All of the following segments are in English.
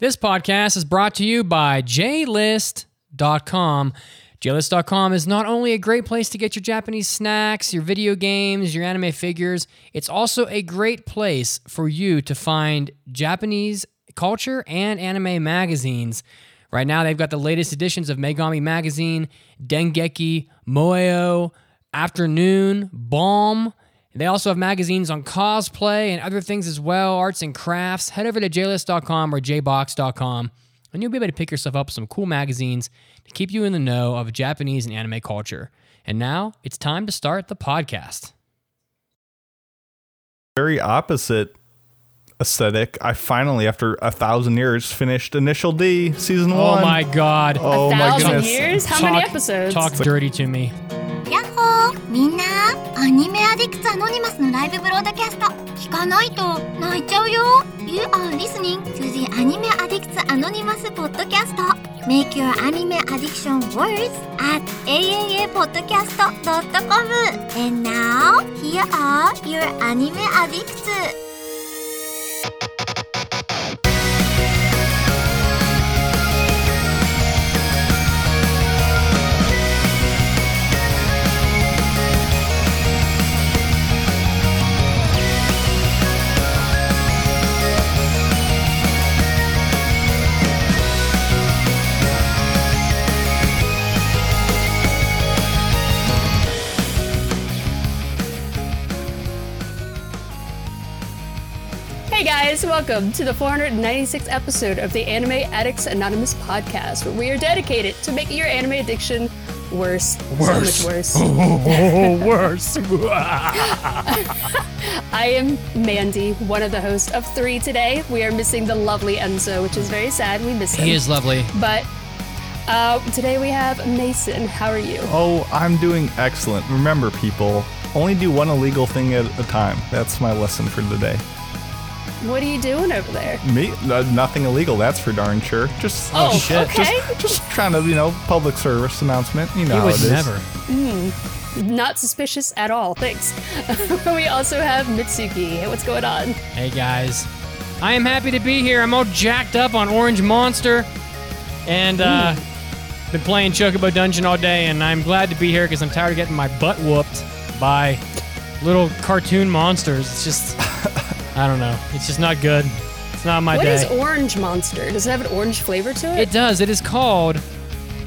This podcast is brought to you by JList.com. JList.com is not only a great place to get your Japanese snacks, your video games, your anime figures, it's also a great place for you to find Japanese culture and anime magazines. Right now, they've got the latest editions of Megami Magazine, Dengeki, Moeo, Afternoon, Bomb. They also have magazines on cosplay and other things as well, arts and crafts. Head over to jlist.com or jbox.com and you'll be able to pick yourself up some cool magazines to keep you in the know of Japanese and anime culture. And now it's time to start the podcast. Very opposite aesthetic. I finally, after a thousand years, finished Initial D season Oh one. my god. Oh a my thousand goodness. years? How many episodes? Talk dirty to me. みんなアニメアディクツアノニマスのライブブロードキャスト聞かないと泣いちゃうよ You are listening to the Anime Addicts Anonymous podcast Make your anime addiction worse at aaapodcast.com And now, here are your anime addicts「guys, welcome to the 496th episode of the Anime Addicts Anonymous podcast, where we are dedicated to making your anime addiction worse, Worse. so much worse. Oh, worse. I am Mandy, one of the hosts of three today. We are missing the lovely Enzo, which is very sad. We miss him. he is lovely. But uh, today we have Mason. How are you? Oh, I'm doing excellent. Remember, people, only do one illegal thing at a time. That's my lesson for today. What are you doing over there? Me, uh, nothing illegal. That's for darn sure. Just Oh, shit. okay. just, just trying to, you know, public service announcement. You know He how would it is. never. Not suspicious at all. Thanks. we also have Mitsuki. What's going on? Hey guys, I am happy to be here. I'm all jacked up on Orange Monster, and uh, been playing Chocobo Dungeon all day, and I'm glad to be here because I'm tired of getting my butt whooped by little cartoon monsters. It's just, I don't know. It's just not good. It's not my What day. is Orange Monster? Does it have an orange flavor to it? it does. It is called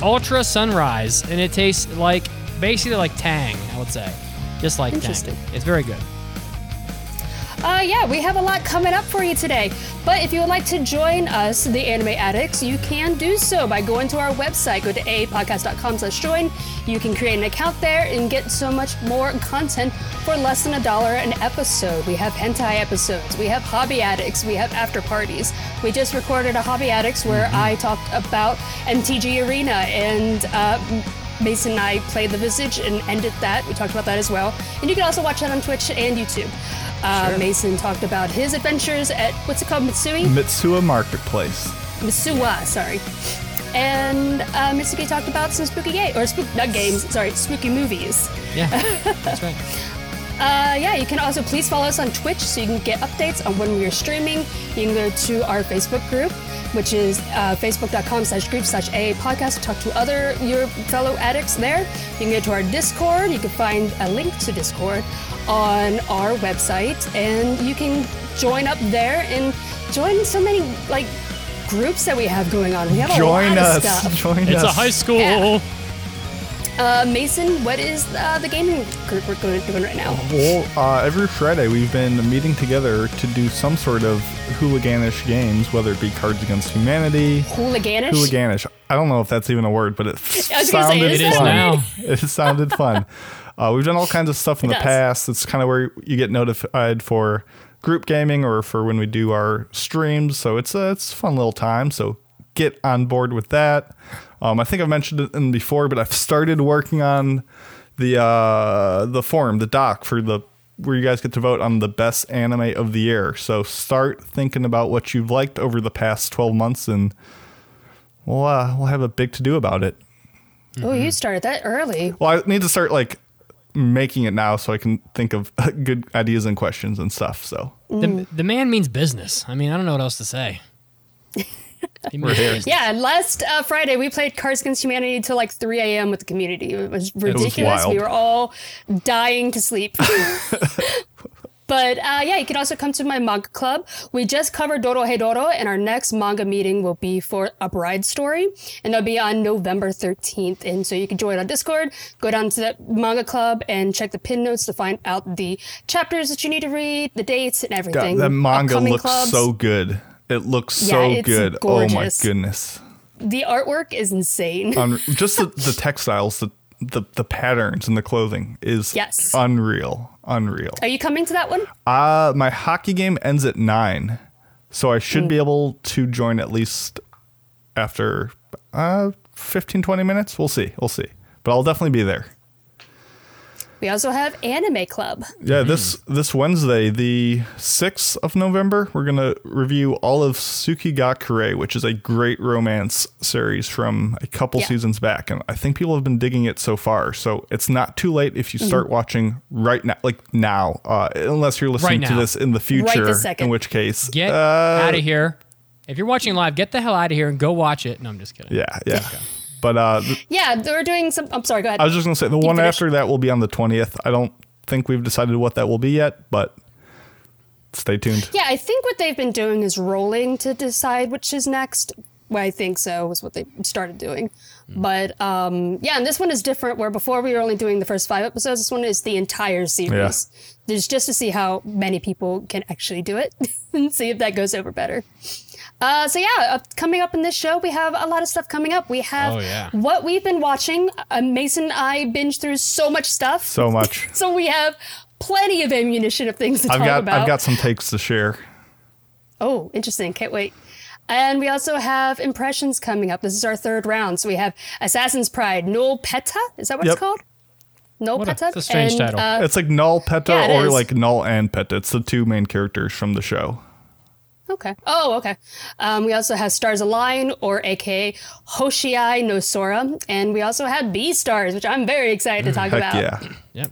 Ultra Sunrise, and it tastes like basically like Tang. I would say, just like Tang. Interesting. It's very good. Uh, yeah, we have a lot coming up for you today. But if you would like to join us, the Anime Addicts, you can do so by going to our website. Go to apodcast.com slash join. You can create an account there and get so much more content for less than a dollar an episode. We have hentai episodes. We have hobby addicts. We have after parties. We just recorded a hobby addicts where I talked about MTG Arena and uh, Mason and I played the Visage and ended that. We talked about that as well. And you can also watch that on Twitch and YouTube. Uh, Mason talked about his adventures at what's it called, Mitsui? Mitsuya Marketplace. Mitsuwa, sorry. And uh, Mitsuki talked about some spooky games, or spook, not games, sorry, spooky movies. Yeah, that's right. Uh, yeah, you can also please follow us on Twitch so you can get updates on when we are streaming. You can go to our Facebook group, which is uh, facebook.com slash group slash a podcast to talk to other your fellow addicts there. You can go to our Discord. You can find a link to Discord on our website, and you can join up there and join so many like groups that we have going on. We have a Join lot of stuff. Join It's us. It's a high school. Yeah. Uh, Mason, what is uh, the gaming group we're going- doing right now? Well, uh, every Friday we've been meeting together to do some sort of hooliganish games, whether it be Cards Against Humanity, Hooliganish. hooliganish. I don't know if that's even a word, but it I say, sounded is It is fun. now. It sounded fun. Uh, we've done all kinds of stuff in It the does. past. It's kind of where you get notified for group gaming or for when we do our streams. So it's a it's a fun little time. So get on board with that. Um, I think I've mentioned it in before, but I've started working on the uh, the forum, the doc for the where you guys get to vote on the best anime of the year. So start thinking about what you've liked over the past 12 months and we'll uh, we'll have a big to do about it. Oh, you started that early. Well, I need to start like making it now so I can think of good ideas and questions and stuff. So The, the man means business. I mean, I don't know what else to say. We're here. Yeah, last uh, Friday we played Cards Against Humanity till like 3 a.m. with the community. It was ridiculous. wild. we were all dying to sleep. but uh, yeah, you can also come to my manga club. We just covered Dorohedoro, and our next manga meeting will be for A Bride Story, and that'll be on November 13th. And so you can join on Discord, go down to the manga club, and check the pin notes to find out the chapters that you need to read, the dates, and God, everything. that manga Upcoming looks clubs. so good. It looks Yeah, so good. Oh my goodness. The artwork is insane. Un- just the, the textiles, the, the the patterns and the clothing is Yes. unreal. Unreal. Are you coming to that one? Uh my hockey game ends at nine. So I should Hmm. be able to join at least after uh 15, 20 minutes. We'll see. We'll see. But I'll definitely be there. We also have Anime Club. Yeah, this this Wednesday, the sixth of November, we're gonna review all of Suki ga Tsukigakure, which is a great romance series from a couple Yeah. seasons back, and I think people have been digging it so far. So it's not too late if you start Mm-hmm. watching right now, like now, uh, unless you're listening Right to this in the future. this second. in which case, Get uh, out of here. If you're watching live, get the hell out of here and go watch it. No, I'm just kidding. Yeah, yeah. But uh, Yeah, we're doing some. I'm sorry, go ahead. I was just gonna say the one finish. after that will be on the twentieth. I don't think we've decided what that will be yet, but stay tuned. yeah, I think what they've been doing is rolling to decide which is next. Well, I think so was what they started doing. But um, yeah, and this one is different. Where before we were only doing the first five episodes, this one is the entire series. There's just to see how many people can actually do it and see if that goes over better. Uh, so yeah, uh, coming up in this show, we have a lot of stuff coming up. We have Oh, yeah. what we've been watching. Uh, Mason and I binge through so much stuff. So much. So we have plenty of ammunition of things to I've talk got about. I've got some takes to share. Oh, interesting. Can't wait. And we also have impressions coming up. This is our third round. So we have Assassin's Pride, Null Peta. Is that what Yep. it's called? Null What a- Peta. it's a strange title. Uh, It's like Null Peta Yeah, or is. like Null and Peta. It's the two main characters from the show. Okay. Oh, okay. Um, we also have Stars Align, or AKA Hoshiai no Sora. And we also have Beastars, which I'm very excited to talk Heck about. yeah. Yep.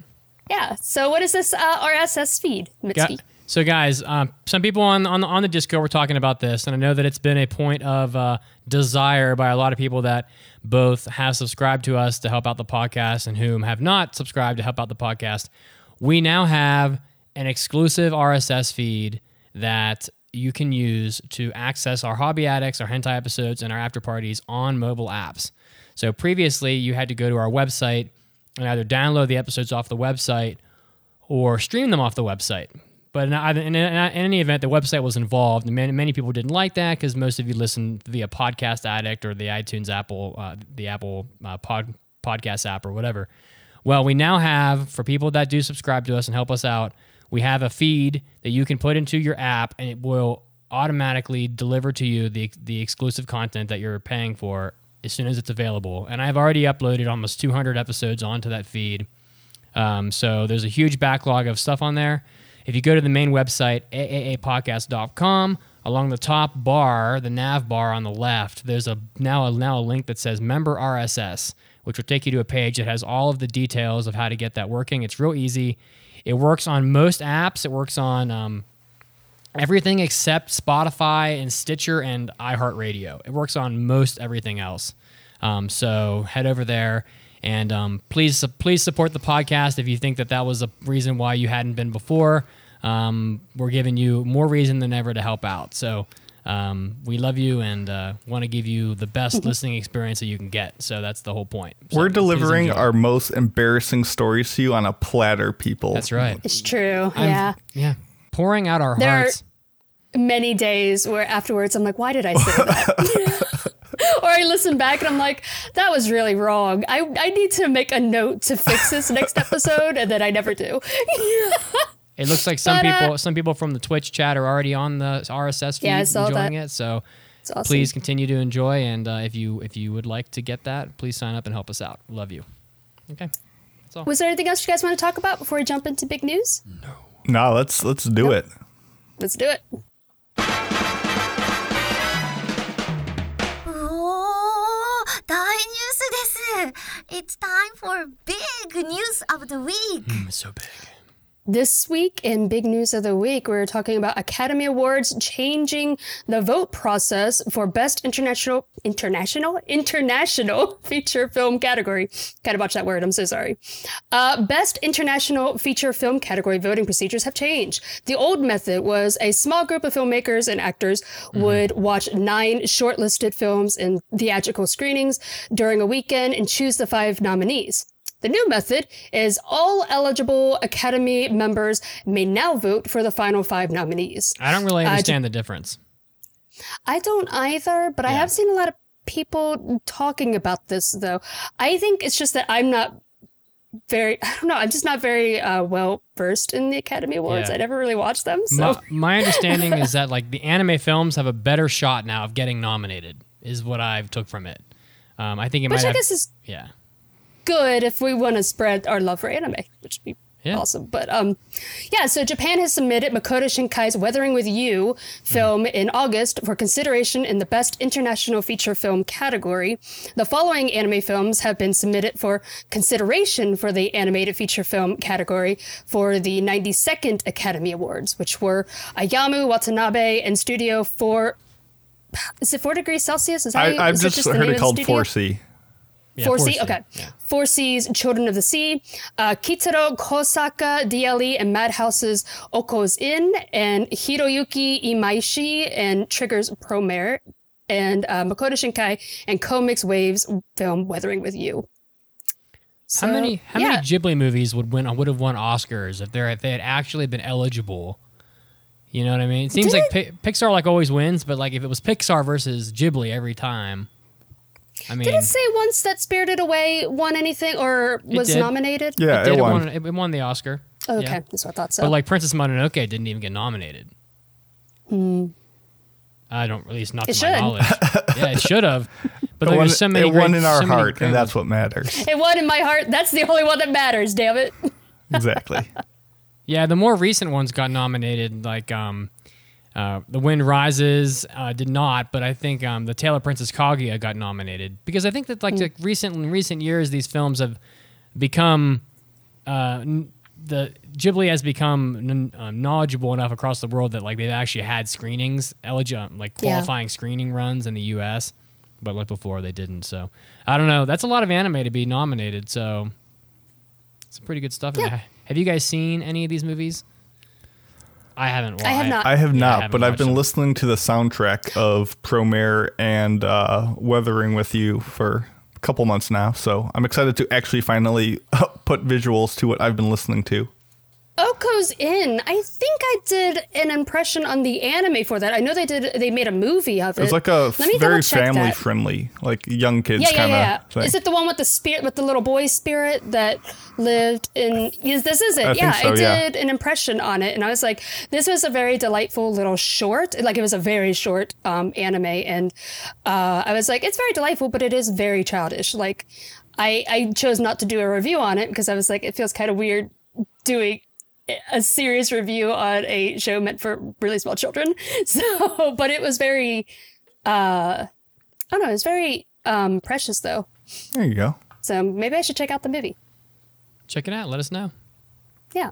Yeah. So what is this uh, RSS feed, Ga- Mitsuki? so, guys, um, some people on on the, on the Discord were talking about this, and I know that it's been a point of uh, desire by a lot of people that both have subscribed to us to help out the podcast and whom have not subscribed to help out the podcast. We now have an exclusive RSS feed that you can use to access our hobby addicts, our hentai episodes, and our after parties on mobile apps. So previously, you had to go to our website and either download the episodes off the website or stream them off the website. But in, in, in any event, the website was involved, and many, many people didn't like that because most of you listen via Podcast Addict or the iTunes Apple, uh, the Apple uh, pod, podcast app or whatever. Well, we now have for people that do subscribe to us and help us out, we have a feed that you can put into your app, and it will automatically deliver to you the the exclusive content that you're paying for as soon as it's available. And I've already uploaded almost 200 episodes onto that feed. Um, so there's a huge backlog of stuff on there. If you go to the main website, aaapodcast.com, along the top bar, the nav bar on the left, there's a now a, now a link that says member RSS, which will take you to a page that has all of the details of how to get that working. It's real easy. It works on most apps. It works on um, everything except Spotify and Stitcher and iHeartRadio. It works on most everything else. Um, so head over there and um, please please support the podcast if you think that that was a reason why you hadn't been before. Um, we're giving you more reason than ever to help out. So um, we love you and uh, want to give you the best listening experience that you can get. So that's the whole point. So We're delivering our most embarrassing stories to you on a platter, people. That's right. It's true. I'm- yeah. Yeah. Pouring out our There are- hearts. many days where afterwards I'm like, why did I say that? or I listen back and I'm like, that was really wrong. I, I need to make a note to fix this next episode, and then I never do. It looks like some Ta-da! people some people from the Twitch chat are already on the RSS feed yeah, enjoying that. it. So awesome. please continue to enjoy, and uh, if you if you would like to get that, please sign up and help us out. Love you. Okay. Was there anything else you guys want to talk about before we jump into big news? No. No, let's let's do nope. it. Let's do it. Oh, it's time for big news of the week. Mm, so big. This week in Big News of the Week, we are talking about Academy Awards changing the vote process for Best International International International Feature Film category. Kind of watch that word. I'm so sorry. Uh, Best International Feature Film category voting procedures have changed. The old method was a small group of filmmakers and actors would watch nine shortlisted films in theatrical screenings during a weekend and choose the five nominees. The new method is all eligible Academy members may now vote for the final five nominees. I don't really Uh, understand the difference. I don't either, but I have seen a lot of people talking about this though. I think it's just that I'm not very, I don't know, I'm just not very uh, well versed in the Academy Awards. Yeah. I never really watched them. So My, my understanding is that like the anime films have a better shot now of getting nominated. Is what I've took from it. Um, I think it which might. I have, guess is yeah. Good if we want to spread our love for anime, which would be Yeah. awesome. But um, yeah, so Japan has submitted Makoto Shinkai's Weathering with You film in August for consideration in the Best International Feature Film category. The following anime films have been submitted for consideration for the Animated Feature Film category for the 92nd Academy Awards, which were Ayumu Watanabe and Studio 4. Is it 4 degrees Celsius? Is that I, is I've it just, the heard name it called 4C. Yeah, 4C, 4C, okay. yeah. 4C's Children of the Sea, uh, Kitaro Kosaka DLE and Madhouse's Okko's Inn, and Hiroyuki Imaishi and Trigger's Promare, and uh, Makoto Shinkai and CoMix Waves film Weathering with You. How many how yeah. many Ghibli movies would win would have won Oscars if they if they had actually been eligible? You know what I mean? It seems Did like Pi- Pixar like always wins, but like if it was Pixar versus Ghibli every time, I mean, Did it say once that Spirited Away won anything or was did. nominated? Yeah, it, it, did, won. won it, it won the Oscar. Oh, okay, Yeah. that's what I thought so. But like Princess Mononoke didn't even get nominated. I don't, at least not Hmm. It to my should. knowledge. yeah, it should have. But It like, won, there's so many. it won great- in our so heart, and that's what matters. it won in my heart. That's the only one that matters. Damn it. exactly. Yeah, the more recent ones got nominated, like um, uh, The Wind Rises uh, did not, but I think um, The Tale of Princess Kaguya got nominated because I think that like the recent in recent years these films have become uh, n- the Ghibli has become n- um, knowledgeable enough across the world that like they've actually had screenings, eligible like Yeah. qualifying screening runs in the U.S. But like before, they didn't. So I don't know. That's a lot of anime to be nominated. So it's pretty good stuff. Yeah. Have you guys seen any of these movies? I haven't. Well, I have not. I have Yeah, not, haven't but I've been them. listening to the soundtrack of Promare and uh, Weathering with You for a couple months now. So I'm excited to actually finally put visuals to what I've been listening to. Okko's Inn. I think I did an impression on the anime for that. I know they did. They made a movie of it. It was like a very family that. friendly, like young kids Yeah, yeah, kind of yeah. thing. Is it the one with the spirit, with the little boy spirit that lived in? Yes, this is it. I yeah, so, I yeah. did an impression on it, and I was like, this was a very delightful little short. Like it was a very short um, anime, and uh, I was like, it's very delightful, but it is very childish. Like, I I chose not to do a review on it because I was like, it feels kind of weird doing a serious review on a show meant for really small children. So, but it was very, uh, I don't know, it was very um, precious though. There you go. So maybe I should check out the movie. Check it out. Let us know. Yeah.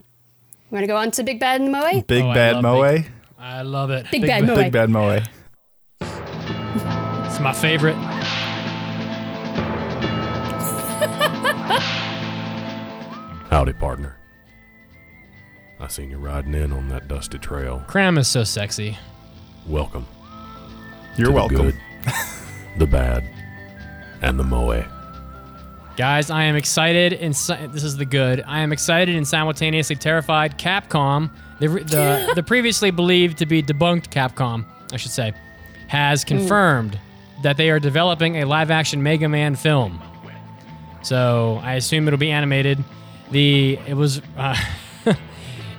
We want to go on to Big Bad and Moe? Big Oh, Bad love Moe. Big- I love it. Big Bad Moe. Big Bad Moe. It's my favorite. Howdy, partner. I seen you riding in on that dusty trail. Cram is so sexy. Welcome. You're to welcome. The, good, the bad, and the moe. Guys, I am excited and si- this is the good. I am excited and simultaneously terrified. Capcom, the the, the previously believed to be debunked Capcom, I should say, has confirmed that they are developing a live-action Mega Man film. So I assume it'll be animated. The it was. Uh,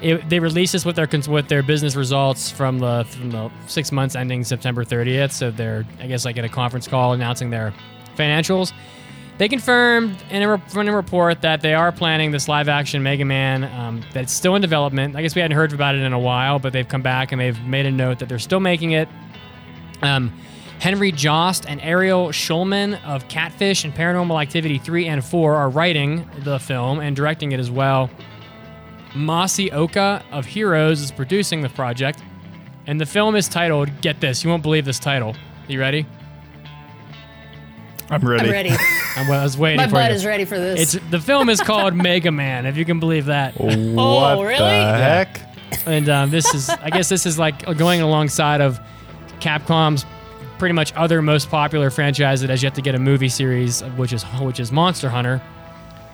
It, they released this with their with their business results from the from the six months ending September 30th. So they're I guess like at a conference call announcing their financials. They confirmed in a, from a report that they are planning this live action Mega Man um, that's still in development. I guess we hadn't heard about it in a while, but they've come back and they've made a note that they're still making it. Um, Henry Joost and Ariel Schulman of Catfish and Paranormal Activity 3 and 4 are writing the film and directing it as well. Masi Oka of Heroes is producing the project, and the film is titled. Get this, you won't believe this title. You ready? I'm ready. I'm ready. I'm, I was waiting My for butt you. is ready for this. It's the film is called Mega Man, if you can believe that. What Oh, really? the Yeah. heck? And um, this is, I guess, this is like going alongside of Capcom's pretty much other most popular franchise that has yet to get a movie series, which is which is Monster Hunter,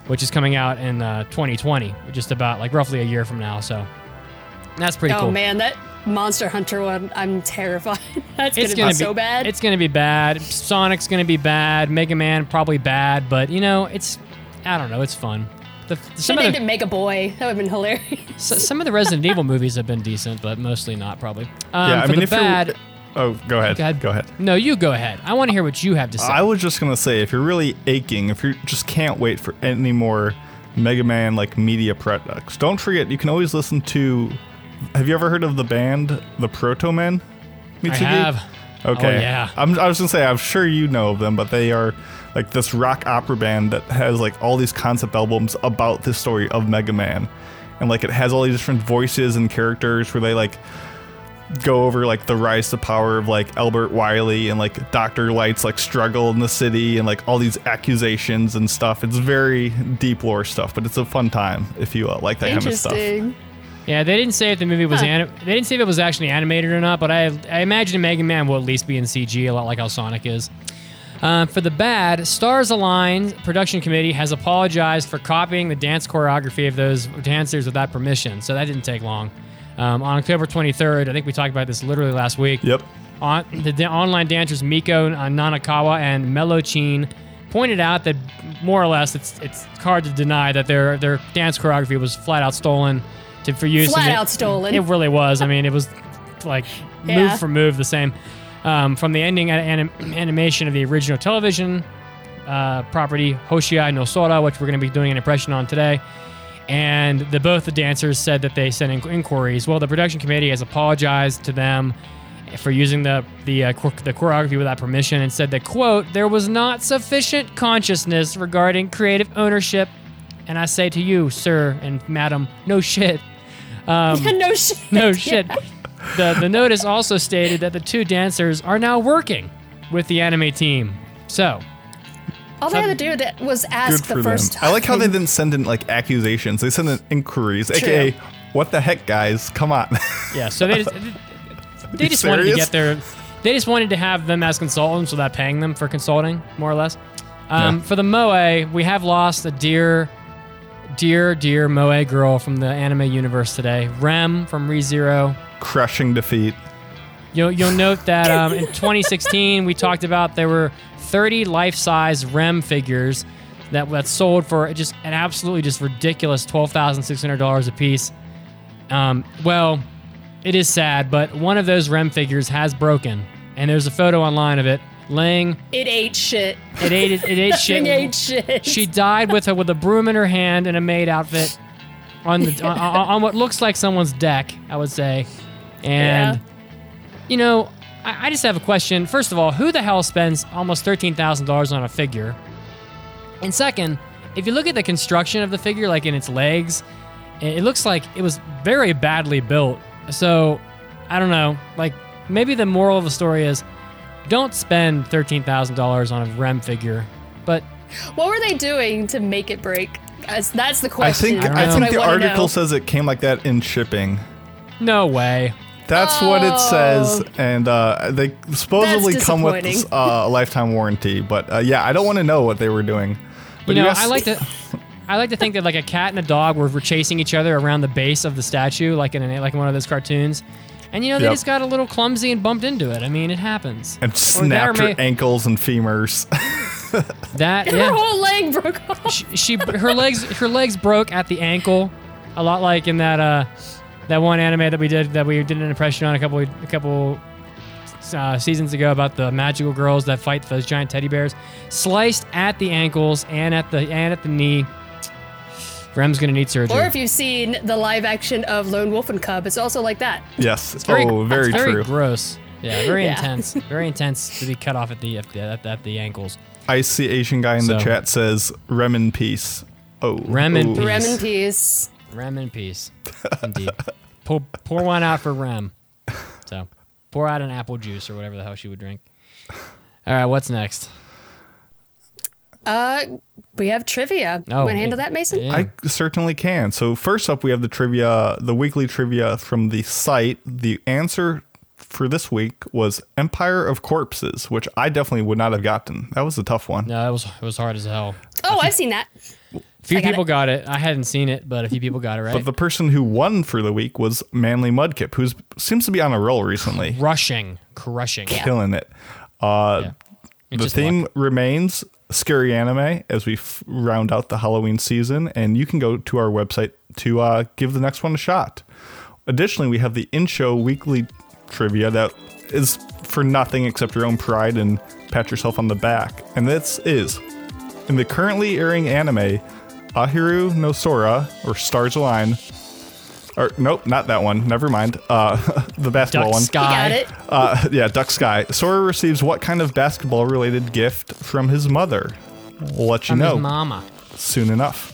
which is coming out in uh, 2020, just about like roughly a year from now. So that's pretty cool. oh cool. man, that Monster Hunter one, I'm terrified. That's It's gonna, gonna be, so bad. It's gonna be bad. Sonic's gonna be bad. Mega Man probably bad, but you know, it's I don't know. It's fun. The, Should some have of named the, it Make a Boy. That would have been hilarious. s- some of the Resident Evil movies have been decent, but mostly not probably. Um, yeah, I for mean, the if bad, you're. Oh, go ahead. Go ahead. Go ahead. No, you go ahead. I want to hear what you have to say. I was just gonna say, if you're really aching, if you just can't wait for any more Mega Man like media products, don't forget you can always listen to. Have you ever heard of the band the Protomen? I have. Oh, okay. Oh, yeah. I'm, I was gonna say I'm sure you know of them, but they are like this rock opera band that has like all these concept albums about the story of Mega Man, and like it has all these different voices and characters where they like go over like the rise to power of like Albert Wily and like Doctor Light's like struggle in the city and like all these accusations and stuff. It's very deep lore stuff, but it's a fun time if you uh, like that kind of stuff. Interesting. Yeah, they didn't say if the movie was Huh. anim- they didn't say if it was actually animated or not, but I I imagine Mega Man will at least be in CG, a lot like how Sonic is. Uh, for the bad, Stars Align production committee has apologized for copying the dance choreography of those dancers without permission, so that didn't take long. Um, on October 23rd, I think we talked about this literally last week. Yep. On, the da- online dancers Miko uh, Nanakawa and Melochin pointed out that more or less it's it's hard to deny that their their dance choreography was flat out stolen to for use. Flat and it- out stolen. It really was. I mean, it was like Yeah. move for move the same. Um, from the ending anim- animation of the original television uh, property Hoshiai no Sora, which we're going to be doing an impression on today. And the both the dancers said that they sent in- inquiries. Well, the production committee has apologized to them for using the the, uh, the choreography without permission and said that quote there was not sufficient consciousness regarding creative ownership. And I say to you, sir and madam, no shit. no shit. No shit. The the notice also stated that the two dancers are now working with the anime team. So All they had to do that was Good ask for the them. first time. I like how they didn't send in like accusations. They sent in inquiries, aka, what the heck, guys? Come on. yeah, so they just they You just wanted to get their they just wanted to have them as consultants without paying them for consulting, more or less. Um, Yeah. For the moe, we have lost a dear, dear, dear moe girl from the anime universe today. Rem from ReZero. Crushing defeat. You'll, you'll note that um, in 2016 we talked about there were 30 life-size REM figures that that sold for just an absolutely just ridiculous $12,600 a piece. Um, well, it is sad, but one of those REM figures has broken, and there's a photo online of it laying. It ate shit. It ate it, it ate shit. thing ate shit. She died with her with a broom in her hand and a maid outfit on the on, on, on what looks like someone's deck, I would say. And Yeah. you know, I, I just have a question. First of all, who the hell spends almost thirteen thousand dollars on a figure? And second, if you look at the construction of the figure, like in its legs, it it looks like it was very badly built. So I don't know. Like maybe the moral of the story is don't spend thirteen thousand dollars on a REM figure. But What were they doing to make it break? That's, that's the I question. think I don't I, think That's the what I wanna article know. says it came like that in shipping. no way. That's what it says, and uh, they supposedly come with uh, a lifetime warranty. But uh, yeah, I don't want to know what they were doing. But you know, yes- I like to, I like to think that like a cat and a dog were, were chasing each other around the base of the statue, like in an, like in one of those cartoons, and you know they Yep. just got a little clumsy and bumped into it. I mean, it happens. and Or snapped her may- ankles and femurs. That Her whole leg broke off. she, she her legs her legs broke at the ankle, a lot like in that uh that one anime that we did that we did an impression on a couple a couple uh, seasons ago about the magical girls that fight those giant teddy bears, sliced at the ankles and at the and at the knee. Rem's gonna need surgery. Or if you've seen the live action of Lone Wolf and Cub, it's also like that. yes. very, oh, very, it's very true. gross. Yeah, very Yeah. intense. Very intense to be cut off at the at the, at, at the ankles. Icy Asian guy in the chat says "Rem in peace." Oh, Rem in oh. peace. Rem in peace. Rem in peace. Indeed. pour, pour one out for Rem. So pour out an apple juice or whatever the hell she would drink. All right, what's next? Uh, we have trivia. Oh, Want to handle that, Mason? yeah. I certainly can. So first up, we have the trivia, the weekly trivia from the site. The answer for this week was Empire of Corpses, which I definitely would not have gotten. That was a tough one. No, it was it was hard as hell. Oh, I've seen that. A few got people it. got it. I hadn't seen it, but a few people got it right. But the person who won for the week was Manly Mudkip, who seems to be on a roll recently, crushing, crushing. killing it. Uh, Yeah. The theme luck. remains scary anime as we f- round out the Halloween season, and you can go to our website to uh, give the next one a shot. Additionally, we have the in show weekly trivia that is for nothing except your own pride and pat yourself on the back. And this is in the currently airing anime Ahiru no Sora or Stars Align. Or nope, not that one. Never mind. Uh, the basketball Duck one. You Sky. got it. Uh, yeah, Duck Sky. Sora receives what kind of basketball related gift from his mother? We'll let you From his know mama. soon enough.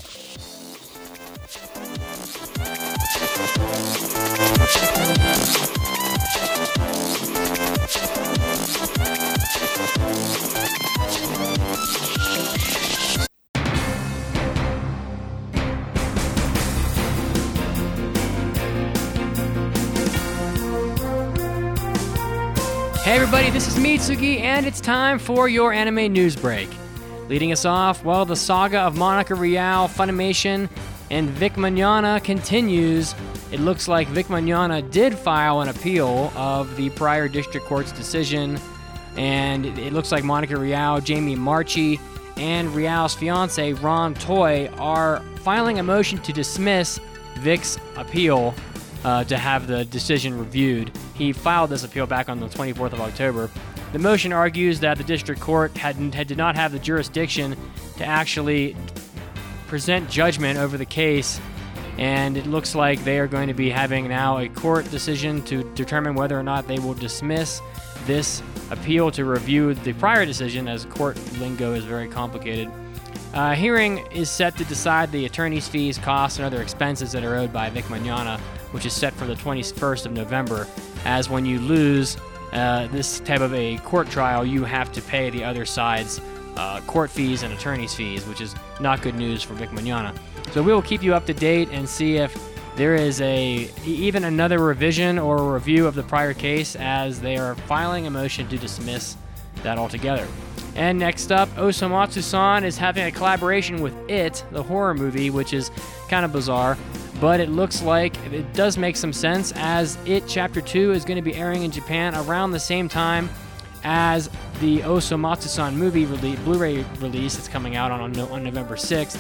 Mitsuki, and it's time for your anime news break. Leading us off, well, the saga of Monica Rial, Funimation, and Vic Mignogna continues. It looks like Vic Mignogna did file an appeal of the prior district court's decision, and it looks like Monica Rial, Jamie Marchi, and Rial's fiance Ron Toye are filing a motion to dismiss Vic's appeal uh, to have the decision reviewed. He filed this appeal back on the 24th of October. The motion argues that the district court had, had did not have the jurisdiction to actually present judgment over the case, and it looks like they are going to be having now a court decision to determine whether or not they will dismiss this appeal to review the prior decision, as court lingo is very complicated. Uh, hearing is set to decide the attorney's fees, costs, and other expenses that are owed by Vic Mignogna, which is set for the 21st of November. As when you lose uh, this type of a court trial, you have to pay the other side's uh, court fees and attorney's fees, which is not good news for Vic Mignogna. So we will keep you up to date and see if there is a even another revision or review of the prior case as they are filing a motion to dismiss that altogether. And next up, Osomatsu-san is having a collaboration with It, the horror movie, which is kind of bizarre, but it looks like it does make some sense as It Chapter 2 is going to be airing in Japan around the same time as the osomatsu-san movie rele- Blu-ray release that's coming out on, on, on November 6th.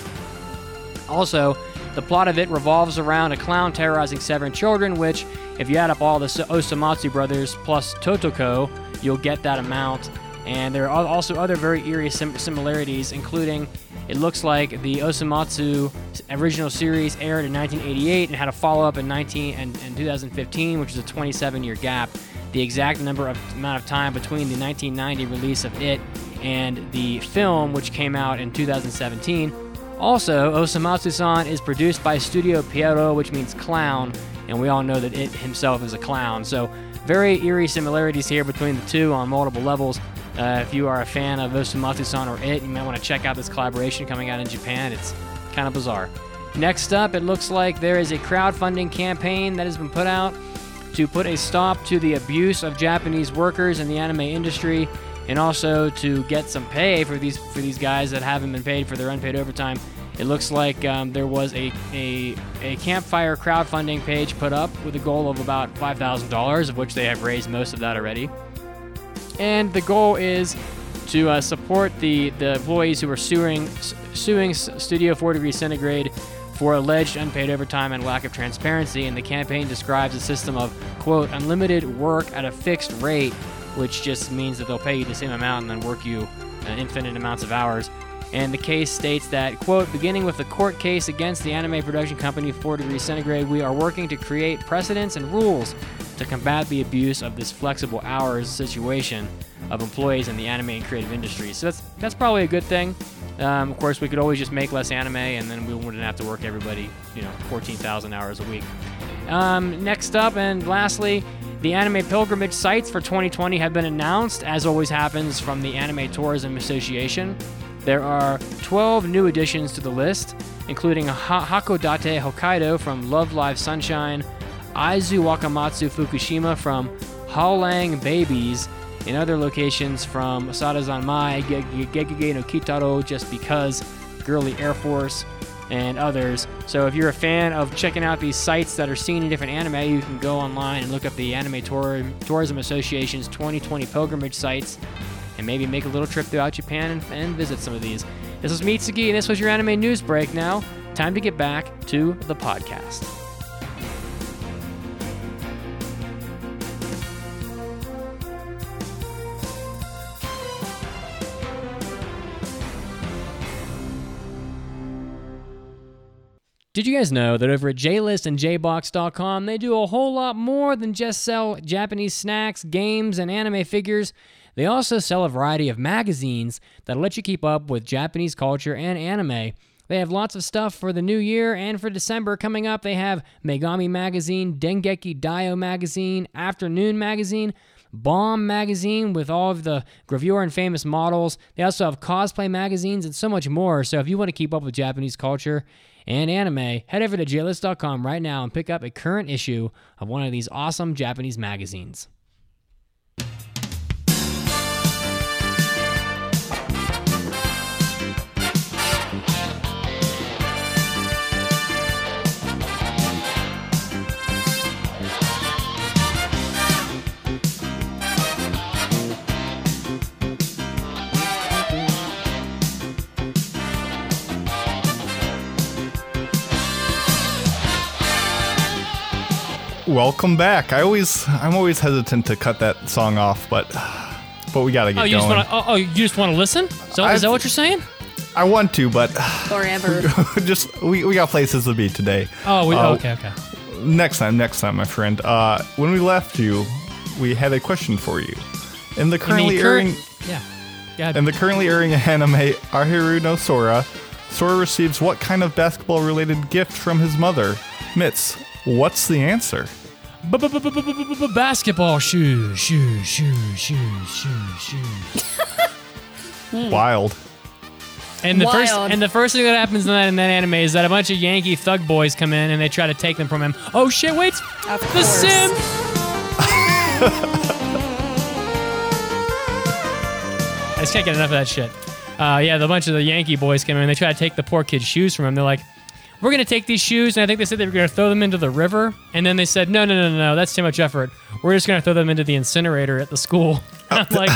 Also, the plot of it revolves around a clown terrorizing seven children, which, if you add up all the osomatsu brothers plus Totoko, you'll get that amount. And there are also other very eerie sim- similarities, including it looks like the Osomatsu original series aired in 1988 and had a follow up in 19 and, and 2015, which is a 27 year gap. The exact number of amount of time between the 1990 release of it and the film, which came out in 2017. Also, Osomatsu-san is produced by Studio Pierrot, which means clown, and we all know that it himself is a clown. So, very eerie similarities here between the two on multiple levels. Uh, if you are a fan of Osomatsu-san or it, you might want to check out this collaboration coming out in Japan. It's kind of bizarre. Next up, it looks like there is a crowdfunding campaign that has been put out to put a stop to the abuse of Japanese workers in the anime industry and also to get some pay for these for these guys that haven't been paid for their unpaid overtime. It looks like um, there was a, a, a campfire crowdfunding page put up with a goal of about $5,000, of which they have raised most of that already. And the goal is to uh, support the, the employees who are suing, suing Studio 4 Degree Centigrade for alleged unpaid overtime and lack of transparency. And the campaign describes a system of, quote, unlimited work at a fixed rate, which just means that they'll pay you the same amount and then work you uh, infinite amounts of hours. And the case states that, quote, beginning with the court case against the anime production company 4 Degrees Centigrade, we are working to create precedents and rules to combat the abuse of this flexible hours situation of employees in the anime and creative industry. So that's that's probably a good thing. Um, of course, we could always just make less anime, and then we wouldn't have to work everybody, you know, 14,000 hours a week. Um, next up, and lastly, the anime pilgrimage sites for 2020 have been announced, as always happens from the Anime Tourism Association. There are 12 new additions to the list, including ha- Hakodate Hokkaido from Love Live Sunshine, Aizu Wakamatsu Fukushima from Haolang Babies, and other locations from Osada Zanmai, Ge- Ge- Gegege no Kitaro, Just Because, Girly Air Force, and others. So if you're a fan of checking out these sites that are seen in different anime, you can go online and look up the Anime Tour- Tourism Association's 2020 pilgrimage sites and maybe make a little trip throughout Japan and, and visit some of these. This was Mitsuki, and this was your anime news break. Now, time to get back to the podcast. Did you guys know that over at JList and JBox.com, they do a whole lot more than just sell Japanese snacks, games, and anime figures? They also sell a variety of magazines that'll let you keep up with Japanese culture and anime. They have lots of stuff for the new year and for December coming up. They have Megami Magazine, Dengeki Dio Magazine, Afternoon Magazine, Bomb Magazine with all of the gravure and famous models. They also have cosplay magazines and so much more. So if you want to keep up with Japanese culture and anime, head over to JList.com right now and pick up a current issue of one of these awesome Japanese magazines. Welcome back. I always, I'm always hesitant to cut that song off, but, but we gotta get Oh, you going. just want to? Oh, oh, you just want to listen? So is I've- that what you're saying? I want to, but Forever. just we, we got places to be today. Oh, we, Uh, okay, okay. Next time, next time, my friend. Uh, when we left you, we had a question for you. In the currently current- airing, Yeah. Yeah. in the currently airing anime Ahiru no Sora, Sora receives what kind of basketball-related gift from his mother? Mitz, what's the answer? Basketball shoes, shoes, shoes, shoes, shoes, shoes. Wild. And the first Wild. and the first thing that happens in that in that anime is that a bunch of Yankee thug boys come in and they try to take them from him. Oh shit! Wait, Of the course. Sim. I just can't get enough of that shit. Uh, yeah, the bunch of the Yankee boys come in and they try to take the poor kid's shoes from him. They're like, "We're gonna take these shoes," and I think they said they were gonna throw them into the river. And then they said, "No, no, no, no, no, that's too much effort. We're just gonna throw them into the incinerator at the school." I'm like,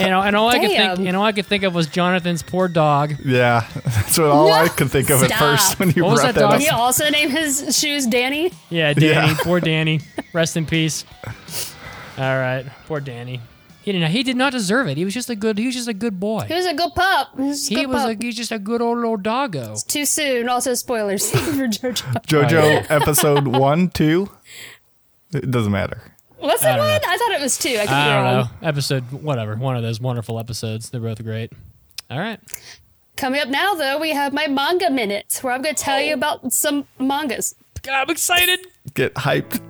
and, all- and all I could think, Damn. and all I could think of was Jonathan's poor dog. Yeah, that's what all I could think of at Stop. first when you What was brought that that, dog? up. He also named his shoes Danny. Yeah, Danny. Yeah. Poor Danny. Rest in peace. All right, poor Danny. He didn't. He did not deserve it. He was just a good. He was just a good boy. He was a good pup. He was, a He good was. pup. A, he's just a good old little doggo. It's too soon. Also, spoilers for JoJo. JoJo episode one, two. It doesn't matter. Was it I one? know. I thought it was two. I could I don't wrong. know. Episode whatever. One of those wonderful episodes. They're both great. All right. Coming up now, though, we have my manga minute, where I'm going to tell you oh. about some mangas. God, I'm excited. Get hyped.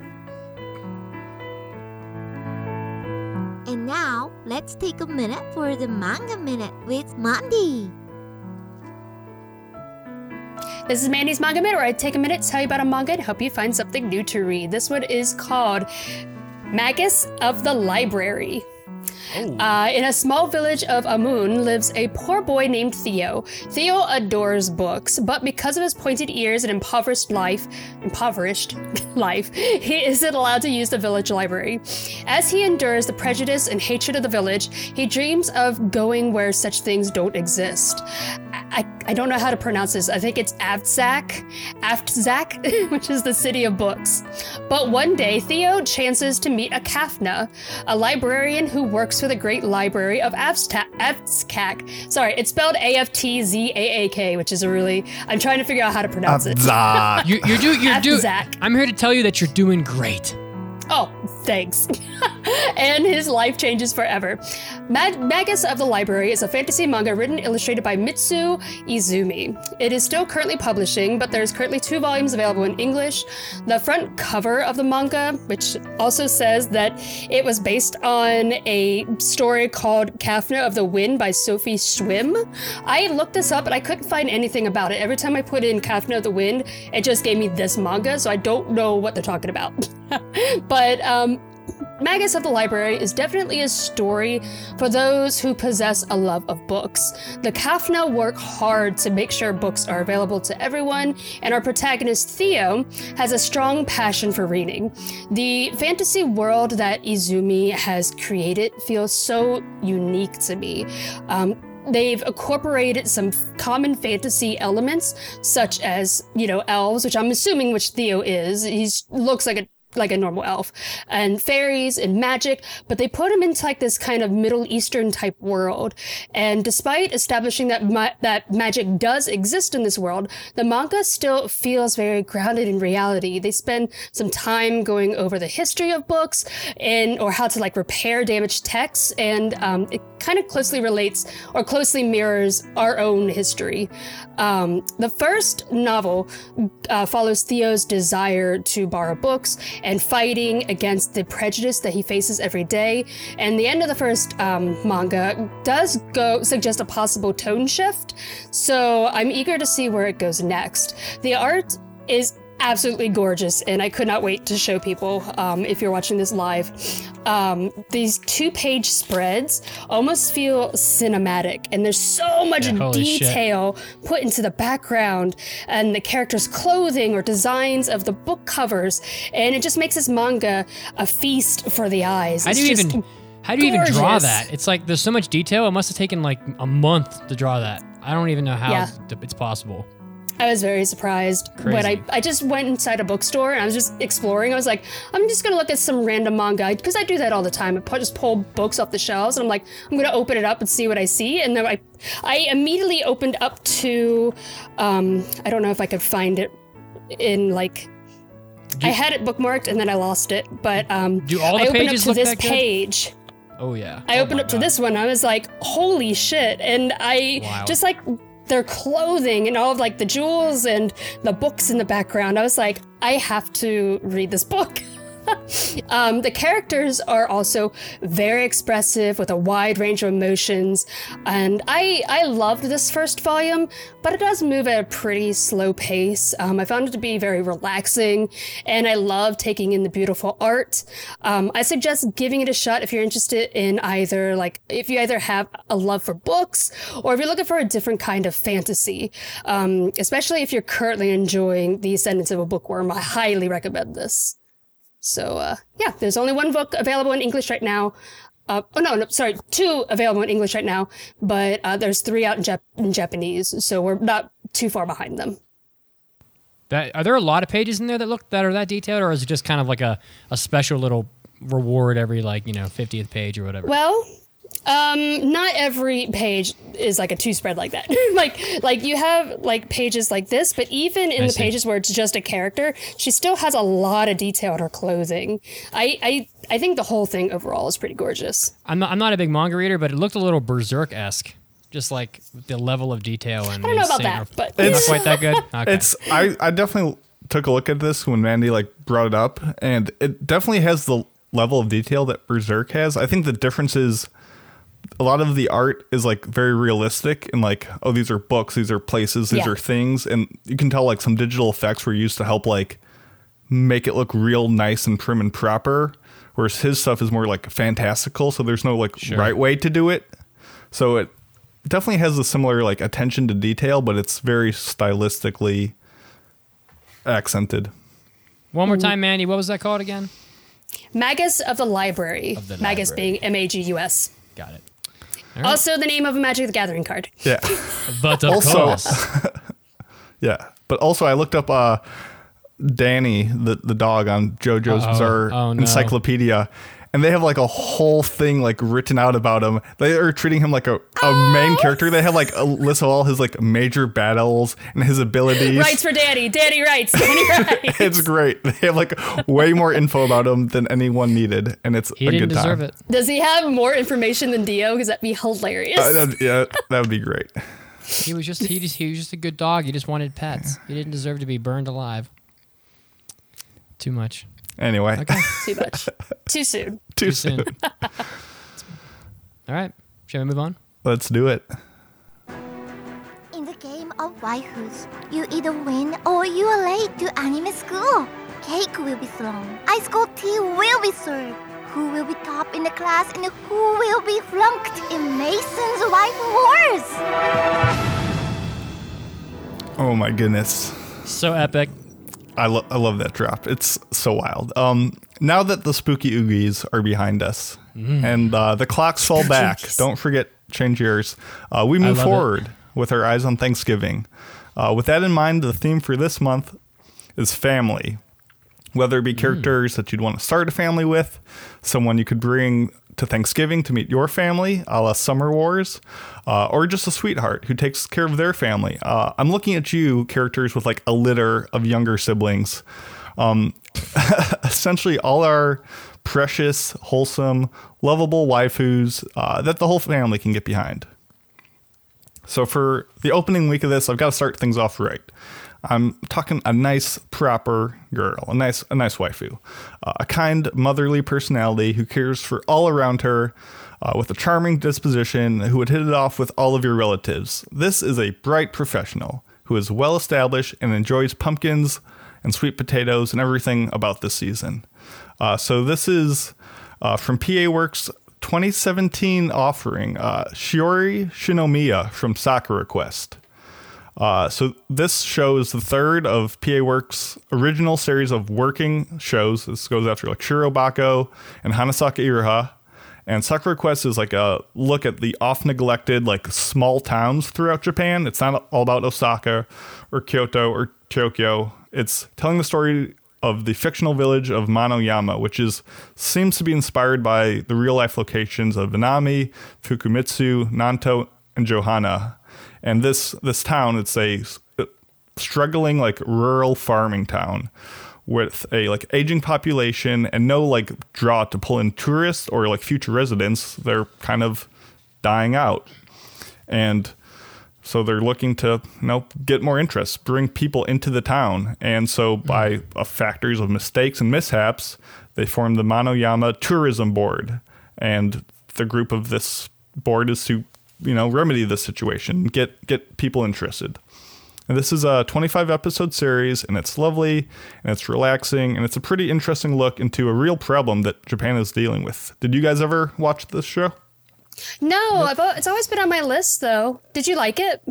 And now, let's take a minute for the manga minute with Mandy. This is Mandy's Manga Minute, where I take a minute to tell you about a manga and help you find something new to read. This one is called Magus of the Library. Uh, in a small village of Amun lives a poor boy named Theo. Theo adores books, but because of his pointed ears and impoverished life, impoverished life, he isn't allowed to use the village library. As he endures the prejudice and hatred of the village, he dreams of going where such things don't exist. I, I don't know how to pronounce this. I think it's Avzak, Aftzak, which is the city of books. But one day, Theo chances to meet a Kafna, a librarian who works for the Great Library of Avzta- Avzkak. Sorry, it's spelled A F T Z A A K, which is a really. I'm trying to figure out how to pronounce it. Zah. You, you're doing. You're doing. Zach. I'm here to tell you that you're doing great. Oh, thanks. and his life changes forever. Mag- Magus of the Library is a fantasy manga written and illustrated by Mitsu Izumi. It is still currently publishing, but there's currently two volumes available in English. The front cover of the manga, which also says that it was based on a story called Kafna of the Wind by Sophie Schwim. I looked this up, but I couldn't find anything about it. Every time I put in Kafna of the Wind, it just gave me this manga, so I don't know what they're talking about. but um, Magus of the Library is definitely a story for those who possess a love of books. The Kafna work hard to make sure books are available to everyone, and our protagonist Theo has a strong passion for reading. The fantasy world that Izumi has created feels so unique to me. Um, they've incorporated some common fantasy elements such as you know elves which i'm assuming which theo is he looks like a like a normal elf and fairies and magic but they put him into like this kind of middle eastern type world. And despite establishing that ma- that magic does exist in this world the manga still feels very grounded in reality. They spend some time going over the history of books and or how to like repair damaged texts and um, it kind of closely relates or closely mirrors our own history um, the first novel uh, follows theo's desire to borrow books and fighting against the prejudice that he faces every day. And the end of the first um, manga does go suggest a possible tone shift. So I'm eager to see where it goes next. The art is absolutely gorgeous, and I could not wait to show people um, if you're watching this live. Um, these two page spreads almost feel cinematic, and there's so much Yeah, holy shit. detail put into the background and the characters' clothing or designs of the book covers, and it just makes this manga a feast for the eyes. How do It's you just even how do you even draw that? It's like there's so much detail. It must have taken like a month to draw that. I don't even know how Yeah. it's possible. I was very surprised when I, I just went inside a bookstore and I was just exploring. I was like, I'm just gonna look at some random manga because I do that all the time. I pu- just pull books off the shelves and I'm like, I'm gonna open it up and see what I see. And then I, I immediately opened up to, um, I don't know if I could find it in like. I had it bookmarked and then I lost it, but um, Do all the I opened pages up to this good? page. Oh yeah. I Oh opened up to this one. I was like, holy shit. And I Wow. just like their clothing and all of like the jewels and the books in the background. I was like, I have to read this book. um, the characters are also very expressive with a wide range of emotions, and I I loved this first volume, but it does move at a pretty slow pace. Um, I found it to be very relaxing, and I love taking in the beautiful art. Um, I suggest giving it a shot if you're interested in either like if you either have a love for books or if you're looking for a different kind of fantasy. Um, especially if you're currently enjoying the Ascendance of a Bookworm, I highly recommend this. So uh, yeah, there's only one book available in English right now. Uh, oh no, no, sorry, two available in English right now, but uh, there's three out in, Jap- in Japanese, so we're not too far behind them. That are there a lot of pages in there that look that are that detailed, or is it just kind of like a, a special little reward every like you know 50th page or whatever? Well, um, not every page is like a two spread like that. like, like you have like pages like this, but even in I the see. pages where it's just a character, she still has a lot of detail in her clothing. I, I, I think the whole thing overall is pretty gorgeous. I'm not, I'm not a big manga reader, but it looked a little berserk esque, just like the level of detail and. I don't know about insane- that, but not It's- quite that good. Okay. It's I, I definitely took a look at this when Mandy like brought it up, and it definitely has the level of detail that Berserk has. I think the difference is a lot of the art is like very realistic and like oh these are books, these are places, these Yeah. are things, and you can tell like some digital effects were used to help like make it look real nice and prim and proper. Whereas his stuff is more like fantastical, so there's no like Sure. right way to do it. So it definitely has a similar like attention to detail, but it's very stylistically accented. One more time, Mandy. What was that called again? Magus of the Library. Of the Magus library. being M A G U S. Got it. Also, the name of a Magic the Gathering card. Yeah. But of Also- course, yeah. But also I looked up uh Danny, the the dog on JoJo's Uh-oh. Bizarre Oh, no. Encyclopedia. And they have like a whole thing like written out about him. They are treating him like a, a main character. They have like a list of all his like major battles and his abilities. Writes for Danny. Danny writes. Danny writes. It's great. They have like way more info about him than anyone needed, and it's He a didn't good time. deserve it. Does he have more information than Dio? Because that'd be hilarious. Uh, that- yeah, that would be great. He was just he just he was just a good dog. He just wanted pets. He didn't deserve to be burned alive. Too much. Anyway, Okay. Too much. Too soon. too Too soon. soon. All right. Shall we move on? Let's do it. In the game of waifus, you either win or you are late to anime school. Cake will be thrown, ice cold tea will be served. Who will be top in the class and who will be flunked in Mason's Waifu Wars? Oh my goodness. So epic. I, lo- I love that drop. It's so wild. Um, now that the spooky oogies are behind us and uh, the clocks fall back, don't forget change yours. Uh, we move love it. forward with our eyes on Thanksgiving. Uh, with that in mind, the theme for this month is family. Whether it be characters that you'd want to start a family with, someone you could bring to Thanksgiving to meet your family, a la Summer Wars, uh, or just a sweetheart who takes care of their family. Uh, I'm looking at you, characters with like a litter of younger siblings. Um, essentially, all our precious, wholesome, lovable waifus uh, that the whole family can get behind. So for the opening week of this, I've got to start things off right. I'm talking a nice, proper girl, a nice, a nice waifu, uh, a kind, motherly personality who cares for all around her, uh, with a charming disposition, who would hit it off with all of your relatives. This is a bright professional who is well established and enjoys pumpkins and sweet potatoes and everything about this season. Uh, so this is uh, from PA Works 2017 offering, uh, Shiori Shinomiya from Sakura Quest. Uh, so this show is the third of PA Works' original series of working shows. This goes after like Shirobako and Hanasaku Iroha. And Sakura Quest is like a look at the oft neglected like small towns throughout Japan. It's not all about Osaka or Kyoto or Tokyo. It's telling the story of the fictional village of Manoyama, which is seems to be inspired by the real life locations of Inami, Fukumitsu, Nanto, and Johana. And this this town, it's a uh, struggling like rural farming town with a like aging population and no like draw to pull in tourists or like future residents. They're kind of dying out. And so they're looking to you know get more interest, bring people into the town, and so mm-hmm. by a factors of mistakes and mishaps, they formed the Manoyama Tourism Board, and the group of this board is to you know remedy the situation, get get people interested. And this is a 25 episode series, and it's lovely, and it's relaxing, and it's a pretty interesting look into a real problem that Japan is dealing with. Did you guys ever watch this show? No, I've, it's always been on my list though. Did you like it?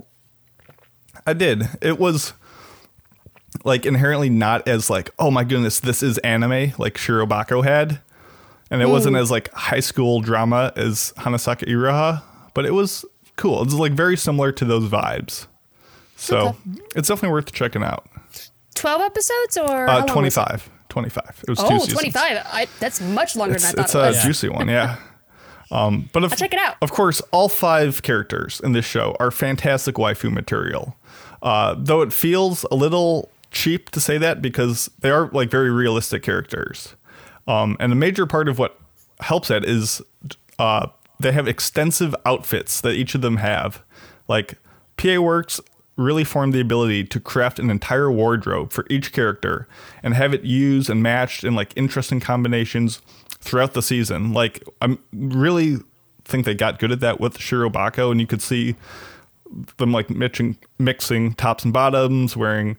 I did. It was like inherently not as like, oh my goodness, this is anime like Shirobako had. And it wasn't mm. as like high school drama as Hanasaku Iroha, but it was cool. It's like very similar to those vibes. So Okay. it's definitely worth checking out. 12 episodes or Uh, long was it? 25. 25. It was two Oh, seasons. 25. I, that's much longer It's, than I it's thought a it was. juicy one, yeah. Um, but of, I'll check it out. Of course, all five characters in this show are fantastic waifu material. Uh, though it feels a little cheap to say that because they are like very realistic characters. Um, and a major part of what helps that is uh, they have extensive outfits that each of them have. Like PA Works really formed the ability to craft an entire wardrobe for each character and have it used and matched in like interesting combinations throughout the season. Like I'm really think they got good at that with Shirobako and you could see them like mixing, mixing tops and bottoms, wearing,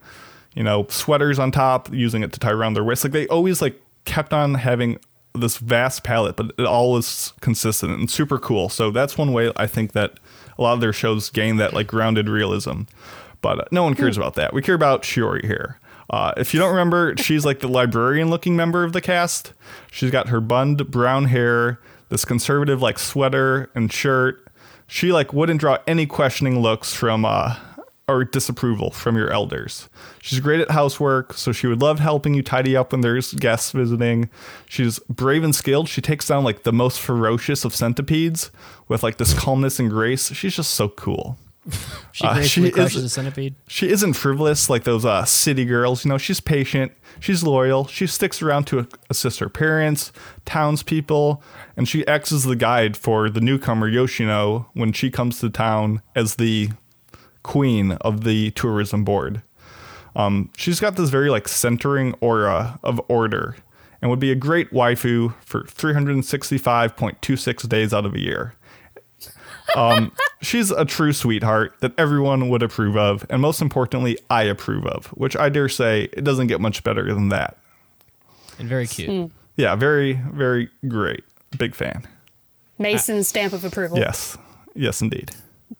you know, sweaters on top, using it to tie around their waist. Like they always like kept on having this vast palette, but it all is consistent and super cool. So that's one way I think that a lot of their shows gain that like grounded realism. But uh, no one cares about that. We care about Shiori here. Uh, if you don't remember, she's like the librarian looking member of the cast. She's got her bunned brown hair, this conservative like sweater and shirt. She like wouldn't draw any questioning looks from uh, or disapproval from your elders. She's great at housework, so she would love helping you tidy up when there's guests visiting. She's brave and skilled. She takes down like the most ferocious of centipedes with like this calmness and grace. She's just so cool. She Uh, she crushes is- a centipede. She isn't frivolous like those uh, city girls. You know, she's patient. She's loyal. She sticks around to assist her parents, townspeople, and she acts as the guide for the newcomer Yoshino when she comes to town as the queen of the tourism board. Um, she's got this very like centering aura of order and would be a great waifu for 365.26 days out of a year. Um, she's a true sweetheart that everyone would approve of, and most importantly, I approve of, which I dare say it doesn't get much better than that. And very cute. Yeah, very, very great. Big fan. Mason's stamp of approval. Yes. Yes, indeed.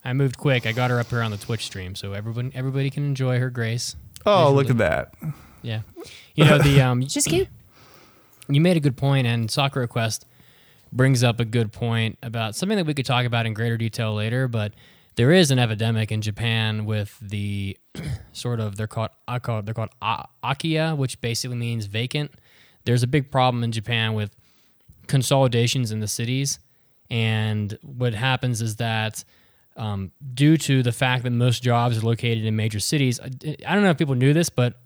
I moved quick. I got her up here on the Twitch stream, so everyone everybody can enjoy her grace. Oh, Visually. look at that. Yeah. You know the um She's cute. you made a good point and Sakura Quest brings up a good point about something that we could talk about in greater detail later, but there is an epidemic in Japan with the sort of they're called I call they're called a- akiya, which basically means vacant. There's a big problem in Japan with consolidations in the cities, and what happens is that um, due to the fact that most jobs are located in major cities, I, I don't know if people knew this, but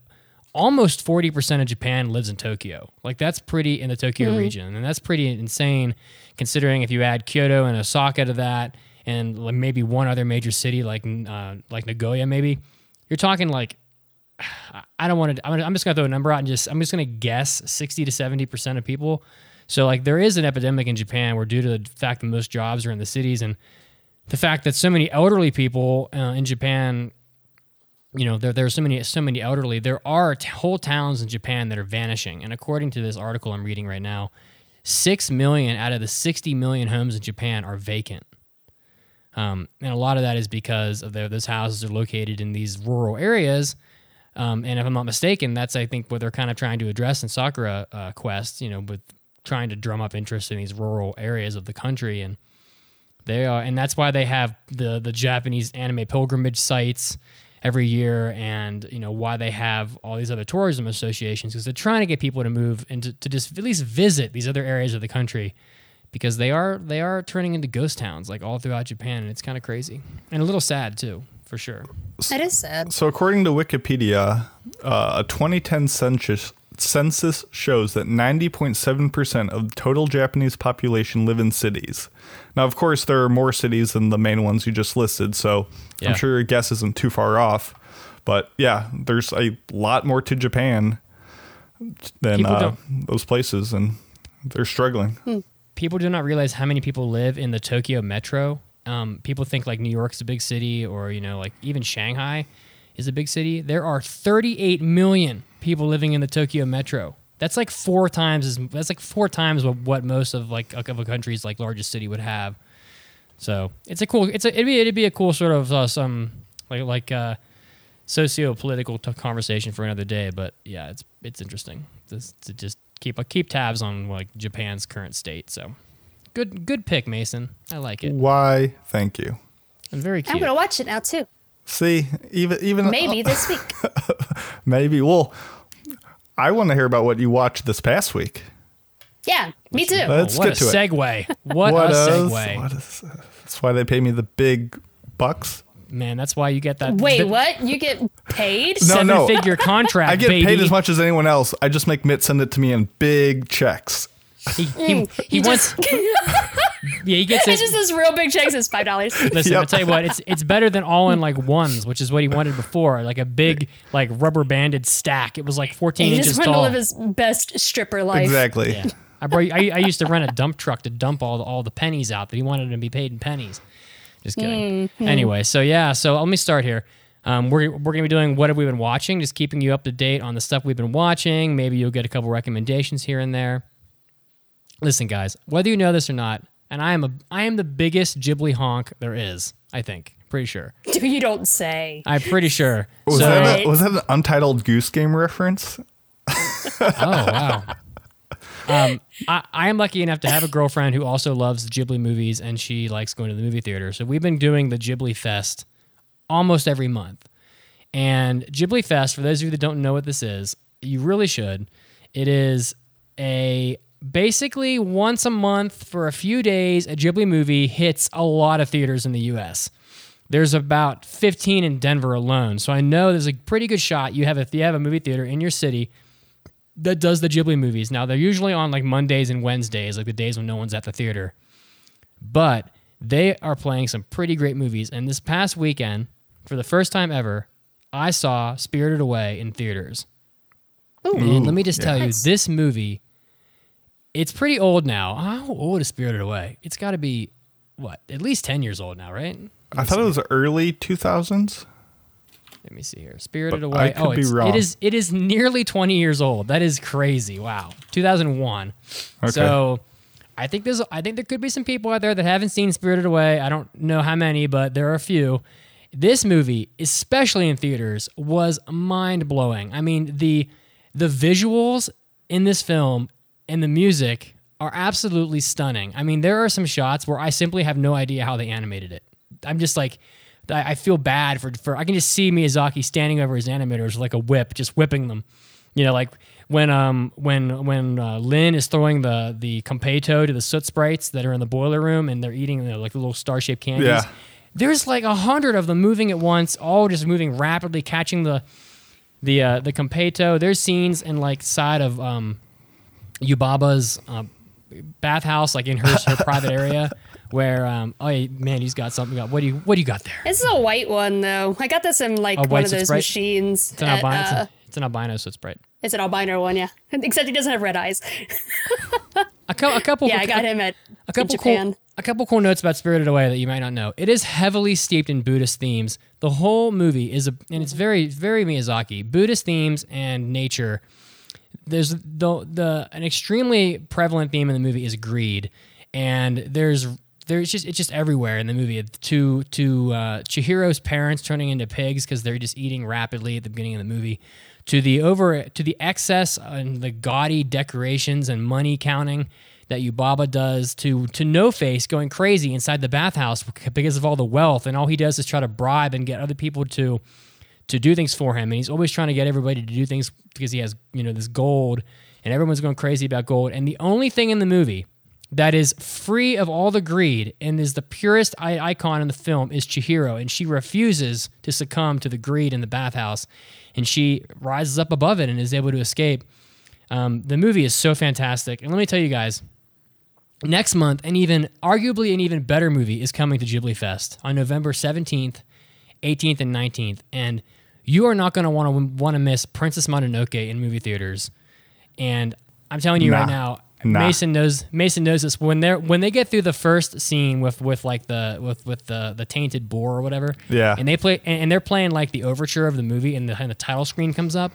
almost 40% of Japan lives in Tokyo. Like that's pretty in the Tokyo region. And that's pretty insane considering if you add Kyoto and Osaka to that and like maybe one other major city like uh, like Nagoya maybe, you're talking like I don't want to I'm, gonna- I'm just going to throw a number out and just I'm just going to guess 60 to 70% of people. So like there is an epidemic in Japan where due to the fact that most jobs are in the cities and the fact that so many elderly people uh, in Japan you know there, there are so many so many elderly. There are t- whole towns in japan that are vanishing. And according to this article i'm reading right now 6 million out of the 60 million homes in japan are vacant. Um, and a lot of that is because of those houses are located in these rural areas. Um, and if i'm not mistaken that's i think what they're kind of trying to address in sakura uh, quest you know with trying to drum up interest in these rural areas of the country. And they are, and that's why they have the the Japanese anime pilgrimage sites every year, and you know why they have all these other tourism associations because they're trying to get people to move and to, to just at least visit these other areas of the country because they are they are turning into ghost towns like all throughout Japan, and it's kind of crazy and a little sad too, for sure. That is sad. So, according to Wikipedia, uh, a 2010 census census shows that 90.7% of the total Japanese population live in cities. Now, of course, there are more cities than the main ones you just listed, so Yeah. I'm sure your guess isn't too far off. But yeah, there's a lot more to Japan than uh, those places, and they're struggling. people do not realize how many people live in the Tokyo metro. Um, people think like New York's a big city, or you know, like even Shanghai is a big city. There are 38 million people living in the Tokyo metro. That's like four times as that's like four times what, what most of like of a country's like largest city would have. So it's a cool. It's a it'd be it'd be a cool sort of uh, some like like uh, socio political t- conversation for another day. But yeah, it's it's interesting to, to just keep uh, keep tabs on like Japan's current state. So good good pick, Mason. I like it. Why? Thank you. I'm very I'm gonna watch it now too. See, even even Maybe uh, this week. maybe. Well, I want to hear about what you watched this past week. Yeah, me too. Let's what get a to it. segue. What, a else? segue. What is, that's why they pay me the big bucks. Man, that's why you get that Wait, the what? You get paid? No, seven no. figure contract. I get baby. paid as much as anyone else. I just make Mitt send it to me in big checks. He, he, he wants. yeah, he gets it. It's just this real big check says five dollars. Listen, I'll Yep. tell you what, it's it's better than all in like ones, which is what he wanted before, like a big like rubber banded stack. It was like 14 He inches just wanted to tall. live his best stripper life. Exactly. yeah, I, brought, I I used to rent a dump truck to dump all the, all the pennies out that he wanted to be paid in pennies. Just kidding. Mm-hmm. Anyway, so yeah, so let me start here. Um, we're we're gonna be doing what have we been watching, just keeping you up to date on the stuff we've been watching. Maybe you'll get a couple recommendations here and there. Listen, guys, whether you know this or not, and I am a I am the biggest Ghibli honk there is. I think, pretty sure. Do you don't say. I'm pretty sure. Was, so, that a, was that an Untitled Goose Game reference? oh wow. Um, I, I am lucky enough to have a girlfriend who also loves Ghibli movies, and she likes going to the movie theater. So we've been doing the Ghibli Fest almost every month. And Ghibli Fest, for those of you that don't know what this is, you really should. It is a basically once a month for a few days, a Ghibli movie hits a lot of theaters in the US. There's about 15 in Denver alone. So I know there's a pretty good shot you have if you have a movie theater in your city that does the Ghibli movies. Now they're usually on like Mondays and Wednesdays, like the days when no one's at the theater. But they are playing some pretty great movies. And this past weekend, for the first time ever, I saw Spirited Away in theaters. And let me just tell you, this movie, it's pretty old now. How old is Spirited Away? It's got to be what, at least ten years old now, right? I thought it was early 2000s. Let me see here. Spirited But Away. I could oh, be it's, wrong. it is. It is nearly twenty years old. That is crazy. Wow, two thousand one. Okay. So, I think there's. I think there could be some people out there that haven't seen Spirited Away. I don't know how many, but there are a few. This movie, especially in theaters, was mind blowing. I mean the the visuals in this film and the music are absolutely stunning. I mean, there are some shots where I simply have no idea how they animated it. I'm just like, I feel bad for, for I can just see Miyazaki standing over his animators like a whip, just whipping them. You know, like when um when when uh, Lin is throwing the the konpeito to the soot sprites that are in the boiler room and they're eating like the little star shaped candies. Yeah. There's like a hundred of them moving at once, all just moving rapidly, catching the the uh, the konpeito. There's scenes in like side of um, Yubaba's um, bathhouse, like in her, her private area, where um, oh yeah, man, he's got something. What do you what do you got there? This is a white one though. I got this in like A one white of those Sprite? machines. It's an at, albino. it's, uh, an, it's an albino, so it's bright. it's an albino one, yeah. Except he doesn't have red eyes. A, cou- a couple. Yeah, I got him at a couple in Japan. cool a couple cool notes about Spirited Away that you might not know. It is heavily steeped in Buddhist themes. The whole movie is a and it's very very Miyazaki. Buddhist themes and nature. There's the the an extremely prevalent theme in the movie is greed, and there's there's just it's just everywhere in the movie. To to uh, Chihiro's parents turning into pigs because they're just eating rapidly at the beginning of the movie. To the over to the excess and the gaudy decorations and money counting that Yubaba does to to No Face going crazy inside the bathhouse because of all the wealth and all he does is try to bribe and get other people to to do things for him. And he's always trying to get everybody to do things because he has you know this gold and everyone's going crazy about gold. And the only thing in the movie that is free of all the greed and is the purest icon in the film is Chihiro. And she refuses to succumb to the greed in the bathhouse. And she rises up above it and is able to escape. Um, the movie is so fantastic. And let me tell you guys next month, an even arguably an even better movie is coming to Ghibli Fest on November 17th, 18th, and 19th. And you are not going to want to want to miss Princess Mononoke in movie theaters. And I'm telling you right now, Nah. Mason knows Mason knows this when they're when they get through the first scene with with like the with with the the tainted boar or whatever. Yeah. And they play and, and they're playing like the overture of the movie and the and the title screen comes up.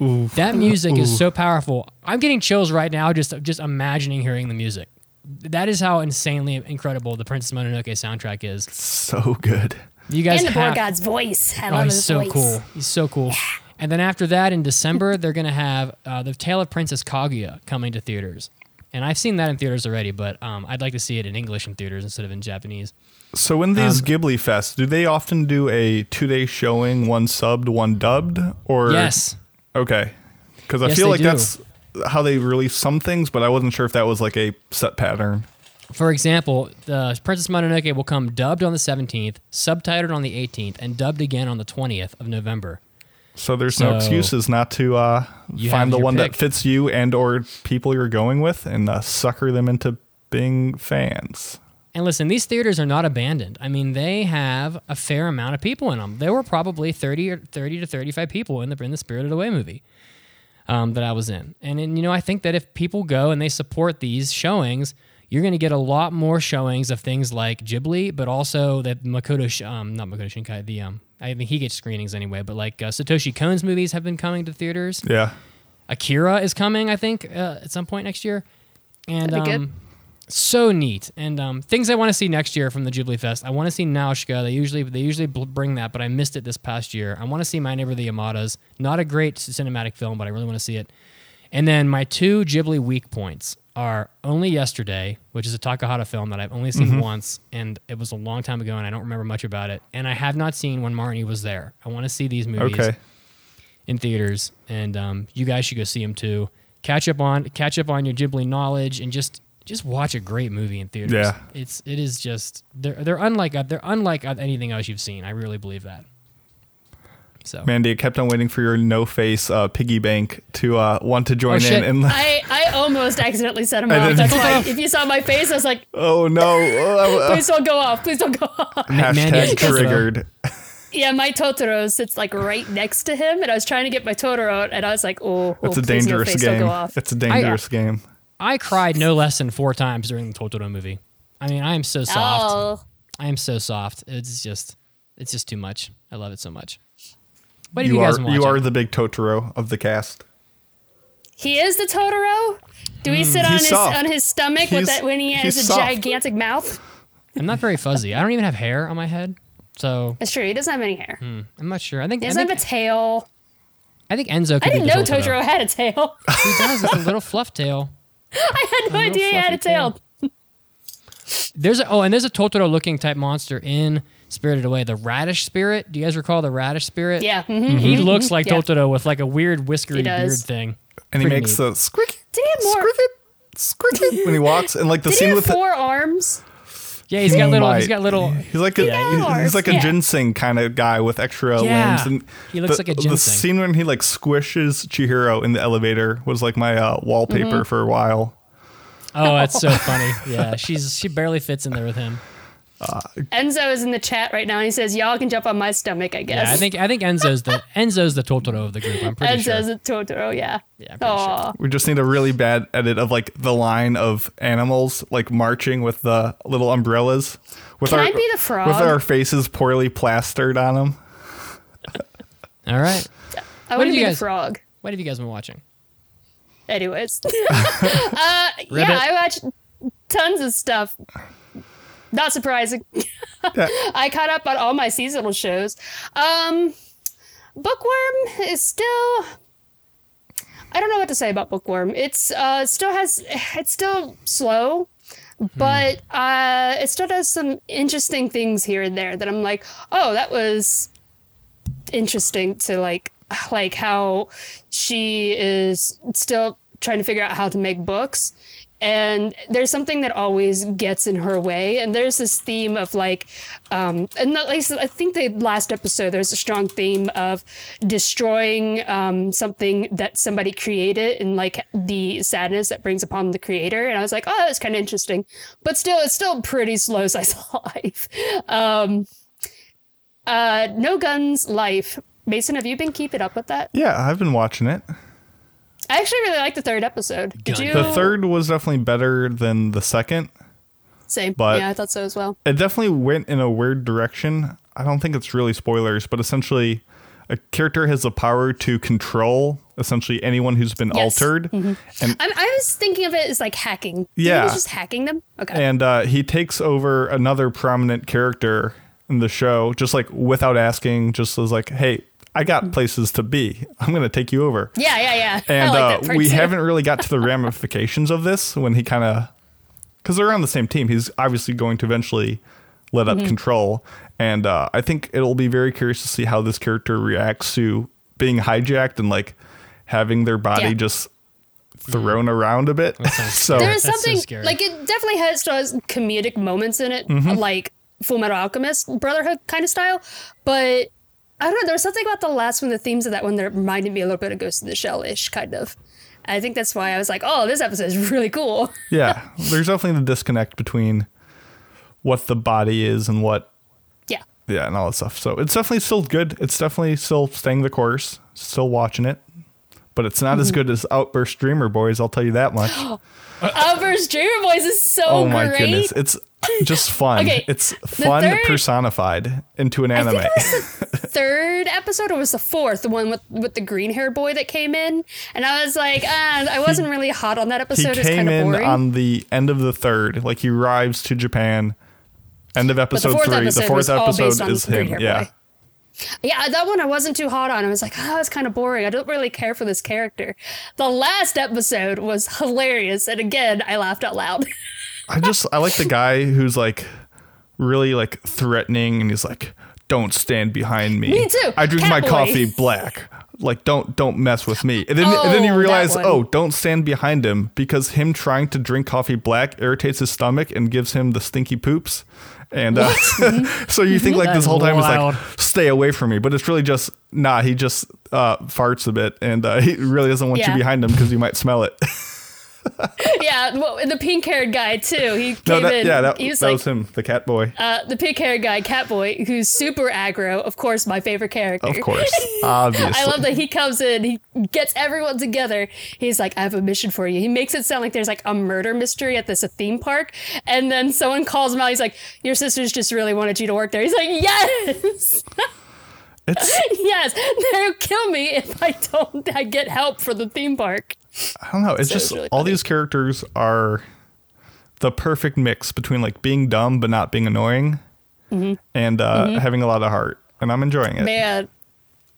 That music is so powerful. I'm getting chills right now just just imagining hearing the music. That is how insanely incredible the Princess Mononoke soundtrack is. So good. You guys and the boar have, god's voice. I oh, love he's his so voice. cool. He's so cool. And then after that, in December, they're gonna have uh, the Tale of Princess Kaguya coming to theaters. And I've seen that in theaters already, but um, I'd like to see it in English in theaters instead of in Japanese. So in these Um, Ghibli fests, do they often do a two-day showing, one subbed, one dubbed, or Yes, Okay, because I Yes, feel like do. that's how they release some things, but I wasn't sure if that was like a set pattern. For example, the Princess Mononoke will come dubbed on the 17th, subtitled on the 18th, and dubbed again on the 20th of November. So there's no excuses not to uh, find the one pick. that fits you and or people you're going with and uh, sucker them into being fans. And listen, these theaters are not abandoned. I mean, they have a fair amount of people in them. There were probably 30 or 30 to 35 people in the in the Spirited Away movie um, that I was in. And, and you know, I think that if people go and they support these showings, you're going to get a lot more showings of things like Ghibli, but also that Makoto, Sh- um, not Makoto Shinkai, the um, I think he gets screenings anyway. But like uh, Satoshi Kon's movies have been coming to theaters. Yeah. Akira is coming, I think, uh, at some point next year. And That'd be good. um, so neat. And um, things I want to see next year from the Ghibli Fest. I want to see Nausicaa. They usually they usually bl- bring that, but I missed it this past year. I want to see My Neighbor the Yamadas. Not a great cinematic film, but I really want to see it. And then my two Ghibli weak points are Only Yesterday, which is a Takahata film that I've only seen once, and it was a long time ago, and I don't remember much about it. And I have not seen when Marnie was there. I want to see these movies Okay. in theaters, and um, you guys should go see them too. Catch up on catch up on your Ghibli knowledge, and just just watch a great movie in theaters. Yeah. it's it is just they're they're unlike they're unlike anything else you've seen. I really believe that. So Mandy, I kept on waiting for your no face uh, piggy bank to uh, want to join Oh, in. And I, I almost accidentally set him off. That's why if you saw my face, I was like, oh no, uh, please don't go off. Please don't go off. Hashtag Totoro. triggered. Yeah, my Totoro sits like right next to him, and I was trying to get my Totoro, out, and I was like, oh, oh a please, no dangerous game. go. It's a dangerous game. I cried no less than four times during the Totoro movie. I mean, I am so soft. Oh, I am so soft. It's just, it's just too much. I love it so much. What have You you, guys are been you are the big Totoro of the cast. he is the Totoro. Do we hmm. sit on his soft. on his stomach with that when he has a soft. gigantic mouth? I'm not very fuzzy. I don't even have hair on my head, so That's true. He doesn't have any hair. Hmm. I'm not sure. I think He I doesn't think, have a tail. I think Enzo. Could I didn't be the know Totoro had a tail. He does. It's a little fluff tail. I had no idea he had a tail. tail. There's a, oh, and there's a Totoro looking type monster in Spirited Away. The radish spirit. Do you guys recall the radish spirit? Yeah. mhm. He looks like Yeah. Totoro with like a weird whiskery beard thing. And he makes neat. the squeaky, Did he have more? squeaky, squeaky when he walks. And like the Did he scene have with the, four arms? Yeah, he's got little. might. He's got little. He's like a Yeah. he's like a Yeah. ginseng kind of guy with extra Yeah. limbs, and He looks the, like a ginseng. The scene when he like squishes Chihiro in the elevator was like my uh, wallpaper Mm-hmm. for a while. Oh, that's so funny. Yeah, she's she barely fits in there with him. Enzo is in the chat right now, and he says, "Y'all can jump on my stomach." I guess. Yeah, I think I think Enzo's the Enzo's the Totoro of the group. I'm pretty sure. Enzo's sure. a Totoro. Yeah. Yeah, sure. We just need a really bad edit of like the line of animals like marching with the little umbrellas. With Can our, I be the frog? With our faces poorly plastered on them. All right. I What want to be you the frog. What have you guys been watching? Anyways. uh, yeah, I watched tons of stuff. Not surprising. I caught up on all my seasonal shows. Um, Bookworm is still. I don't know what to say about Bookworm. It's uh, still has it's still slow, but uh, it still does some interesting things here and there that I'm like, oh, that was interesting to like like how she is still trying to figure out how to make books and there's something that always gets in her way. And there's this theme of like um and at least i think the last episode there's a strong theme of destroying um something that somebody created and like the sadness that brings upon the creator. And i was like oh that's kind of interesting. But still it's still pretty slow slice of life. Um uh no guns life. Mason have you been keeping up with that? Yeah, I've been watching it. I actually really liked the third episode did you The third was definitely better than the second. same but- yeah i thought so as well It definitely went in a weird direction. I don't think it's really spoilers, but essentially, a character has the power to control essentially anyone who's been Yes. altered, and I'm, I was thinking of it as like hacking. Yeah. he's just hacking them. Okay. and uh, he takes over another prominent character in the show, just like without asking, just as like, "Hey, I got places to be. I'm going to take you over." yeah, yeah, yeah. And I like uh, that part we too. haven't really got to the ramifications of this when he kind of, because they're on the same team. He's obviously going to eventually let Mm-hmm. up control, and uh, I think it'll be very curious to see how this character reacts to being hijacked and like having their body Yeah. just thrown around a bit. so There's That's so something scary. like it definitely has still has comedic moments in it, Mm-hmm. like Full Metal Alchemist Brotherhood kind of style. But I don't know. There was something about the last one, the themes of that one, that reminded me a little bit of Ghost in the Shell ish, kind of. I think that's why I was like, oh, this episode is really cool. yeah, there's definitely the disconnect between what the body is and what Yeah. yeah and all that stuff. So it's definitely still good. It's definitely still staying the course. Still watching it. But it's not Mm-hmm. as good as Outburst Dreamer Boys, I'll tell you that much. Outburst Dreamer Boys is so oh my great. goodness. It's just fun. Okay, it's fun third- personified into an I anime. think it was the third episode, or was the fourth, the one with with the green hair boy that came in, and I was like, ah, I wasn't really hot on that he episode. It's came kind of in boring. on the end of the third. Like he arrives to Japan. End of but the episode fourth three. episode The fourth episode is him. Yeah. boy. Yeah, that one I wasn't too hot on. I was like, oh, it's kind of boring. I don't really care for this character. The last episode was hilarious, and again, I laughed out loud. I just I like the guy who's like really like threatening and he's like, Don't stand behind me. Me too. I drink my coffee black. Like don't don't mess with me. And then and then you Oh, realize, oh, don't stand behind him because him trying to drink coffee black irritates his stomach and gives him the stinky poops. And uh, so you think like this whole time is like stay away from me, but it's really just nah. He just uh, farts a bit, and uh, he really doesn't want Yeah. you behind him because you might smell it. yeah, well, the pink haired guy too. He came no, that, in. yeah, that, he was that like was him, the cat boy. uh, the pink haired guy, cat boy, who's super aggro. Of course, my favorite character. Of course, obviously. I love that he comes in, he gets everyone together. He's like, I have a mission for you. He makes it sound like there's like a murder mystery at this theme park. And then someone calls him out. He's like, Your sisters just really wanted you to work there. He's like, Yes, It's yes, they'll kill me if I don't I get help for the theme park. I don't know. It's So just it's really all funny. these characters are the perfect mix between like being dumb but not being annoying, Mm-hmm. and uh, having a lot of heart. And I'm enjoying it. Man.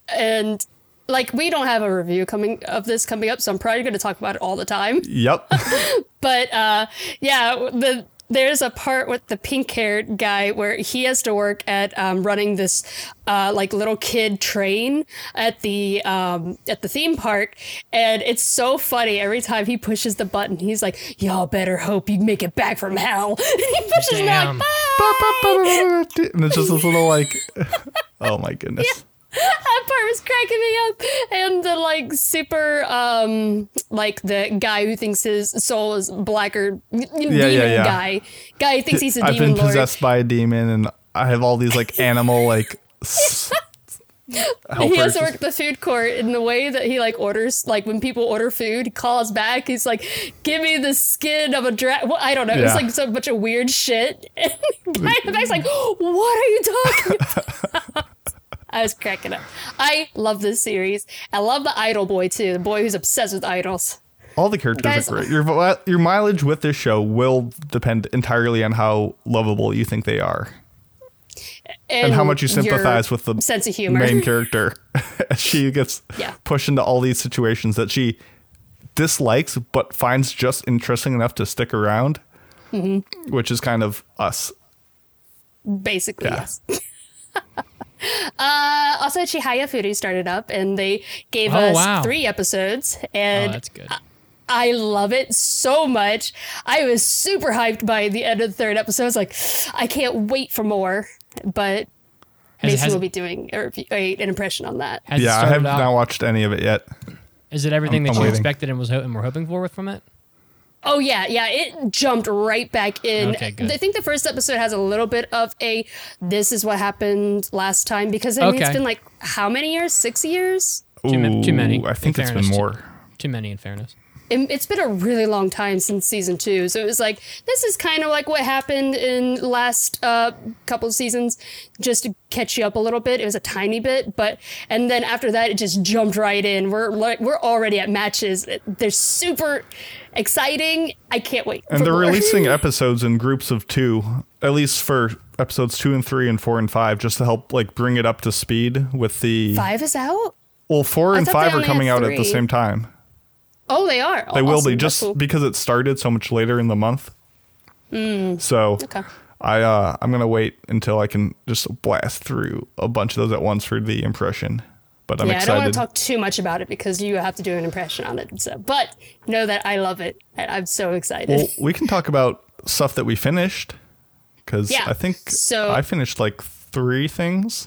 And like, we don't have a review coming of this coming up, so I'm probably going to talk about it all the time. Yep. But uh, yeah, the there's a part with the pink haired guy where he has to work at um, running this uh, like little kid train at the um, at the theme park, and it's so funny every time he pushes the button. He's like, "Y'all better hope you make it back from hell." And he pushes it Damn. like, "Bye." and it's just this little like, oh my goodness. That part was cracking me up and the like super um like the guy who thinks his soul is blacker yeah, demon yeah, yeah. guy guy who thinks he's a I've demon been lord possessed by a demon, and I have all these like animal like. s- he has helpers. to work at the food court in the way that he like orders like when people order food he calls back he's like give me the skin of a dragon well, i don't know it's Yeah. like so bunch of weird shit and the guy in the back's like what are you talking about I was cracking up. I love this series. I love the idol boy too, the boy who's obsessed with idols. All the characters Guys- are great. Your your mileage with this show will depend entirely on how lovable you think they are. and how much you sympathize with the sense of humor. main character she gets Yeah. pushed into all these situations that she dislikes but finds just interesting enough to stick around Mm-hmm. which is kind of us Basically, Yeah. yes. uh, also, Chihaya Furu started up, and they gave Oh, us wow. three episodes, Oh, and that's good. I love it so much. I was super hyped by the end of the third episode. I was like, I can't wait for more. But Has, Mason has, will be doing a, review- a- an impression on that. yeah i have out- not watched any of it yet Is it everything I'm- that I'm you waiting. expected and was ho- and were hoping for with from it? Oh yeah, yeah, it jumped right back in. Okay, good. I think the first episode has a little bit of a this is what happened last time because I mean it's Okay. been like how many years? 6 years? Too ma- too many, i think in it's been fairness. more Too many, in fairness. It- It's been a really long time since season 2. So it was like this is kind of like what happened in last uh couple of seasons just to catch you up a little bit. It was a tiny bit, but and then after that it just jumped right in. We're like we're already at matches. They're super exciting. I can't wait. and they're more. releasing episodes in groups of two at least for episodes two and three and four and five just to help like bring it up to speed with the 5 is out? well four I and five are coming out at the same time Oh, they are. They will be just cool. because it started so much later in the month. So Mm. Okay. I uh, I'm gonna wait until I can just blast through a bunch of those at once for the impression. But I'm yeah, I don't want to talk too much about it because you have to do an impression on it. So, but know that I love it. and I'm so excited. well, we can talk about stuff that we finished because Yeah, I think so- I finished like three things.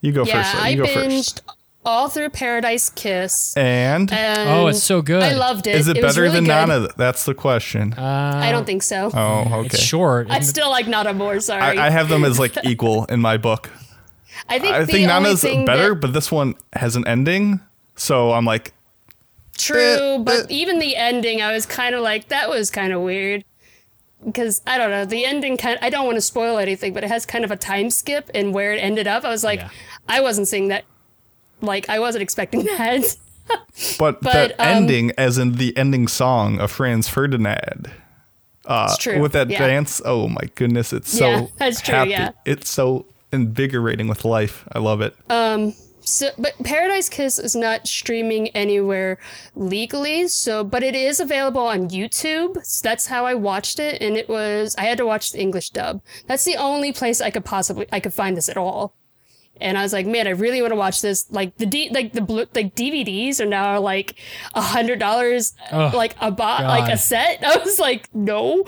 You go yeah, first. though. I You go binged first. All through Paradise Kiss. And And Oh, it's so good. I loved it. is it, was better really than good. Nana? That's the question. I don't think so. oh, okay. It's short. I still like Nana more. Sorry. I, I have them as like equal in my book. I think I think Nana's better, that- but this one has an ending. So I'm like, True, Eh, but eh. even the ending, I was kind of like, that was kind of weird. Because I don't know, the ending kind. I don't want to spoil anything, but it has kind of a time skip in where it ended up. I was like, Yeah. I wasn't seeing that. Like, I wasn't expecting that. But, But, that um, ending, as in the ending song of Franz Ferdinand, uh, it's true. with that yeah. dance, oh my goodness, it's Yeah, so that's true, happy. yeah. It's so invigorating with life. I love it. Um. So, but Paradise Kiss is not streaming anywhere legally. So, but it is available on YouTube. So that's how I watched it, and it was I had to watch the English dub. That's the only place I could possibly I could find this at all. And I was like, man, I really want to watch this. Like the D, like the blue, like DVDs are now like a hundred dollars, like a bot, like a set. I was like, no.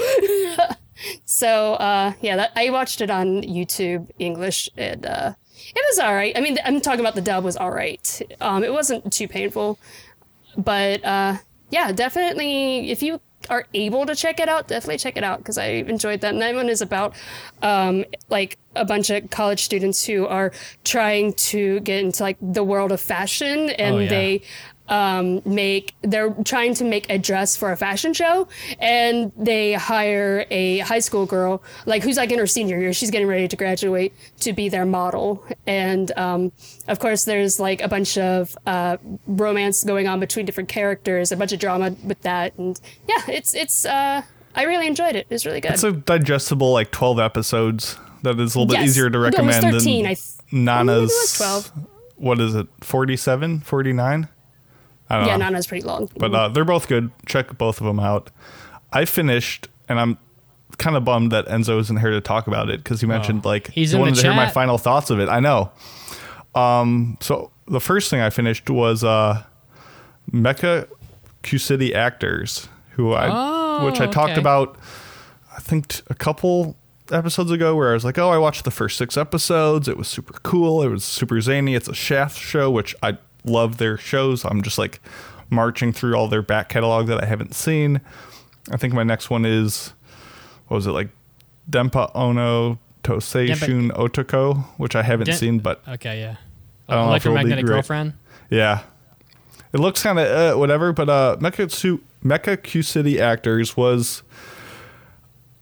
so uh, yeah, that, I watched it on YouTube English, and uh, it was all right. I mean, I'm talking about the dub was all right. Um, it wasn't too painful, but uh, yeah, definitely. If you are able to check it out, definitely check it out because I enjoyed that. And that one is about um, like a bunch of college students who are trying to get into like the world of fashion, and Oh, yeah. they um, make they're trying to make a dress for a fashion show, and they hire a high school girl like who's like in her senior year. She's getting ready to graduate to be their model, and um, of course there's like a bunch of uh, romance going on between different characters, a bunch of drama with that, and yeah, it's it's. Uh, I really enjoyed it. It was really good. It's a digestible, like 12 episodes that is a little bit easier to No, recommend 13, than I th- Nana's. Maybe it was 12. What is it? 47? 49? I don't yeah, know. Nana's pretty long. But uh, they're both good. Check both of them out. I finished, and I'm kind of bummed that Enzo isn't here to talk about it because he mentioned like Oh, He's he in the wanted to hear my final thoughts of it. I know. Um, so the first thing I finished was uh, Mecha Q City Actors, who I Oh, which I talked okay. about. I think t- a couple episodes ago where I was like, "Oh, I watched the first six episodes. It was super cool. It was super zany. It's a Shaft show, which I love their shows. I'm just like marching through all their back catalog that I haven't seen. I think my next one is what was it like Denpa Onna to Seishun Otoko, which I haven't seen, but Okay, yeah. I don't know if it'll Electromagnetic girlfriend. yeah. It looks kind of uh, whatever, but uh, Mecha, Su- Mekakucity Actors was.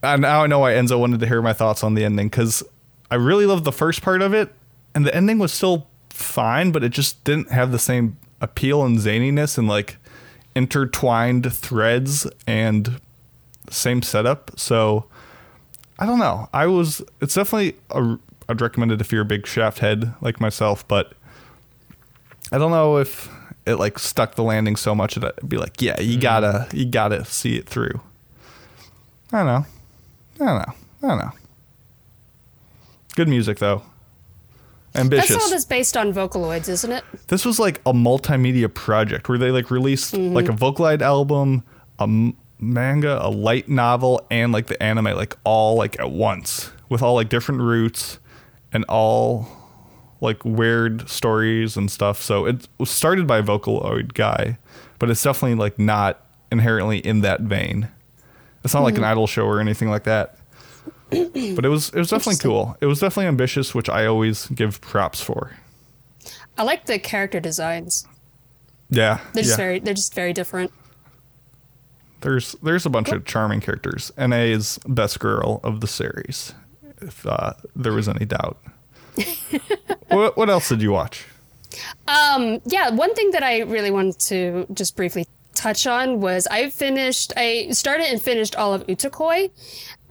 And now I know why Enzo wanted to hear my thoughts on the ending because I really loved the first part of it, and the ending was still fine, but it just didn't have the same appeal and zaniness and like intertwined threads and same setup. So I don't know. I was. It's definitely a. I'd recommend it if you're a big Shaft head like myself, but I don't know if it like stuck the landing so much that it'd be like, yeah, you mm-hmm. gotta, you gotta see it through. I don't know. I don't know. I don't know. Good music though. Ambitious. That's all that's based on Vocaloids, isn't it? this was like a multimedia project where they like released mm-hmm. like a Vocaloid album, a m- manga, a light novel, and like the anime like all like at once with all like different routes and all like weird stories and stuff. So it was started by a Vocaloid guy, but it's definitely like not inherently in that vein. It's not like an mm-hmm. idol show or anything like that. But it was it was definitely cool. It was definitely ambitious, which I always give props for. I like the character designs. Yeah. They're just yeah. very they're just very different. There's there's a bunch of charming characters. Na is best girl of the series, if uh, there was any doubt. what what else did you watch? Um, yeah, one thing that I really wanted to just briefly touch on was I finished, I started and finished all of Utakoi,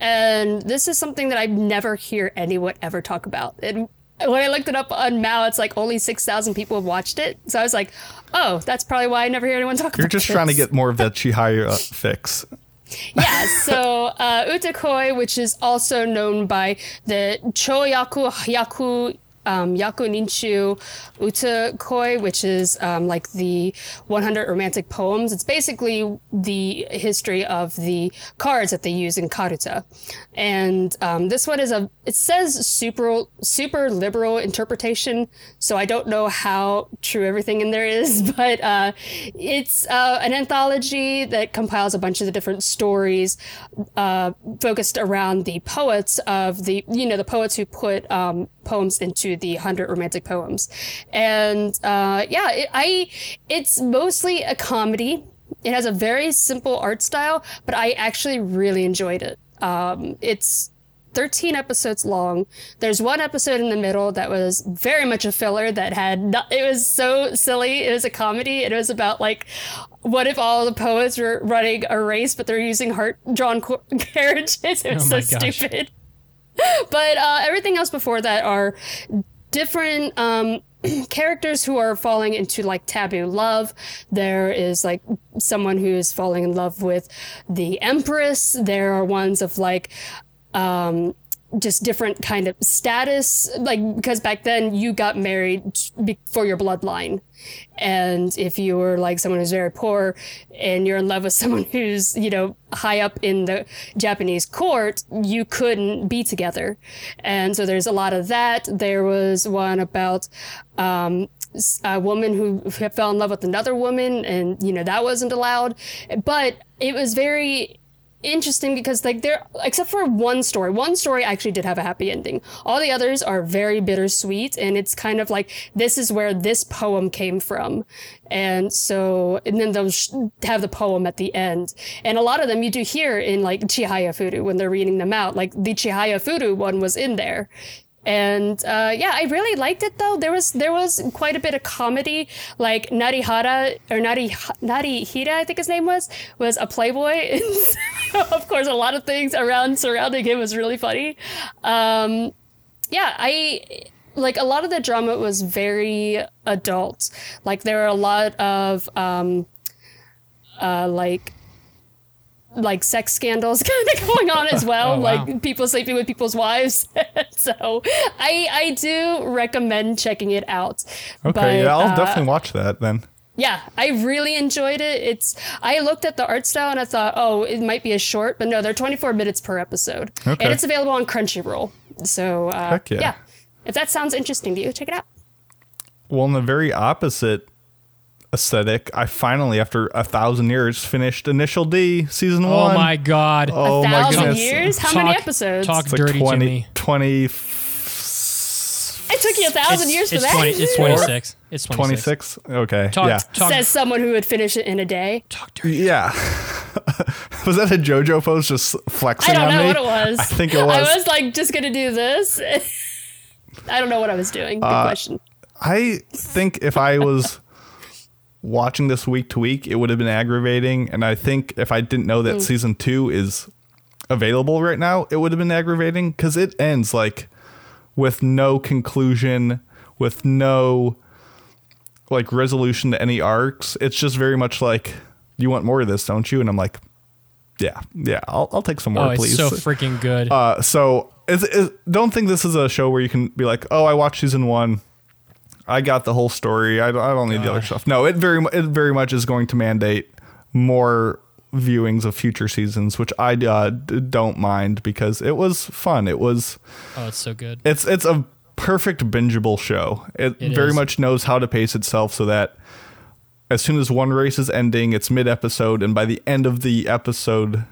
and this is something that I never hear anyone ever talk about. And when I looked it up on Mal, it's like only six thousand people have watched it. So I was like, oh, that's probably why I never hear anyone talk You're about. It. You're just trying to get more of that Chihaya fix. yeah, so uh, Utakoi, which is also known by the Choyaku Hyaku um, Ninchu Utakoi, which is um, like the 100 romantic poems. It's basically the history of the cards that they use in Karuta. And um, this one is a, it says super, super liberal interpretation. So I don't know how true everything in there is, but uh, it's uh, an anthology that compiles a bunch of the different stories uh, focused around the poets of the, you know, the poets who put um, poems into the 100 romantic poems. And uh, yeah, it, I, it's mostly a comedy. It has a very simple art style, but I actually really enjoyed it. Um, it's 13 episodes long. There's one episode in the middle that was very much a filler that had not, it was so silly. It was a comedy. It was about like, what if all the poets were running a race, but they're using heart drawn carriages? It was Oh so gosh. stupid. but uh, everything else before that are different um, characters who are falling into like taboo love. There is like someone who is falling in love with the empress. There are ones of like um, just different kind of status. Like because back then you got married for your bloodline. And if you were like someone who's very poor and you're in love with someone who's you know high up in the japanese court you couldn't be together. And so there's a lot of that. There was one about um, a woman who fell in love with another woman and you know that wasn't allowed. But it was very interesting because like there except for one story. One story actually did have a happy ending. All the others are very bittersweet and it's kind of like this is where this poem came from. And so and then they'll have the poem at the end. And a lot of them you do hear in like chihaya furu when they're reading them out. Like the chihaya furu one was in there and uh, yeah, I really liked it though. There was there was quite a bit of comedy. Like Narihara or Nari Narihira, I think his name was, was a playboy. Of course, a lot of things around surrounding him was really funny. Um, yeah, I like a lot of the drama was very adult. Like there are a lot of um, uh, like like sex scandals kind of going on as well, Oh, wow. like people sleeping with people's wives. so I I do recommend checking it out. Okay, But, yeah, I'll uh, definitely watch that then. yeah, I really enjoyed it. It's I looked at the art style and I thought, oh, it might be a short, but no, they're 24 minutes per episode, Okay. and it's available on Crunchyroll. So uh, Heck yeah. if that sounds interesting to you, check it out. Well, in the very opposite aesthetic, I finally, after a thousand years, finished Initial D season Oh one. my god. Oh a my thousand goodness. years? How many episodes? talk It's like dirty 20, Jimmy. 20 it took you a thousand It's, years for it's that. it's 26. It's 26. 26? Okay. Talk, yeah. talk, Says someone who would finish it in a day. talk dirty. Yeah. was that a JoJo pose just flexing I don't on know me? what it was. I think it was. I was like just gonna do this. I don't know what I was doing. Uh, Good question. I think if I was watching this week to week, it would have been aggravating. And I think if I didn't know that season two is available right now, it would have been aggravating because it ends like with no conclusion, with no like resolution to any arcs. It's just very much like, you want more of this, don't you? And I'm like, yeah, yeah, I'll, I'll take some more, Oh, it's please. so freaking good. Uh, so it's, it's, don't think this is a show where you can be like, oh, I watched season one. I got the whole story. I don't, I don't need the other stuff. No, it very it very much is going to mandate more viewings of future seasons, which I uh, don't mind because it was fun. It was oh, it's so good. it's it's a perfect bingeable show. It, It very is. much knows how to pace itself so that as soon as one race is ending, it's mid episode, and by the end of the episode,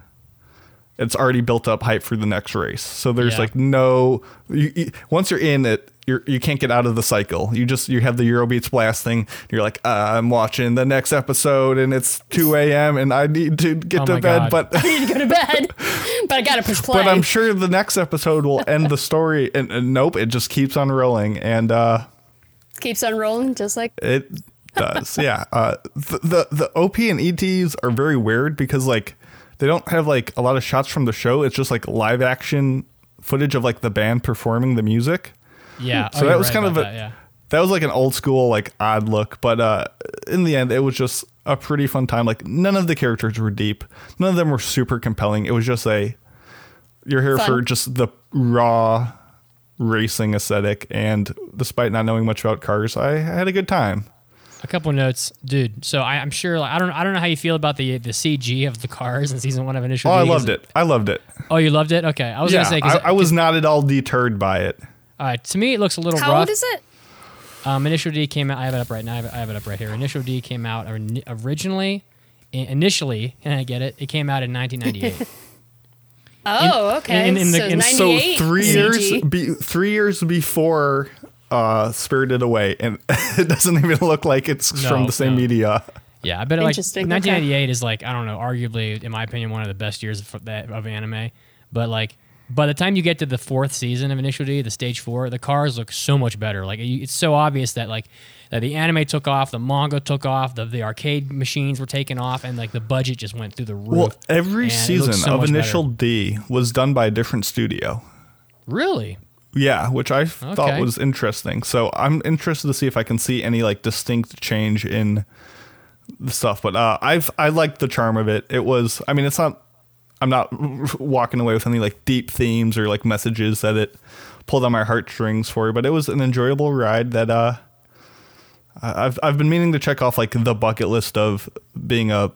it's already built up hype for the next race. So there's Yeah. like no you, you, once you're in it, you're you can't get out of the cycle. You just you have the Eurobeats blasting. You're like uh, I'm watching the next episode, and it's 2 a.m. and I need to get Oh to bed, God. but. I need to go to bed, but I gotta push play. But I'm sure the next episode will end the story, and, and nope, it just keeps on rolling, and uh, Keeps on rolling, just like it does. yeah, uh, the, the the OP and EDs are very weird because like they don't have like a lot of shots from the show. It's just like live action footage of like the band performing the music. Yeah. So oh, that was right kind of a that, yeah. that was like an old school like odd look, but uh, in the end, it was just a pretty fun time. Like none of the characters were deep, none of them were super compelling. It was just a you're here Fun. for just the raw racing aesthetic, and despite not knowing much about cars, I had a good time. A couple notes, dude. So I, I'm sure. Like, I don't. I don't know how you feel about the the CG of the cars in season one of Initial. Oh, I loved it. I loved it. Oh, you loved it. Okay, I was Yeah, gonna say. I, 'cause- I was not at all deterred by it. All right, to me, it looks a little how rough. old is it? Um, Initial D came out. I have it up right now. I have it, I have it up right here. Initial D came out originally, initially, and I get it. It came out in 1998. Oh, okay. in- in the- so in- So three CG. years, be, three years before uh, Spirited Away, and it doesn't even look like it's No, from the same no. media. yeah, I bet like Interesting, okay. 1998 is like I don't know, arguably in my opinion one of the best years of, that, of anime. But like by the time you get to the fourth season of Initial D, the stage four, the cars look so much better. Like it's so obvious that like that the anime took off, the manga took off, the the arcade machines were taken off, and like the budget just went through the roof. Well, every And it looks season so of Initial better. D was done by a different studio. Really? Yeah, which I f- Okay. thought was interesting. So I'm interested to see if I can see any like distinct change in the stuff. But uh, I've I liked the charm of it. It was. I mean, it's not. I'm not walking away with any like deep themes or like messages that it pulled on my heartstrings for. But it was an enjoyable ride that uh, I've I've been meaning to check off like the bucket list of being a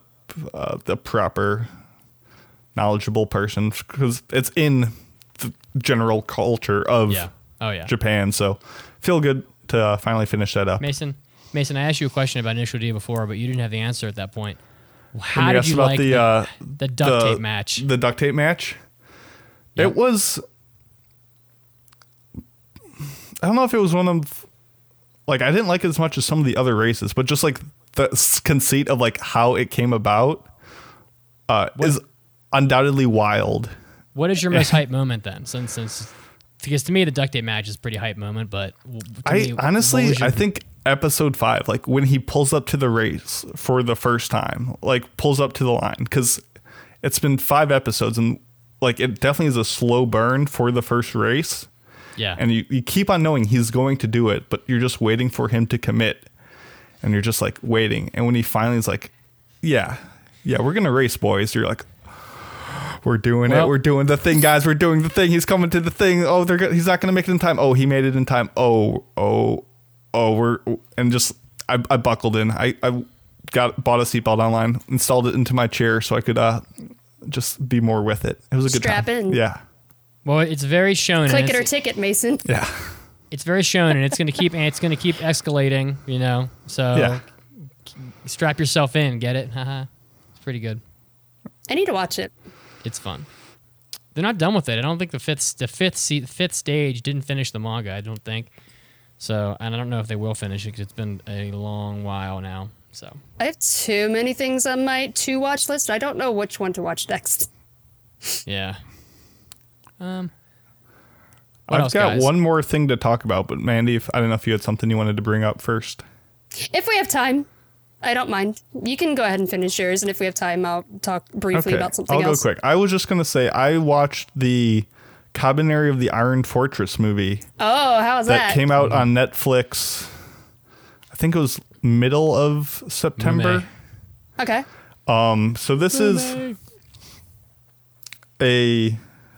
uh, the proper knowledgeable person because it's in the general culture of Yeah. Oh yeah. Japan. So feel good to uh, finally finish that up. Mason, Mason, I asked you a question about Initial D before, but you didn't have the answer at that point. How you did asked you about like the, the, uh, the duct tape match? The duct tape match. Yep. It was. I don't know if it was one of, like I didn't like it as much as some of the other races, but just like the conceit of like how it came about, uh, is undoubtedly wild. What is your most hype moment then? Since since because to me the duct tape match is a pretty hype moment, but to I me, honestly, your- I think episode five, like when he pulls up to the race for the first time, like pulls up to the line, because it's been five episodes and like it definitely is a slow burn for the first race. yeah, And you, you keep on knowing he's going to do it, but you're just waiting for him to commit. And you're just like waiting. And when he finally is like, yeah, yeah, we're going to race, boys, you're like, we're doing Well- it. We're doing the thing, guys. We're doing the thing. He's coming to the thing. Oh, they're go- he's not going to make it in time. Oh, he made it in time. Oh, oh, oh, we're and just I, I buckled in. I, I got bought a seatbelt online, installed it into my chair so I could uh just be more with it. It was a good Strap time. in. Yeah, well, it's very shown. Click it or it's, ticket, Mason. yeah, it's very shown, and it's going to keep and it's going to keep escalating. You know, so yeah. strap yourself in. Get it? Haha. it's pretty good. I need to watch it. It's fun. They're not done with it. I don't think the fifth the fifth se- fifth stage didn't finish the manga. I don't think. So, and I don't know if they will finish it because it's been a long while now. So, I have too many things on my to watch list. I don't know which one to watch next. yeah. Um. I've else, got guys? one more thing to talk about, but Mandy, if, I don't know if you had something you wanted to bring up first. If we have time, I don't mind. You can go ahead and finish yours, and if we have time, I'll talk briefly about something else. I'll go quick. I was just gonna say I watched the Kabaneri of the Iron Fortress movie Oh, how's that, that? came out on Netflix. I think it was middle of September. May. okay. Um, so this is a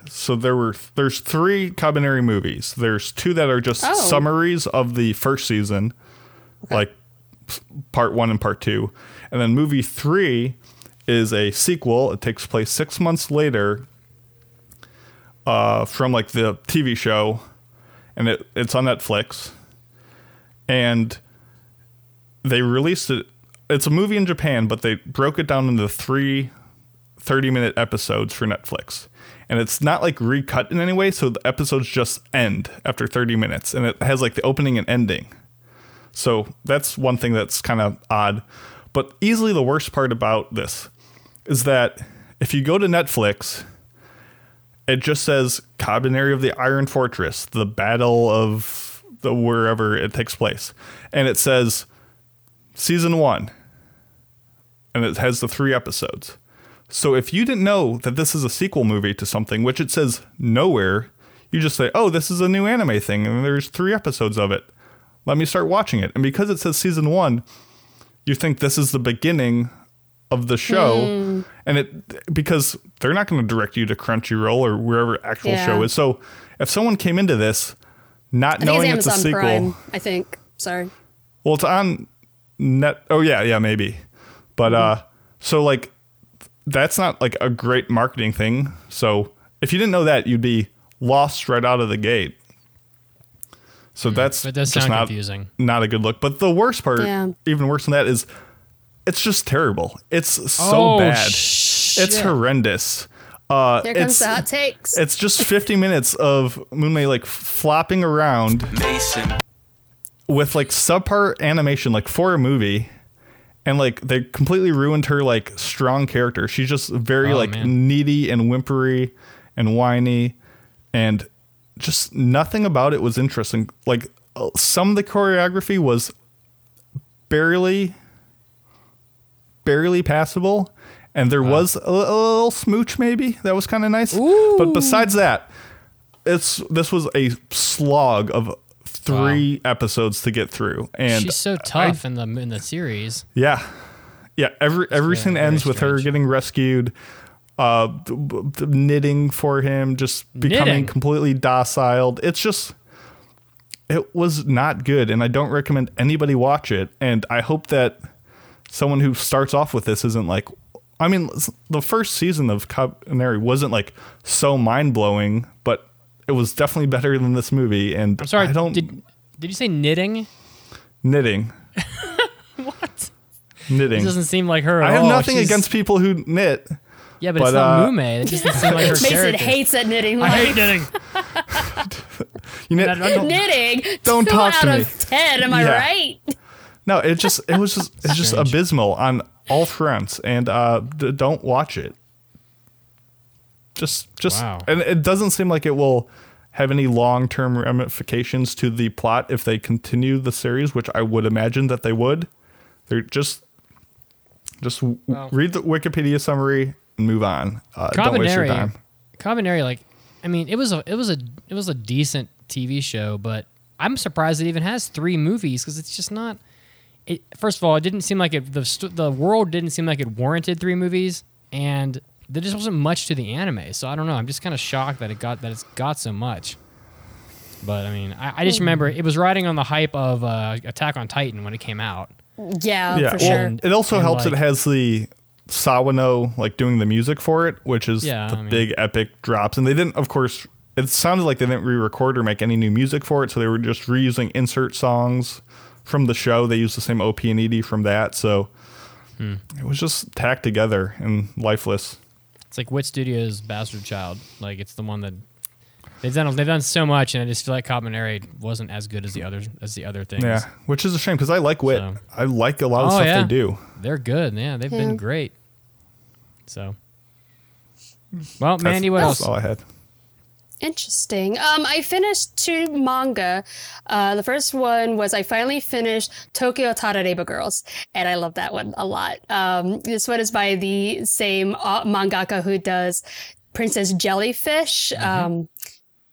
so there were there's three Kabaneri movies. There's two that are just Oh. summaries of the first season, like part one and part two, and then movie three is a sequel. It takes place six months later, uh, from like the TV show, and it it's on Netflix, and they released it. It's a movie in Japan, but they broke it down into three 30 minute episodes for Netflix. And it's not like recut in any way, so the episodes just end after 30 minutes and it has like the opening and ending. So that's one thing that's kind of odd. But easily the worst part about this is that if you go to Netflix, it just says Kabaneri of the Iron Fortress, the battle of the wherever it takes place. And it says season one. And it has the three episodes. So if you didn't know that this is a sequel movie to something, which it says nowhere, you just say, "Oh, this is a new anime thing, and there's three episodes of it. Let me start watching it." And because it says season one, you think this is the beginning of the show, hmm. Mm-hmm. and it because they're not going to direct you to Crunchyroll or wherever actual Yeah. show is. So if someone came into this not I knowing it's it's a Amazon sequel, Prime. I think. Sorry. well, it's on net. Oh yeah, yeah, maybe. But mm-hmm. uh, so like, that's not like a great marketing thing. So if you didn't know that, you'd be lost right out of the gate. So hmm. that's It does just sound not confusing. not a good look. But the worst part, Yeah. even worse than that, is it's just terrible. It's so Oh, bad. shit. It's horrendous. Uh, Here comes it's, the hot takes. it's just 50 minutes of Mumei like flopping around Mason. with like subpar animation like for a movie and like they completely ruined her like strong character she's just very Oh, like man. needy and whimpery and whiny and just nothing about it was interesting like uh, some of the choreography was barely barely passable and there was a, a little smooch maybe that was kind of nice but besides that it's this was a slog of three episodes to get through, and She's so tough in the in the series. yeah, yeah. Every every very- scene very ends with her getting rescued, uh, knitting for him, just becoming Knitting? completely docile. It's just. It was not good, and I don't recommend anybody watch it. And I hope that someone who starts off with this isn't like I mean the first season of Kabaneri wasn't like so mind blowing, but it was definitely better than this movie. And I'm sorry. I don't Did did you say knitting? knitting. What? Knitting. It doesn't seem like her. At I have all. nothing She's- against people who knit. Yeah, but, but, it's not uh, Mumei. It doesn't seem like her Mason character. hates that knitting. I hate knitting. You knit. I don't- knitting. Don't two talk out to of ten. Am I right? No, it just it was just it's just abysmal on all fronts, and uh, d- don't watch it. Just just Wow. and it doesn't seem like it will have any long term ramifications to the plot if they continue the series, which I would imagine that they would. They're just just w Well. read the Wikipedia summary and move on. Uh, don't waste your time. Kabaneri, like, I mean, it was a it was a it was a decent TV show, but I'm surprised it even has three movies because it's just not. It, first of all, it didn't seem like it the the world didn't seem like it warranted three movies, and there just wasn't much to the anime. So I don't know. I'm just kind of shocked that it got that it's got so much. But I mean, I, I just remember it was riding on the hype of uh, Attack on Titan when it came out. Yeah, yeah, for well, sure. it also And, helps like- it has the Sawano like doing the music for it, which is Yeah, the I mean- big epic drops. And they didn't, of course, it sounded like they didn't re-record or make any new music for it, so they were just reusing insert songs from the show. They used the same OP and ED from that, so Hmm. it was just tacked together and lifeless. It's like Wit Studios' Bastard Child. Like it's the one that they've done. They've done so much, and I just feel like Kabaneri wasn't as good as the others as the other things. Yeah, which is a shame because I like Wit. So- I like a lot of Oh, stuff yeah. they do. they're good. Yeah, they've Yeah. been great. So, well, Mandy, That's, what that's else? all I had. Interesting. Um, I finished two manga. Uh, the first one was I finally finished Tokyo Tarareba Girls, and I love that one a lot. Um, this one is by the same uh, mangaka who does Princess Jellyfish. Um,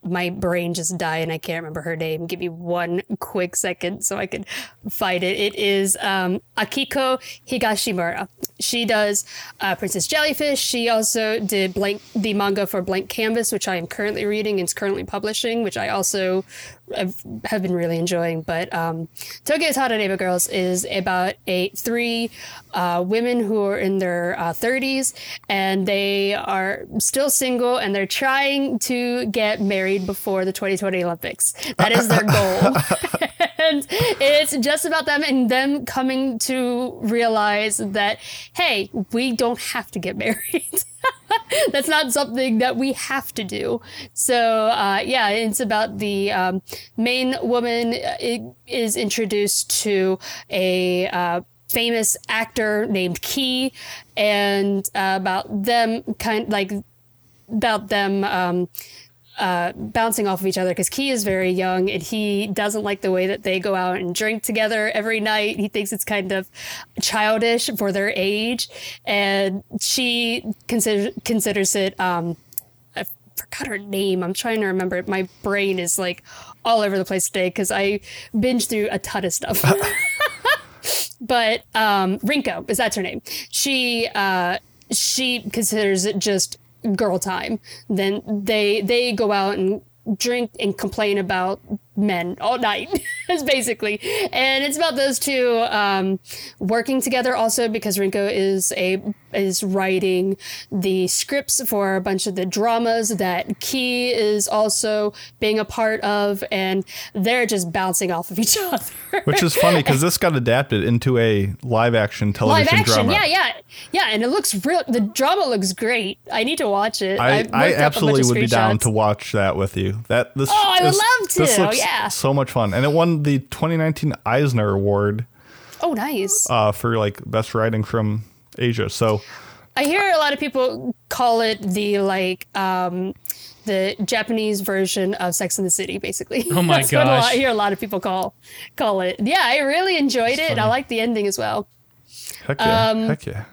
my brain just died and I can't remember her name. Give me one quick second so I can find it. It is um, Akiko Higashimura. She does uh, Princess Jellyfish. She also did blank the manga for Blank Canvas, which I am currently reading and is currently publishing, which I also have, have been really enjoying. But um, Tokyo Tarareba Girls is about a three uh, women who are in their uh, 30s and they are still single and they're trying to get married before the 2020 Olympics. That is their goal. and it's just about them and them coming to realize that, hey, we don't have to get married. That's not something that we have to do. So, uh, yeah, it's about the um, main woman uh, is introduced to a uh, famous actor named Key, and uh, about them kind like about them um, uh, bouncing off of each other because Key is very young and he doesn't like the way that they go out and drink together every night. He thinks it's kind of childish for their age, and she consider, considers it. Um, I forgot her name. I'm trying to remember it. My brain is like all over the place today because I binged through a ton of stuff. but um, Rinko is that's her name. She uh, she considers it just girl time. Then they they go out and drink and complain about men all night is basically and it's about those two um, working together also because rinko is a is writing the scripts for a bunch of the dramas that key is also being a part of and they're just bouncing off of each other Which is funny because this got adapted into a live action television live action drama. yeah yeah yeah and it looks real the drama looks great i need to watch it I, I've I looked up a absolutely would be down to watch that with you. That this. Oh, I would this- love This to, looks yeah. so much fun, and it won the 2019 Eisner Award oh nice uh, for like best writing from Asia. So I hear a lot of people call it the like um the Japanese version of Sex in the City, basically. Oh my That's what lot, gosh. I hear a lot of people call call it. Yeah, I really enjoyed it. and I like the ending as well. heck yeah, Um, heck yeah.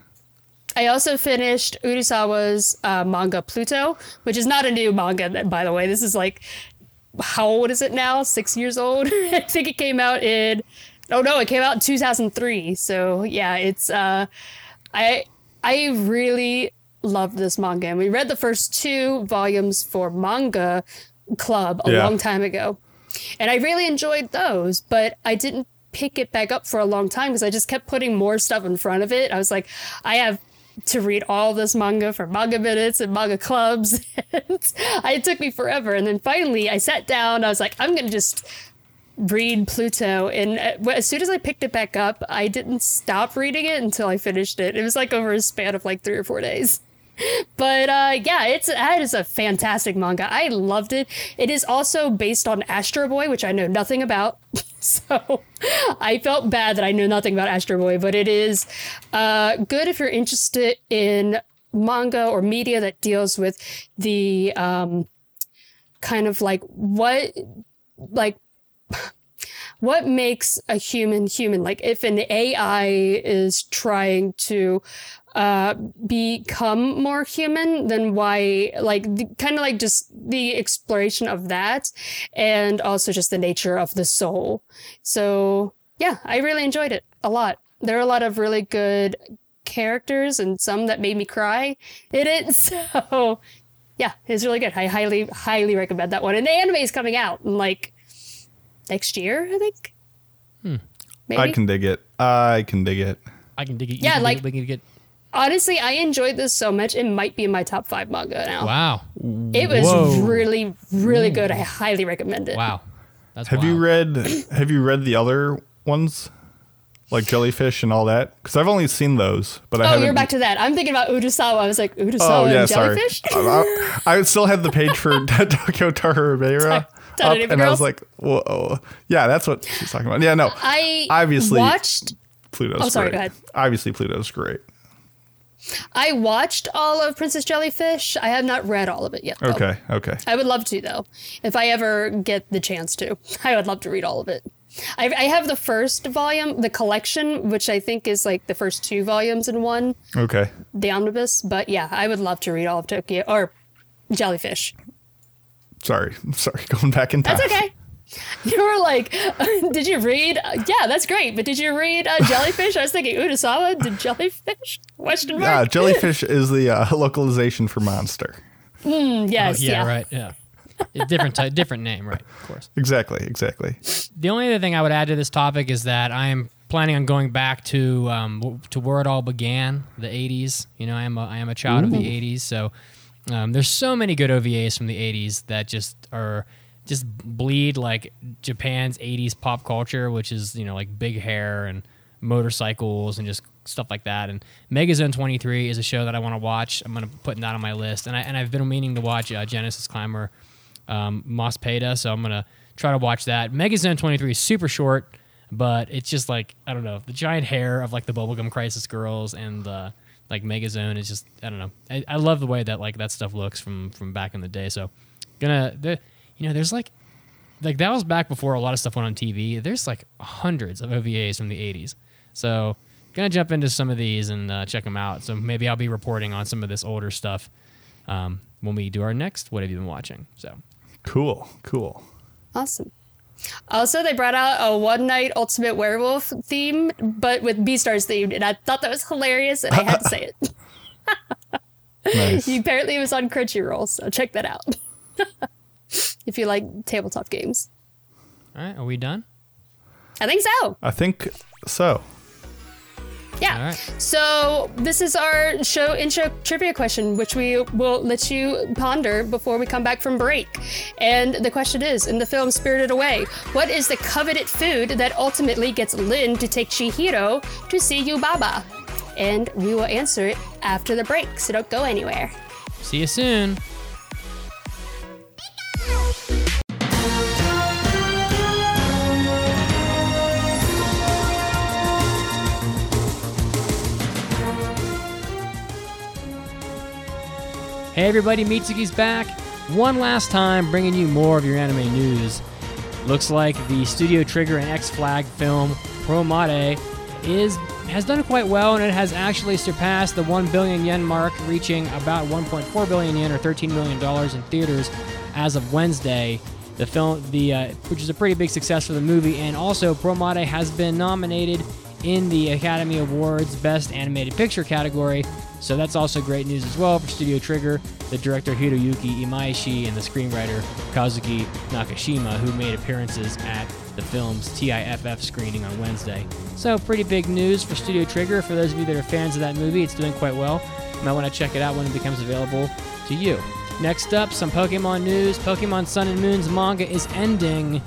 I also finished Urasawa's uh, manga Pluto, which is not a new manga, by the way. This is like, how old is it now? Six years old? I think it came out in, oh no, it came out in 2003. So yeah, it's, uh, I, I really loved this manga. And we read the first two volumes for Manga Club a Yeah. long time ago. And I really enjoyed those, but I didn't pick it back up for a long time because I just kept putting more stuff in front of it. I was like, I have to read all this manga for manga minutes and manga clubs. and it took me forever. And then finally I sat down. I was like, I'm going to just read Pluto. And uh, as soon as I picked it back up, I didn't stop reading it until I finished it. It was like over a span of like three or four days. But uh, yeah, it's that is a fantastic manga. I loved it. It is also based on Astro Boy, which I know nothing about. So I felt bad that I know nothing about Astro Boy, but it is uh, good if you're interested in manga or media that deals with the um, kind of like what like what makes a human human like if an ai is trying to uh become more human then why like kind of like just the exploration of that and also just the nature of the soul so yeah i really enjoyed it a lot there are a lot of really good characters and some that made me cry in it so yeah it's really good i highly highly recommend that one and the anime is coming out in like next year, I think. Maybe. I can dig it. I can dig it. I can dig it. you Yeah, can dig like- it, we can get. Honestly, I enjoyed this so much. It might be in my top five manga now. Wow, It was Whoa. really, really good. I highly recommend it. wow, that's Have you read Have you read the other ones, like Jellyfish and all that? Because I've only seen those, but I Oh, haven't. you're back to that. I'm thinking about Urasawa. I was like, Urasawa Oh yeah, and sorry. jellyfish? I, I still had the page for Tokyo Tarahibera up, Tarahibera and I was like, "Whoa, yeah, that's what she's talking about." Yeah, no, I Obviously- watched Pluto's Oh, sorry, great. go ahead. Obviously, Pluto's great. I watched all of Princess Jellyfish. I have not read all of it yet. though. Okay, okay. I would love to though. If I ever get the chance to, I would love to read all of it. I, I have the first volume, the collection, which I think is like the first two volumes in one, Okay. the omnibus. But yeah, I would love to read all of Tokyo or Jellyfish. Sorry. Sorry. Going back in time. That's okay. You were like, did you read? Uh, yeah, that's great. But did you read uh, Jellyfish? I was thinking Urasawa did Jellyfish? Question Yeah, jellyfish is the uh, localization for monster. Mm, yes, yeah, yeah. right. Yeah, different type, different name, right? Of course. Exactly. Exactly. The only other thing I would add to this topic is that I am planning on going back to um, to where it all began, the '80s. You know, I am a, I am a child of the '80s, so um, there's so many good OVAs from the '80s that just are just bleed like Japan's '80s pop culture, which is you know like big hair and motorcycles and just stuff like that. And Megazone 23 is a show that I want to watch. I'm gonna put that on my list, and I and I've been meaning to watch uh, Genesis Climber um, Mospeada, so I'm gonna try to watch that. Megazone 23 is super short, but it's just like I don't know the giant hair of like the Bubblegum Crisis girls and uh, like Megazone is just I don't know. I, I love the way that like that stuff looks from from back in the day. So gonna the you know there's like like that was back before a lot of stuff went on TV. There's like hundreds of OVAs from the 80s. So gonna jump into some of these and uh, check them out. So maybe I'll be reporting on some of this older stuff um, when we do our next What Have You Been Watching? So Cool. Cool. Awesome. Also, they brought out a one night Ultimate Werewolf theme, but with Beastars themed, and I thought that was hilarious, and I had to say it. Nice. Apparently, it was on Crunchyroll, so check that out. if you like tabletop games, all right, are we done? I think so. I think so. Yeah. All right. So this is our show intro trivia question, which we will let you ponder before we come back from break. And the question is: In the film Spirited Away, what is the coveted food that ultimately gets Lin to take Chihiro to see Yubaba? And we will answer it after the break. So don't go anywhere. See you soon. Hey everybody, Mitsuki's back. One last time bringing you more of your anime news. Looks like the Studio Trigger and X Flag film Promare is has done quite well, and it has actually surpassed the 1 billion yen mark, reaching about 1.4 billion yen or 13 million dollars in theaters as of Wednesday. The film, the uh, which is a pretty big success for the movie, and also Promare has been nominated in the Academy Awards Best Animated Picture category. So that's also great news as well for Studio Trigger, the director Hiroyuki Imaishi, and the screenwriter Kazuki Nakashima, who made appearances at the film's TIFF screening on Wednesday. So pretty big news for Studio Trigger. For those of you that are fans of that movie, it's doing quite well. You might want to check it out when it becomes available to you. Next up, some Pokemon news. Pokemon Sun and Moon's manga is ending.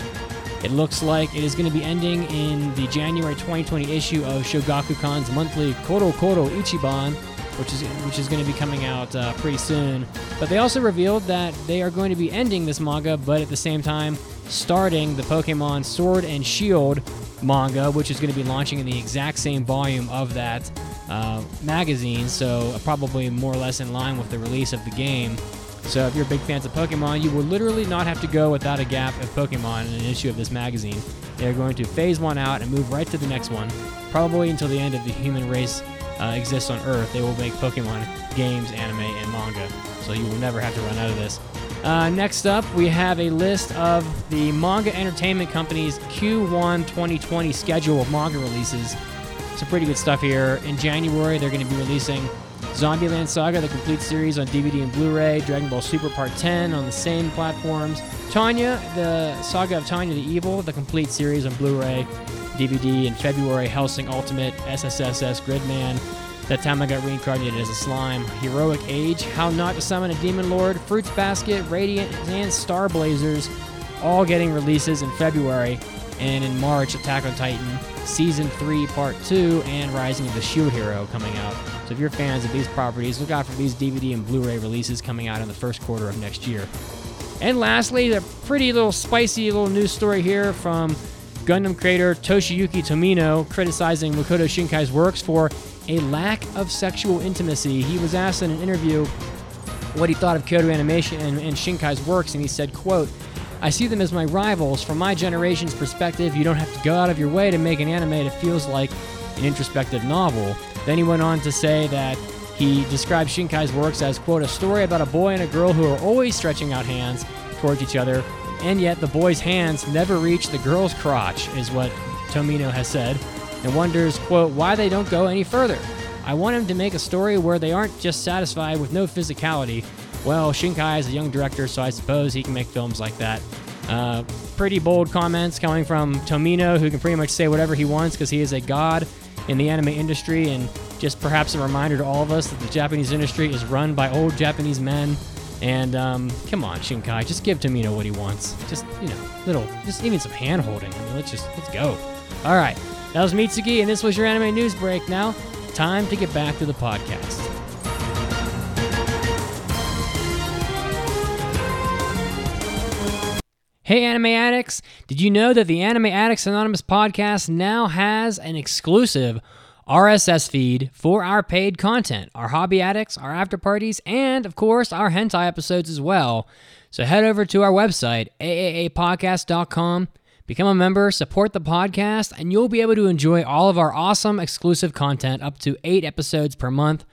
It looks like it is going to be ending in the January 2020 issue of Shogakukan's monthly CoroCoro Ichiban, which is which is going to be coming out uh, pretty soon. But they also revealed that they are going to be ending this manga, but at the same time starting the Pokemon Sword and Shield manga, which is going to be launching in the exact same volume of that uh, magazine. So probably more or less in line with the release of the game. So if you're a big fans of Pokemon, you will literally not have to go without a gap of Pokemon in an issue of this magazine. They are going to phase one out and move right to the next one, probably until the end of the human race uh, exists on Earth. They will make Pokemon games, anime, and manga, so you will never have to run out of this. Uh, next up, we have a list of the Manga Entertainment Company's Q1 2020 schedule of manga releases. Some pretty good stuff here. In January, they're going to be releasing Zombieland Saga, the complete series on DVD and Blu-ray, Dragon Ball Super Part 10 on the same platforms, Tanya, the Saga of Tanya the Evil, the complete series on Blu-ray, DVD in February, Hellsing Ultimate, SSSS Gridman, That Time I Got Reincarnated as a Slime, Heroic Age, How Not to Summon a Demon Lord, Fruits Basket, Radiant, and Star Blazers, all getting releases in February, and in March, Attack on Titan, Season 3, Part 2, and Rising of the Shield Hero coming out. So if you're fans of these properties, look out for these DVD and Blu-ray releases coming out in the first quarter of next year. And lastly, the pretty little spicy little news story here from Gundam creator Toshiyuki Tomino criticizing Makoto Shinkai's works for a lack of sexual intimacy. He was asked in an interview what he thought of Kyoto Animation and, and Shinkai's works, and he said, quote, I see them as my rivals. From my generation's perspective, you don't have to go out of your way to make an anime that feels like an introspective novel. Then he went on to say that he described Shinkai's works as, quote, a story about a boy and a girl who are always stretching out hands towards each other, and yet the boy's hands never reach the girl's crotch, is what Tomino has said, and wonders, quote, why they don't go any further. I want him to make a story where they aren't just satisfied with no physicality. Well, Shinkai is a young director, so I suppose he can make films like that. Uh, pretty bold comments coming from Tomino, who can pretty much say whatever he wants because he is a god in the anime industry, and just perhaps a reminder to all of us that the Japanese industry is run by old Japanese men. And um, come on, Shinkai, just give Tomino what he wants. Just you know, little, just even some hand holding. I mean, let's just let's go. All right, that was Mitsuki, and this was your anime news break. Now, time to get back to the podcast. Hey, Anime Addicts! Did you know that the Anime Addicts Anonymous podcast now has an exclusive RSS feed for our paid content, our hobby addicts, our after parties, and of course, our hentai episodes as well. So head over to our website, aaapodcast.com, become a member, support the podcast, and you'll be able to enjoy all of our awesome exclusive content up to eight episodes per month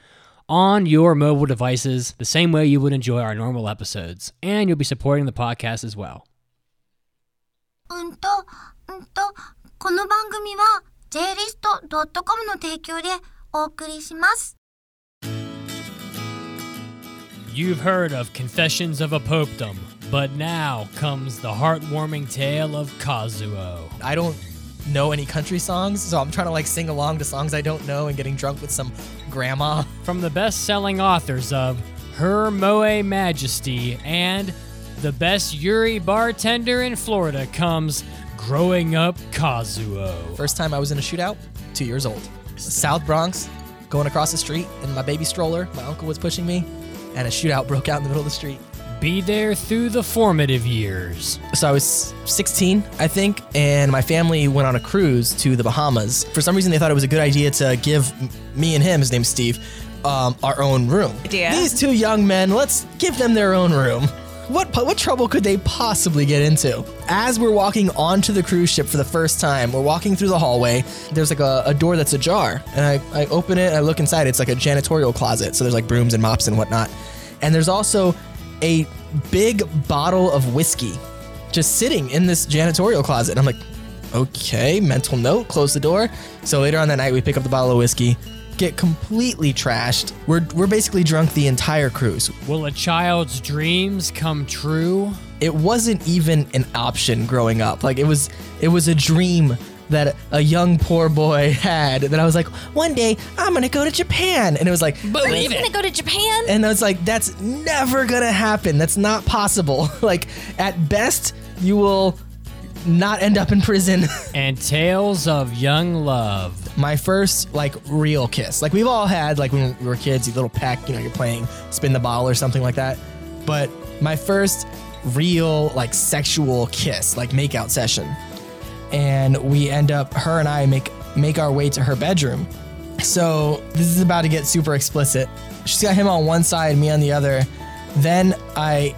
on your mobile devices, the same way you would enjoy our normal episodes. And you'll be supporting the podcast as well. うんと、うんと、この番組は jlist.com の提供でお送りします。 You've heard of Confessions of a Popedom, but now comes the heartwarming tale of Kazuo. I don't know any country songs, so I'm trying to like sing along to songs I don't know and getting drunk with some grandma. From the best selling authors of Her Moe Majesty and The Best Yuri Bartender in Florida comes Growing Up Kazuo. First time I was in a shootout, two years old. South Bronx, going across the street in my baby stroller. My uncle was pushing me, and a shootout broke out in the middle of the street. Be there through the formative years. So I was 16, I think, and my family went on a cruise to the Bahamas. For some reason, they thought it was a good idea to give me and him, his name's Steve, um, our own room. Idea. These two young men, let's give them their own room. what what trouble could they possibly get into? As we're walking onto the cruise ship for the first time, we're walking through the hallway. There's like a, a door that's ajar, and I, I open it. I look inside. It's like a janitorial closet, so there's like brooms and mops and whatnot. And there's also a big bottle of whiskey just sitting in this janitorial closet. And I'm like, okay, mental note, close the door. So later on that night, we pick up the bottle of whiskey, get completely trashed. We're, we're basically drunk the entire cruise. Will a child's dreams come true? It wasn't even an option growing up. Like it was, it was a dream that a young poor boy had. That I was like, one day I'm gonna go to Japan, and it was like, Believe I'm gonna go to Japan. and I was like that's never gonna happen. That's not possible. like at best, you will not end up in prison. And tales of young love. my first like real kiss. Like we've all had like when we were kids, you little peck, you know, you're playing spin the ball or something like that. But my first real like sexual kiss, like makeout session. And we end up her and I make make our way to her bedroom. So this is about to get super explicit. She's got him on one side, me on the other. Then I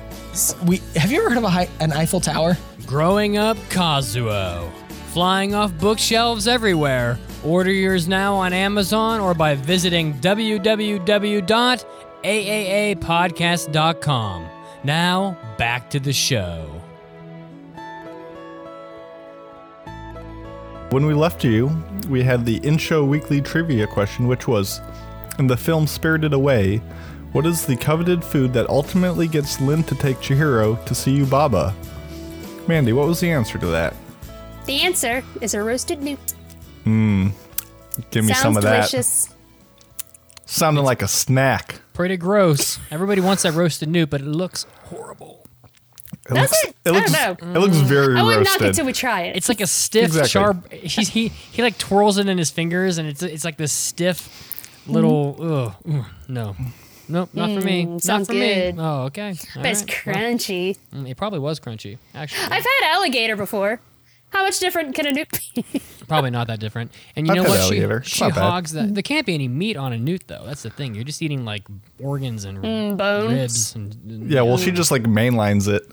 we have you ever heard of a an Eiffel Tower? Growing up Kazuo. Flying off bookshelves everywhere. Order yours now on Amazon or by visiting www.aaapodcast.com. Now, back to the show. When we left you, we had the in show weekly trivia question, which was In the film Spirited Away, what is the coveted food that ultimately gets Lin to take Chihiro to see Baba? Mandi, what was the answer to that? The answer is a roasted newt. Mmm. Give me Sounds some of that. delicious. Sounding like a snack. Pretty gross. Everybody wants that roasted newt, but it looks horrible. It Does looks, it? It I looks, don't know. It looks very I wouldn't knock it roasted. till we try it. It's like a stiff, Exactly. sharp. He's, he he like twirls it in his fingers, and it's it's like this stiff little. Ugh, ugh, no, nope, not for me. not sounds for good. me. Oh, okay. All but it's right. Well, crunchy. mm, it probably was crunchy. Actually, I've had alligator before. How much different can a newt be? probably not that different. And you I've know had what? alligator. She It's she not bad. hogs that. There can't be any meat on a newt though. That's the thing. You're just eating like organs and Mm, bones. ribs and, and- yeah, well, she just like mainlines it.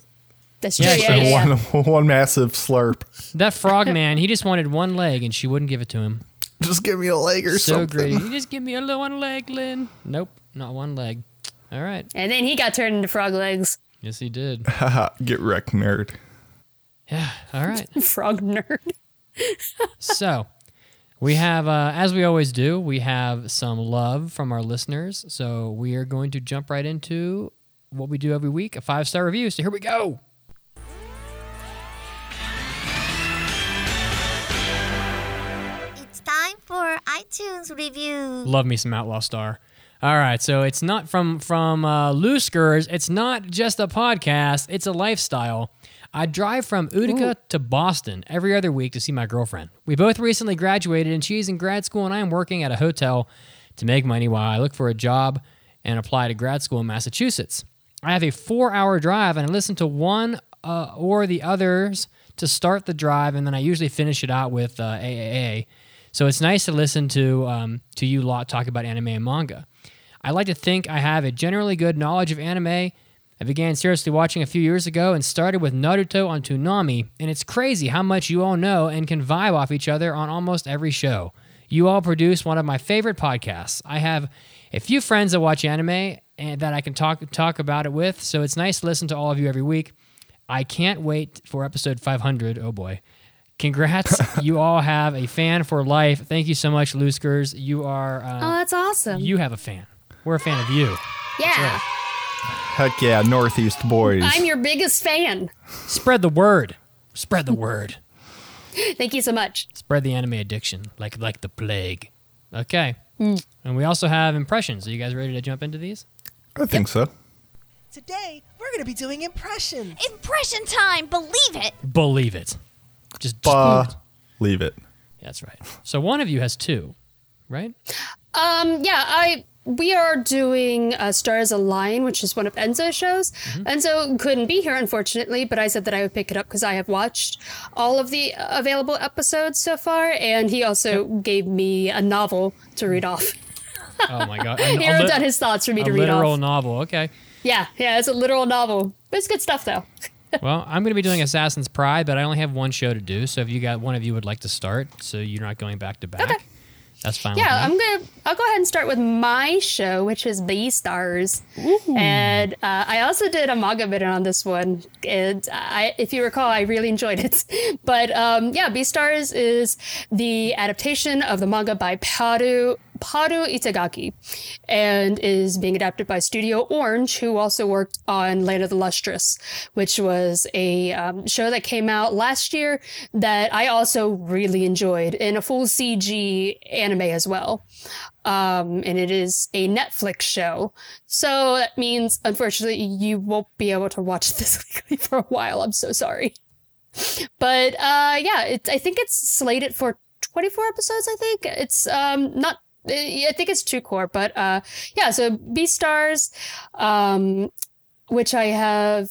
That's true. Yeah, Yeah, yeah, yeah. One, one massive slurp. that frog man. He just wanted one leg, and she wouldn't give it to him. Just give me a leg or So something. greedy. You just give me a little one leg, Lin. Nope, not one leg. All right. And then he got turned into frog legs. Yes, he did. Haha, Get wrecked, nerd. Yeah. All right. Frog nerd. So, we have, uh, as we always do, we have some love from our listeners. So, we are going to jump right into what we do every week a five star review. So, here we go. For iTunes review. Love me some Outlaw Star. All right, so it's not from from uh, Looskers. It's not just a podcast. It's a lifestyle. I drive from Utica to Boston every other week to see my girlfriend. We both recently graduated, and she's in grad school, and I am working at a hotel to make money while I look for a job and apply to grad school in Massachusetts. I have a four-hour drive, and I listen to one uh, or the others to start the drive, and then I usually finish it out with uh, AAA. So it's nice to listen to um, to you lot talk about anime and manga. I like to think I have a generally good knowledge of anime. I began seriously watching a few years ago and started with Naruto on Toonami, and it's crazy how much you all know and can vibe off each other on almost every show. You all produce one of my favorite podcasts. I have a few friends that watch anime and that I can talk talk about it with, so it's nice to listen to all of you every week. I can't wait for episode 500. Oh boy. Congrats. you all have a fan for life. Thank you so much, Looskers. You are, Oh, uh, that's awesome. you have a fan. We're a fan of you. yeah. Heck yeah, Northeast boys. I'm your biggest fan. Spread the word. Spread the word. Thank you so much. Spread the anime addiction like like the plague. Okay. And we also have impressions. Are you guys ready to jump into these? I think so. Today we're gonna be doing impressions. Impression time, believe it. Believe it. Just, just Bah, believe it. leave it. That's right. So one of you has two, right? Um, yeah, I we are doing uh, Stars Align, which is one of Enzo's shows. Enzo couldn't be here, unfortunately, but I said that I would pick it up because I have watched all of the available episodes so far, and he also gave me a novel to read off. Oh my god. A- He wrote down his thoughts for me a to read off. literal off. novel. Okay. Yeah, yeah, it's a literal novel. But it's good stuff though. well, I'm going to be doing Assassin's Pride, but I only have one show to do. So if you got one of you would like to start, so you're not going back to back, Okay. that's fine. Yeah, with me. I'm gonna. I'll go ahead and start with my show, which is Beastars, and uh, I also did a manga bit on this one. And I, if you recall, I really enjoyed it. But um, yeah, Beastars is the adaptation of the manga by Paru Paru Itagaki, and is being adapted by Studio Orange, who also worked on Land of the Lustrous, which was a um, show that came out last year that I also really enjoyed in a full CG anime as well. Um, and it is a Netflix show. So that means, unfortunately, you won't be able to watch this legally for a while. I'm so sorry. But uh, yeah, it, I think it's slated for 24 episodes. I think it's um, not. I think it's two core, but uh, yeah. So Beastars, um, which I have,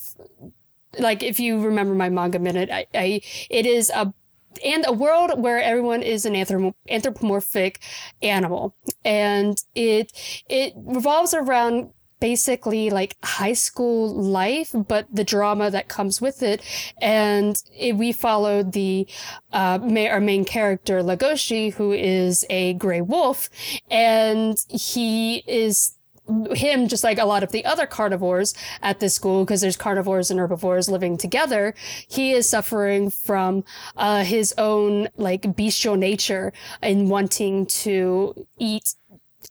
like, if you remember my manga minute, I, I it is a and a world where everyone is an anthrop- anthropomorphic animal and it it revolves around basically like high school life but the drama that comes with it. And it, we followed the uh our main character Legoshi who is a gray wolf. And he is him just like a lot of the other carnivores at this school because there's carnivores and herbivores living together he is suffering from uh, his own like bestial nature and wanting to eat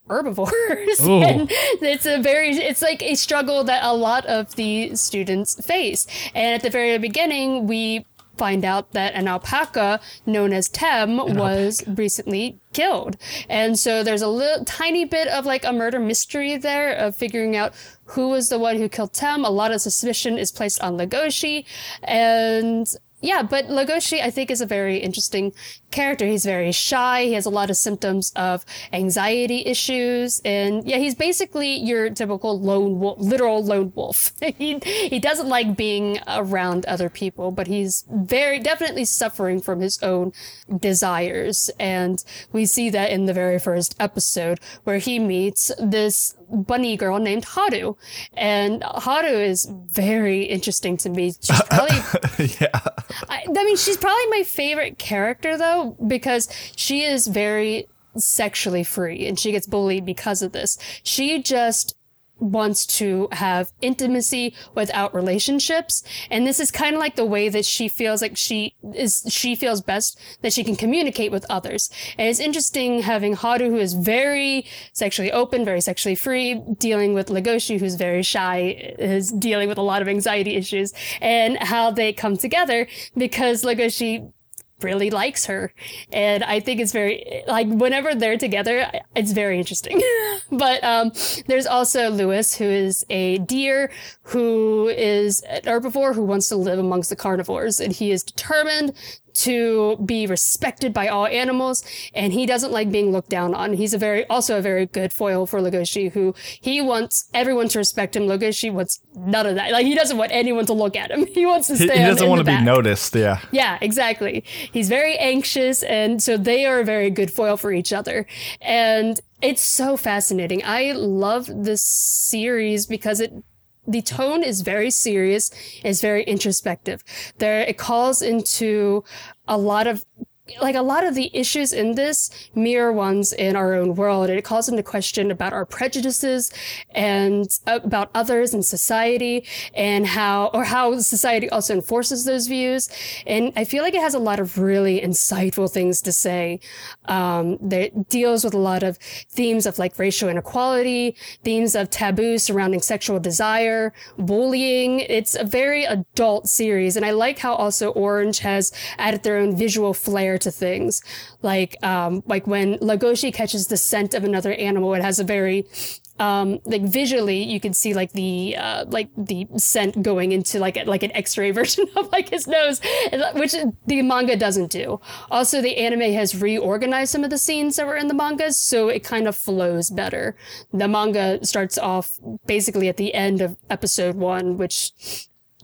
herbivores. And it's a very it's like a struggle that a lot of the students face. And at the very beginning we find out that an alpaca known as tem was recently killed. And so there's a little tiny bit of like a murder mystery there of figuring out who was the one who killed tem. A lot of suspicion is placed on Legoshi and yeah, but Legoshi, I think, is a very interesting character. He's very shy. He has a lot of symptoms of anxiety issues. And yeah, he's basically your typical lone wolf, literal lone wolf. he, he doesn't like being around other people, but he's very definitely suffering from his own desires. And we see that in the very first episode where he meets this bunny girl named Haru. And Haru is very interesting to me. She's probably yeah. I, I mean, she's probably my favorite character though, because she is very sexually free and she gets bullied because of this. She just wants to have intimacy without relationships. And this is kind of like the way that she feels like she is she feels best that she can communicate with others. And it's interesting having haru who is very sexually open very sexually free dealing with Legoshi who's very shy is dealing with a lot of anxiety issues and how they come together because Legoshi really likes her. And i think it's very like whenever they're together it's very interesting. But um there's also Louis who is a deer who is an herbivore who wants to live amongst the carnivores. And he is determined to be respected by all animals and he doesn't like being looked down on he's a very also a very good foil for Legoshi who he wants everyone to respect him Legoshi wants none of that like he doesn't want anyone to look at him he wants to He, he doesn't want to be back. noticed. Yeah. Yeah, exactly. He's very anxious, and so they are a very good foil for each other. And it's so fascinating. I love this series because it the tone is very serious, it's very introspective. There it calls into a lot of like a lot of the issues in this mirror ones in our own world and it calls into question about our prejudices and about others in society and how or how society also enforces those views. And i feel like it has a lot of really insightful things to say um, that deals with a lot of themes of like racial inequality themes of taboo surrounding sexual desire bullying. It's a very adult series and i like how also orange has added their own visual flair to things. Like um like when Legoshi catches the scent of another animal it has a very um like visually you can see like the uh like the scent going into like a, like an x-ray version of like his nose which the manga doesn't do. Also the anime has reorganized some of the scenes that were in the mangas so it kind of flows better. The manga starts off basically at the end of episode one which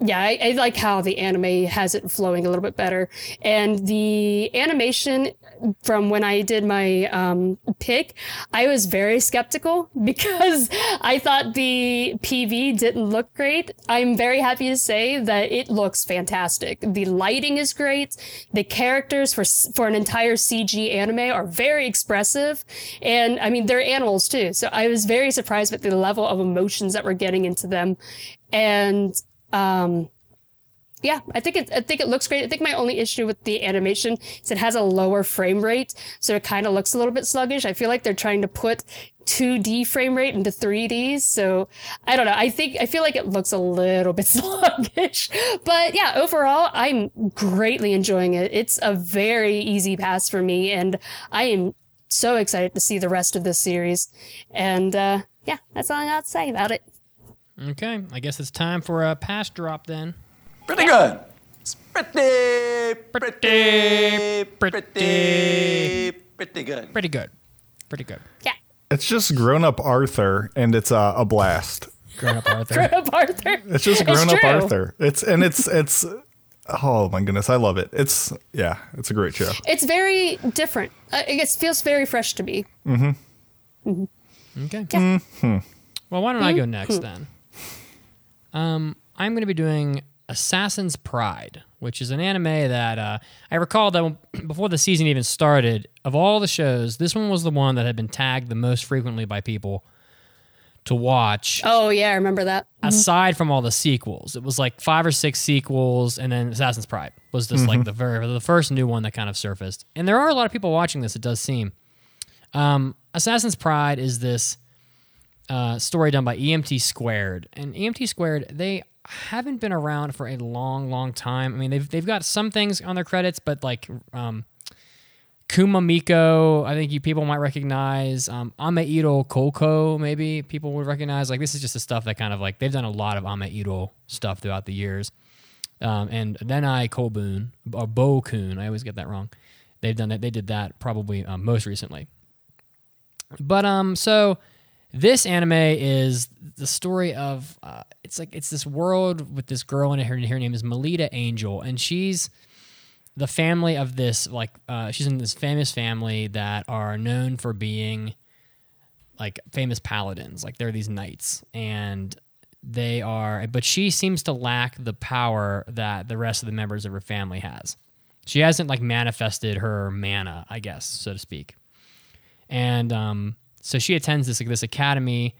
yeah, I, I like how the anime has it flowing a little bit better, and the animation from when I did my um, pick, I was very skeptical because I thought the PV didn't look great. I'm very happy to say that it looks fantastic. The lighting is great. The characters for for an entire CG anime are very expressive, and I mean they're animals too. So I was very surprised with the level of emotions that we're getting into them, and um yeah i think it i think it looks great. I think my only issue with the animation is it has a lower frame rate so it kind of looks a little bit sluggish. I feel like they're trying to put 2d frame rate into 3d so i don't know. I think i feel like it looks a little bit sluggish but yeah overall i'm greatly enjoying it. It's a very easy pass for me and i am so excited to see the rest of this series. And uh yeah that's all i got to say about it Okay, I guess it's time for a pass drop then. Pretty good. It's pretty, pretty, pretty, pretty good. Pretty good. Pretty good. yeah It's just grown up Arthur, and it's a, a blast. Grown up Arthur. Grown up Arthur. It's just grown up true. Arthur. It's and it's it's. Oh my goodness, I love it. It's yeah, it's a great show. It's very different. Uh, it feels very fresh to me. Mm hmm. Okay. Well, why don't I go next then? Um, I'm going to be doing Assassin's Pride, which is an anime that uh, I recall that before the season even started, of all the shows, this one was the one that had been tagged the most frequently by people to watch. Oh yeah, I remember that. Aside from all the sequels, it was like five or six sequels, and then Assassin's Pride was just like the very the first new one that kind of surfaced. And there are a lot of people watching this. It does seem. Um, Assassin's Pride is this uh, story done by EMT Squared, and EMT Squared they haven't been around for a long, long time. I mean, they've they've got some things on their credits, but like um, Kuma Miko, I think you people might recognize. Um, Ameiro Cocoa, maybe people would recognize. Like this is just the stuff that kind of like they've done a lot of Ameiro stuff throughout the years. Um, and then I Kobun or Bo Kun, I always get that wrong. They've done that. They did that probably um, most recently. But um, so this anime is the story of uh, it's like it's this world with this girl in it. Her, her name is Melida Angel, and she's the family of this like uh, she's in this famous family that are known for being like famous paladins. Like they're these knights, and they are. But she seems to lack the power that the rest of the members of her family has. She hasn't like manifested her mana, I guess, so to speak and um, so she attends this like this academy,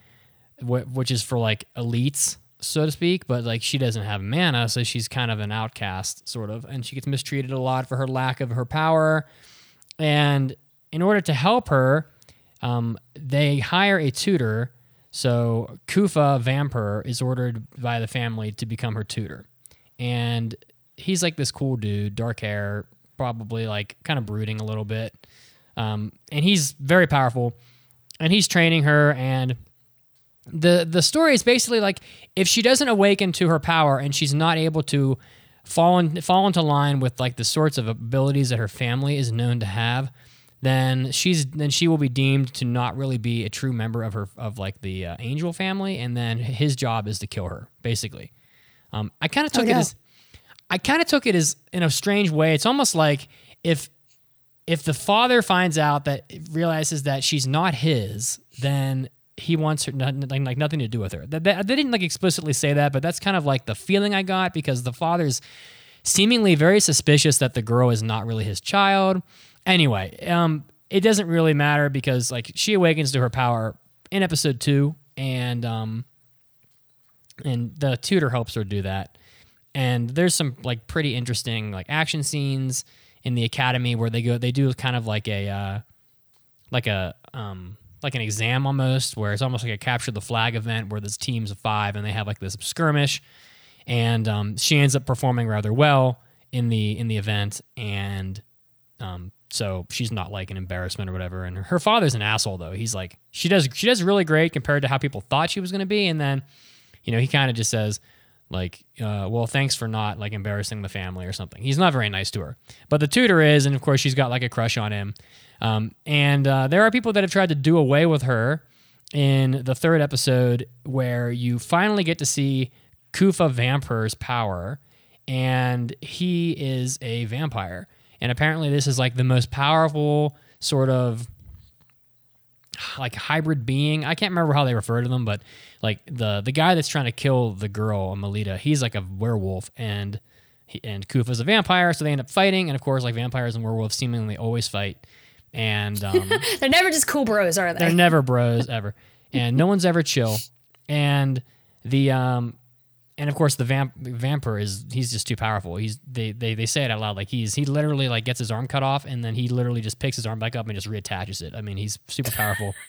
wh- which is for like elites, so to speak. But like she doesn't have mana, so she's kind of an outcast, sort of, and she gets mistreated a lot for her lack of her power. And in order to help her, um, they hire a tutor. So Kufa Vampir is ordered by the family to become her tutor, and he's like this cool dude, dark hair, probably like kind of brooding a little bit. Um, and he's very powerful, and he's training her. And the the story is basically like if she doesn't awaken to her power and she's not able to fall in, fall into line with like the sorts of abilities that her family is known to have, then she's then she will be deemed to not really be a true member of her of like the uh, angel family, and then his job is to kill her. Basically, um, I kind of took it yeah. as I kind of took it as in a strange way. It's almost like if if the father finds out that realizes that she's not his, then he wants her nothing, like, nothing to do with her. That- they didn't like explicitly say that, but that's kind of like the feeling I got because the father's seemingly very suspicious that the girl is not really his child. Anyway, um, it doesn't really matter because like she awakens to her power in episode two, and um, and the tutor helps her do that. And there's some like pretty interesting like action scenes in the academy where they go they do kind of like a uh, like a um like an exam almost where it's almost like a capture the flag event where there's teams of five and they have like this skirmish. And um, she ends up performing rather well in the in the event. And um, so she's not like an embarrassment or whatever. And her, her father's an asshole though. He's like she does she does really great compared to how people thought she was going to be. And then you know he kind of just says like uh, well thanks for not like embarrassing the family or something. He's not very nice to her. But the tutor is and of course she's got like a crush on him. Um, and uh, there are people that have tried to do away with her in the third episode where you finally get to see Kufa Vampir's power, and he is a vampire. And apparently, this is like the most powerful sort of like hybrid being. I can't remember how they refer to them, but like the the guy that's trying to kill the girl, Melida, he's like a werewolf, and he, and Kufa's a vampire, so they end up fighting. And of course, like vampires and werewolves seemingly always fight, and um, They're never just cool bros, are they? they're never bros ever, and no one's ever chill. And the um, and of course the vamp vampire is he's just too powerful. He's they, they they say it out loud like he's he literally like gets his arm cut off and then he literally just picks his arm back up and just reattaches it. I mean he's super powerful.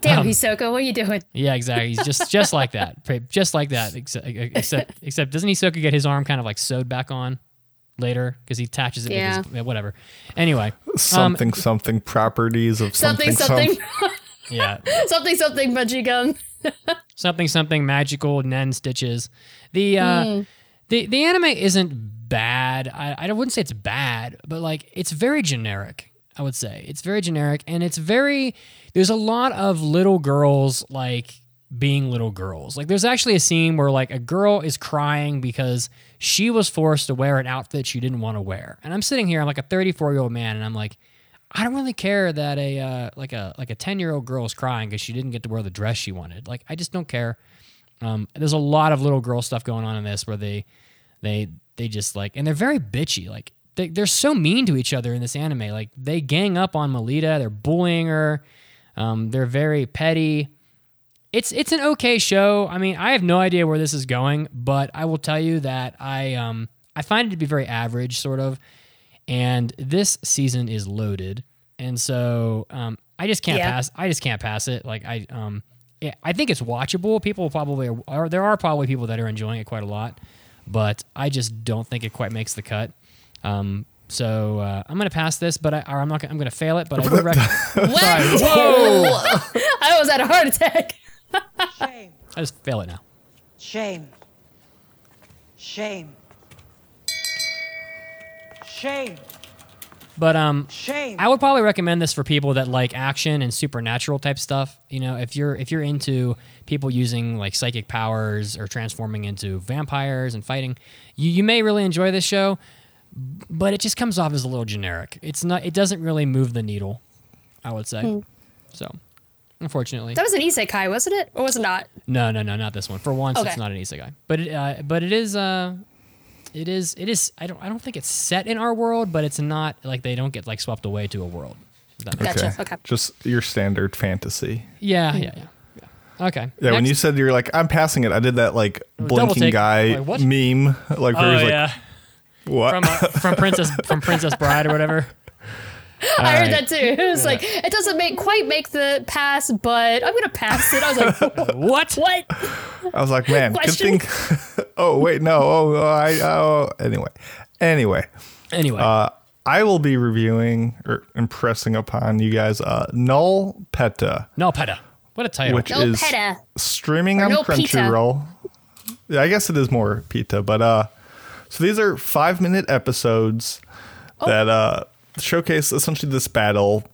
Damn, um, Hisoka, what are you doing? yeah, exactly. He's just just like that, Pretty- just like that. Except except except doesn't Hisoka get his arm kind of like sewed back on later because he attaches it? Yeah. With his, whatever. Anyway, um, Something something properties of Something, something something, yeah, something, something, bungee gum. Something something magical nen stitches. The uh the the anime isn't bad. I, I wouldn't say it's bad but like it's very generic i would say. It's very generic and it's very there's a lot of little girls like being little girls. Like there's actually a scene where like a girl is crying because she was forced to wear an outfit she didn't want to wear. And i'm sitting here i'm like a 34 year old man and i'm like I don't really care that a uh, like a like a ten year old girl is crying because she didn't get to wear the dress she wanted. Like I just don't care. Um, there's a lot of little girl stuff going on in this where they they they just like and they're very bitchy. Like they, they're so mean to each other in this anime. Like they gang up on Melida. They're bullying her. Um, they're very petty. It's it's an okay show. I mean, I have no idea where this is going, but I will tell you that I um I find it to be very average, sort of and this season is loaded and so um, i just can't Yeah. pass i just can't pass it like i um yeah, i think it's watchable people probably are, are there are probably people that are enjoying it quite a lot but i just don't think it quite makes the cut um so uh, i'm gonna pass this but I, or i'm not gonna, i'm gonna fail it but i would recommend whoa I almost had a heart attack. Shame. i just fail it now Shame. Shame. Shame. but um Shame. I would probably recommend this for people that like action and supernatural type stuff. You know, if you're if you're into people using like psychic powers or transforming into vampires and fighting, you, you may really enjoy this show. But it just comes off as a little generic. It's not. It doesn't really move the needle. I would say. So, unfortunately, That was an isekai, wasn't it? Or was it not? no, no, no, not this one. For once, Okay. it's not an isekai. But it, uh, but it is. Uh, it is. It is. I don't. I don't think it's set in our world, but it's not like they don't get like swept away to a world. If that makes Gotcha. Okay. Just your standard fantasy. Yeah, yeah, yeah. yeah. Okay. Yeah, when you said you're like, I'm passing it, I did that like blinking guy Like, what? meme. Like, where Oh he's like, yeah, what? from uh, from Princess from Princess Bride or whatever. I heard Alright. that too. It was like it doesn't make quite make the pass, but I'm gonna pass it. I was like, What? what? I was like, man, good Question? thing. oh, wait, no. Oh, oh, I, oh, anyway. Anyway, Anyway, uh, I will be reviewing or impressing upon you guys uh, Null Peta, Null Peta. What a title. which No is Peta. streaming Or on no Crunchyroll. Yeah, I guess it is more Pita, but uh, so these are five minute episodes Oh. that uh showcase essentially this battle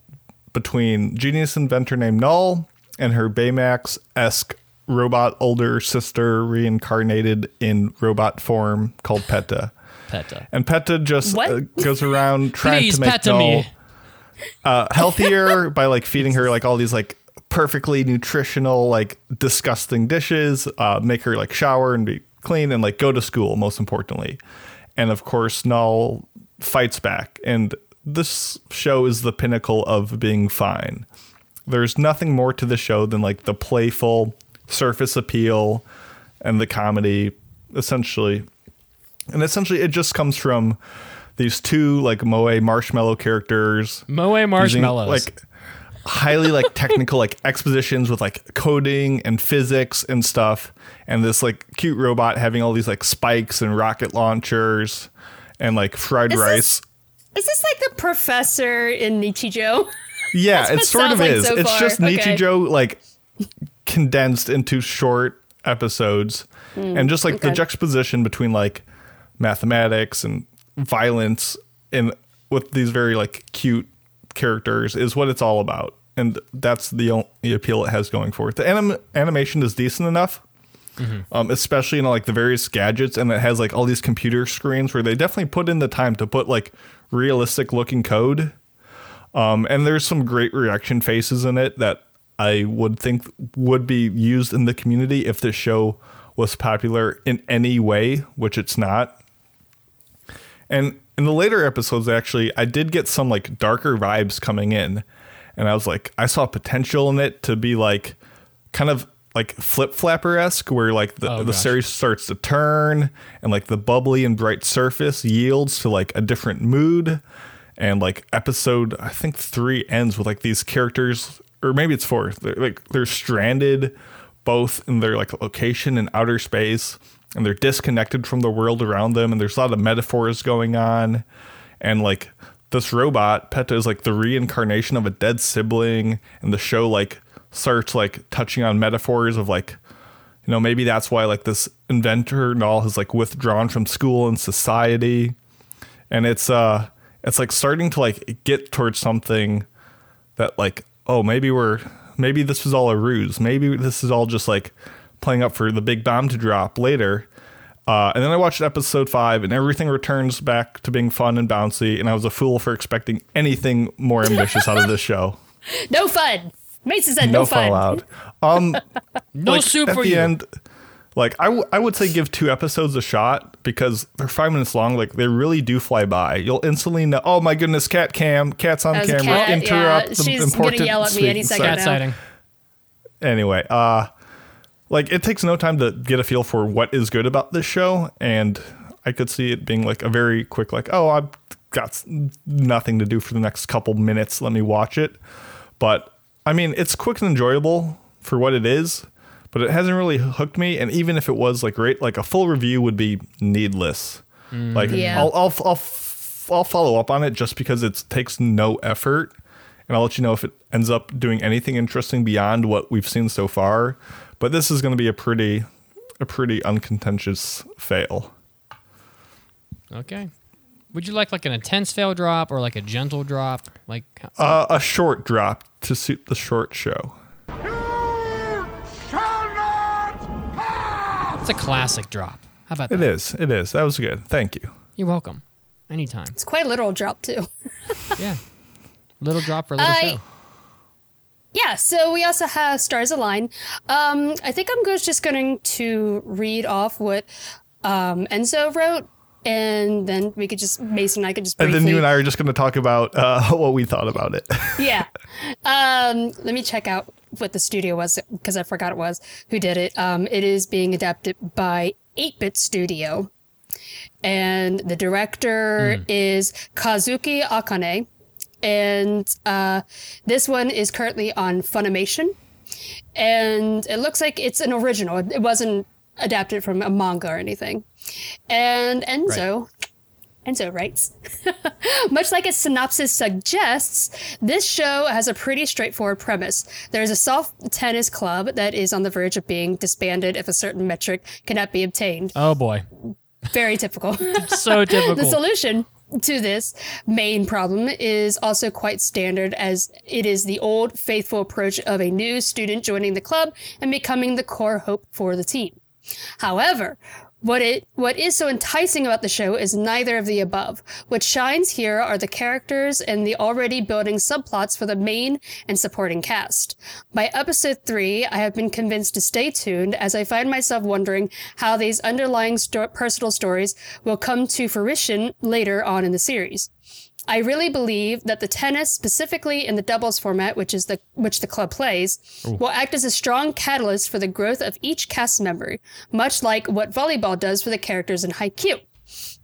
between genius inventor named Null and her Baymax esque robot older sister reincarnated in robot form called Peta. Peta. And Peta just uh, goes around trying Please to make Peta Null me. uh, healthier by like feeding her like all these like perfectly nutritional like disgusting dishes, uh, make her like shower and be clean and like go to school most importantly. And of course, Null fights back, and this show is the pinnacle of being fine. There's nothing more to the show than like the playful surface appeal and the comedy, essentially. And essentially, it just comes from these two like moe marshmallow characters Moe using, marshmallows. like highly like technical like expositions with like coding and physics and stuff and this like cute robot having all these like spikes and rocket launchers and like fried Is rice this- Is this like the professor in Nichijou? yeah it it sort of like is so it's far. just Okay. nichijou like condensed into short episodes and just like the Hmm, juxtaposition between like mathematics and violence and with these very like cute characters is what it's all about and that's the only appeal it has going for it the anim- animation is decent enough um, especially in like the various gadgets, and it has like all these computer screens where they definitely put in the time to put like realistic looking code. Um, and there's some great reaction faces in it that I would think would be used in the community if this show was popular in any way, which it's not. And in the later episodes, actually, I did get some like darker vibes coming in. And I was like, I saw potential in it to be like kind of like flip flapper esque, where like the, Oh, the gosh. series starts to turn and like the bubbly and bright surface yields to like a different mood. And like episode, I think three ends with like these characters, or maybe it's four. They're like they're stranded both in their like location in outer space and they're disconnected from the world around them and there's a lot of metaphors going on and like this robot peta is like the reincarnation of a dead sibling and the show like starts like touching on metaphors of like you know maybe that's why like this inventor and all has like withdrawn from school and society. And it's uh it's like starting to like get towards something that like oh maybe we're maybe this was all a ruse. Maybe this is all just like playing up for the big bomb to drop later. Uh, and then i watched episode five and everything returns back to being fun and bouncy and i was a fool for expecting anything more ambitious out of this show. No fun. Mason said no, no fun allowed um No like, soup at for the you. end like I, w- I would say give two episodes a shot because they're five minutes long like they really do fly by you'll instantly know oh my goodness cat cam cat's on That was a camera cat, interrupt yeah. the She's gonna important yell at me any second sorry. Cat sighting. anyway uh like it takes no time to get a feel for what is good about this show and i could see it being like a very quick like oh i've got nothing to do for the next couple minutes let me watch it but i mean it's quick and enjoyable for what it is but it hasn't really hooked me and even if it was like great like a full review would be needless mm. like Yeah. I'll, I'll i'll f- i'll follow up on it just because it takes no effort and I'll let you know if it ends up doing anything interesting beyond what we've seen so far. But this is going to be a pretty, a pretty uncontentious fail. Okay. Would you like like an intense fail drop or like a gentle drop? Like Uh, a short drop to suit the short show. it's a classic drop. How about that? It is. It is. That was good. Thank you. You're welcome. Anytime. It's quite a literal drop too. Yeah. Little drop for a little I- show. Yeah, so we also have Stars Align. Um, I think I'm just going to read off what um, Enzo wrote, and then we could just Mason and I could just And then you and I are just going to talk about uh, what we thought about it. yeah. Um, let me check out what the studio was because I forgot it was who did it. Um, it is being adapted by 8 Bit Studio. And the director is Kazuki Akane. And uh, this one is currently on Funimation. And it looks like it's an original. It wasn't adapted from a manga or anything. And Enzo Enzo writes, much like its synopsis suggests, this show has a pretty straightforward premise. There's a soft tennis club that is on the verge of being disbanded if a certain metric cannot be obtained. Oh boy. Very typical. So typical. the solution to this main problem is also quite standard as it is the old faithful approach of a new student joining the club and becoming the core hope for the team. However, what it what is so enticing about the show is neither of the above. What shines here are the characters and the already building subplots for the main and supporting cast. By episode 3, I have been convinced to stay tuned as I find myself wondering how these underlying sto- personal stories will come to fruition later on in the series. I really believe that the tennis, specifically in the doubles format, which is the which the club plays, will act as a strong catalyst for the growth of each cast member, much like what volleyball does for the characters in Haikyuu.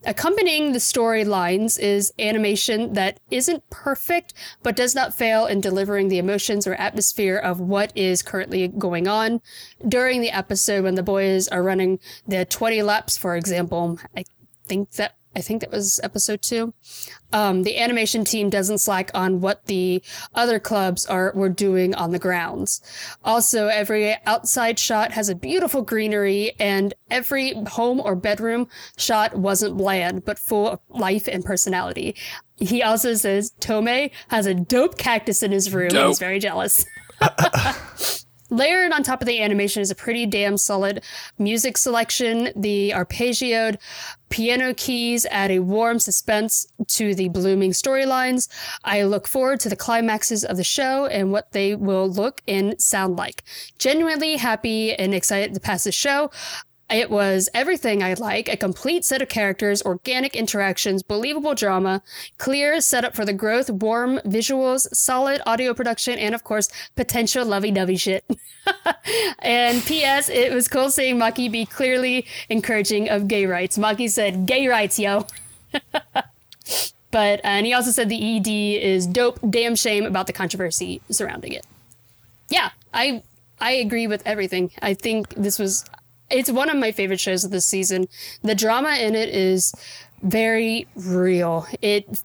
Accompanying the storylines is animation that isn't perfect, but does not fail in delivering the emotions or atmosphere of what is currently going on. During the episode, when the boys are running the 20 laps, for example, I think that I think that was episode two. Um, the animation team doesn't slack on what the other clubs are were doing on the grounds. Also, every outside shot has a beautiful greenery, and every home or bedroom shot wasn't bland, but full of life and personality. He also says Tome has a dope cactus in his room. and He's very jealous. layered on top of the animation is a pretty damn solid music selection. The arpeggioed piano keys add a warm suspense to the blooming storylines. I look forward to the climaxes of the show and what they will look and sound like. Genuinely happy and excited to pass the show. It was everything I like a complete set of characters, organic interactions, believable drama, clear setup for the growth, warm visuals, solid audio production, and of course, potential lovey dovey shit. and P.S., it was cool seeing Maki be clearly encouraging of gay rights. Maki said, gay rights, yo. but, uh, and he also said the ED is dope, damn shame about the controversy surrounding it. Yeah, I I agree with everything. I think this was it's one of my favorite shows of this season. The drama in it is very real. It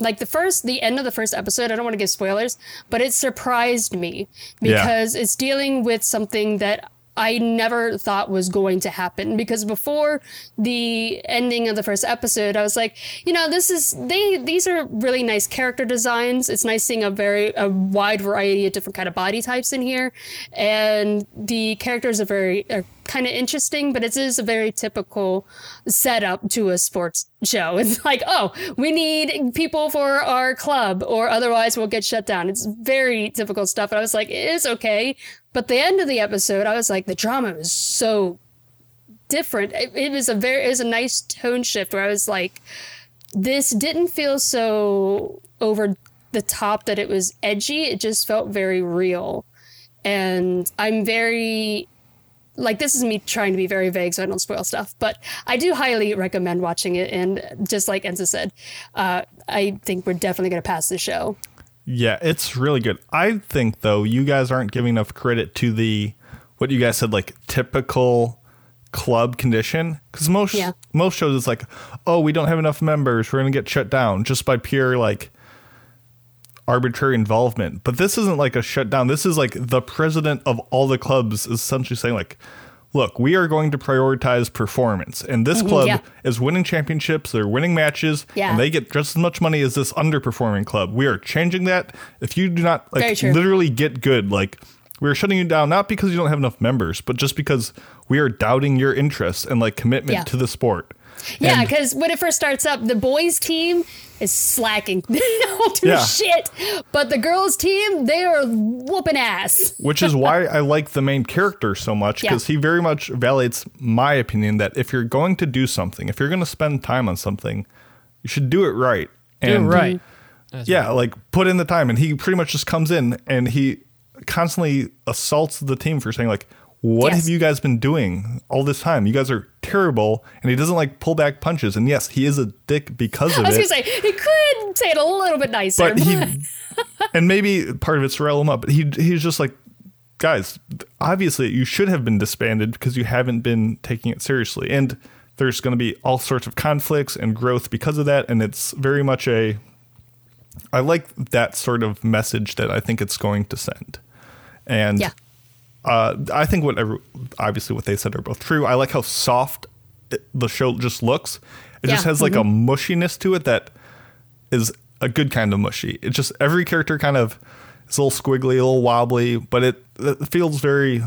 like the first the end of the first episode, I don't want to give spoilers, but it surprised me Yeah. because it's dealing with something that I never thought was going to happen because before the ending of the first episode, I was like, you know, this is they these are really nice character designs. It's nice seeing a very a wide variety of different kind of body types in here, and the characters are very are kind of interesting, but it is a very typical setup to a sports show. It's like, oh, we need people for our club, or otherwise we'll get shut down. It's very typical stuff. And I was like, it is okay. But the end of the episode, I was like, the drama was so different. It, it was a very, it was a nice tone shift where I was like, this didn't feel so over the top that it was edgy. It just felt very real. And I'm very like this is me trying to be very vague so I don't spoil stuff, but I do highly recommend watching it. And just like Enzo said, uh, I think we're definitely going to pass the show. Yeah, it's really good. I think though you guys aren't giving enough credit to the what you guys said like typical club condition because most Yeah. most shows it's like oh we don't have enough members we're gonna get shut down just by pure like arbitrary involvement but this isn't like a shutdown this is like the president of all the clubs is essentially saying like look we are going to prioritize performance and this mm-hmm. club yeah. is winning championships they're winning matches Yeah. and they get just as much money as this underperforming club we are changing that if you do not like literally get good like we're shutting you down not because you don't have enough members but just because we are doubting your interests and like commitment Yeah. to the sport Yeah, because when it first starts up, the boys' team is slacking. they don't do Yeah. shit. But the girls' team, they are whooping ass. which is why I like the main character so much Yeah. because he very much validates my opinion that if you're going to do something, if you're going to spend time on something, you should do it right. Do it right. Yeah, like put in the time. And he pretty much just comes in and he constantly assaults the team for saying like, "What Yes. have you guys been doing all this time? You guys are terrible." And he doesn't like pull back punches. And yes, he is a dick because of it. I was going to say, he could say it a little bit nicer. but he and maybe part of it's to rile him up but he he's just like guys obviously you should have been disbanded because you haven't been taking it seriously and there's going to be all sorts of conflicts and growth because of that and it's very much a i like that sort of message that i think it's going to send and yeah. Uh, I think whatever, obviously what they said are both true. I like how soft it, the show just looks. It just Yeah. has like a mushiness to it that is a good kind of mushy. It just every character kind of is a little squiggly, a little wobbly, but it, it feels very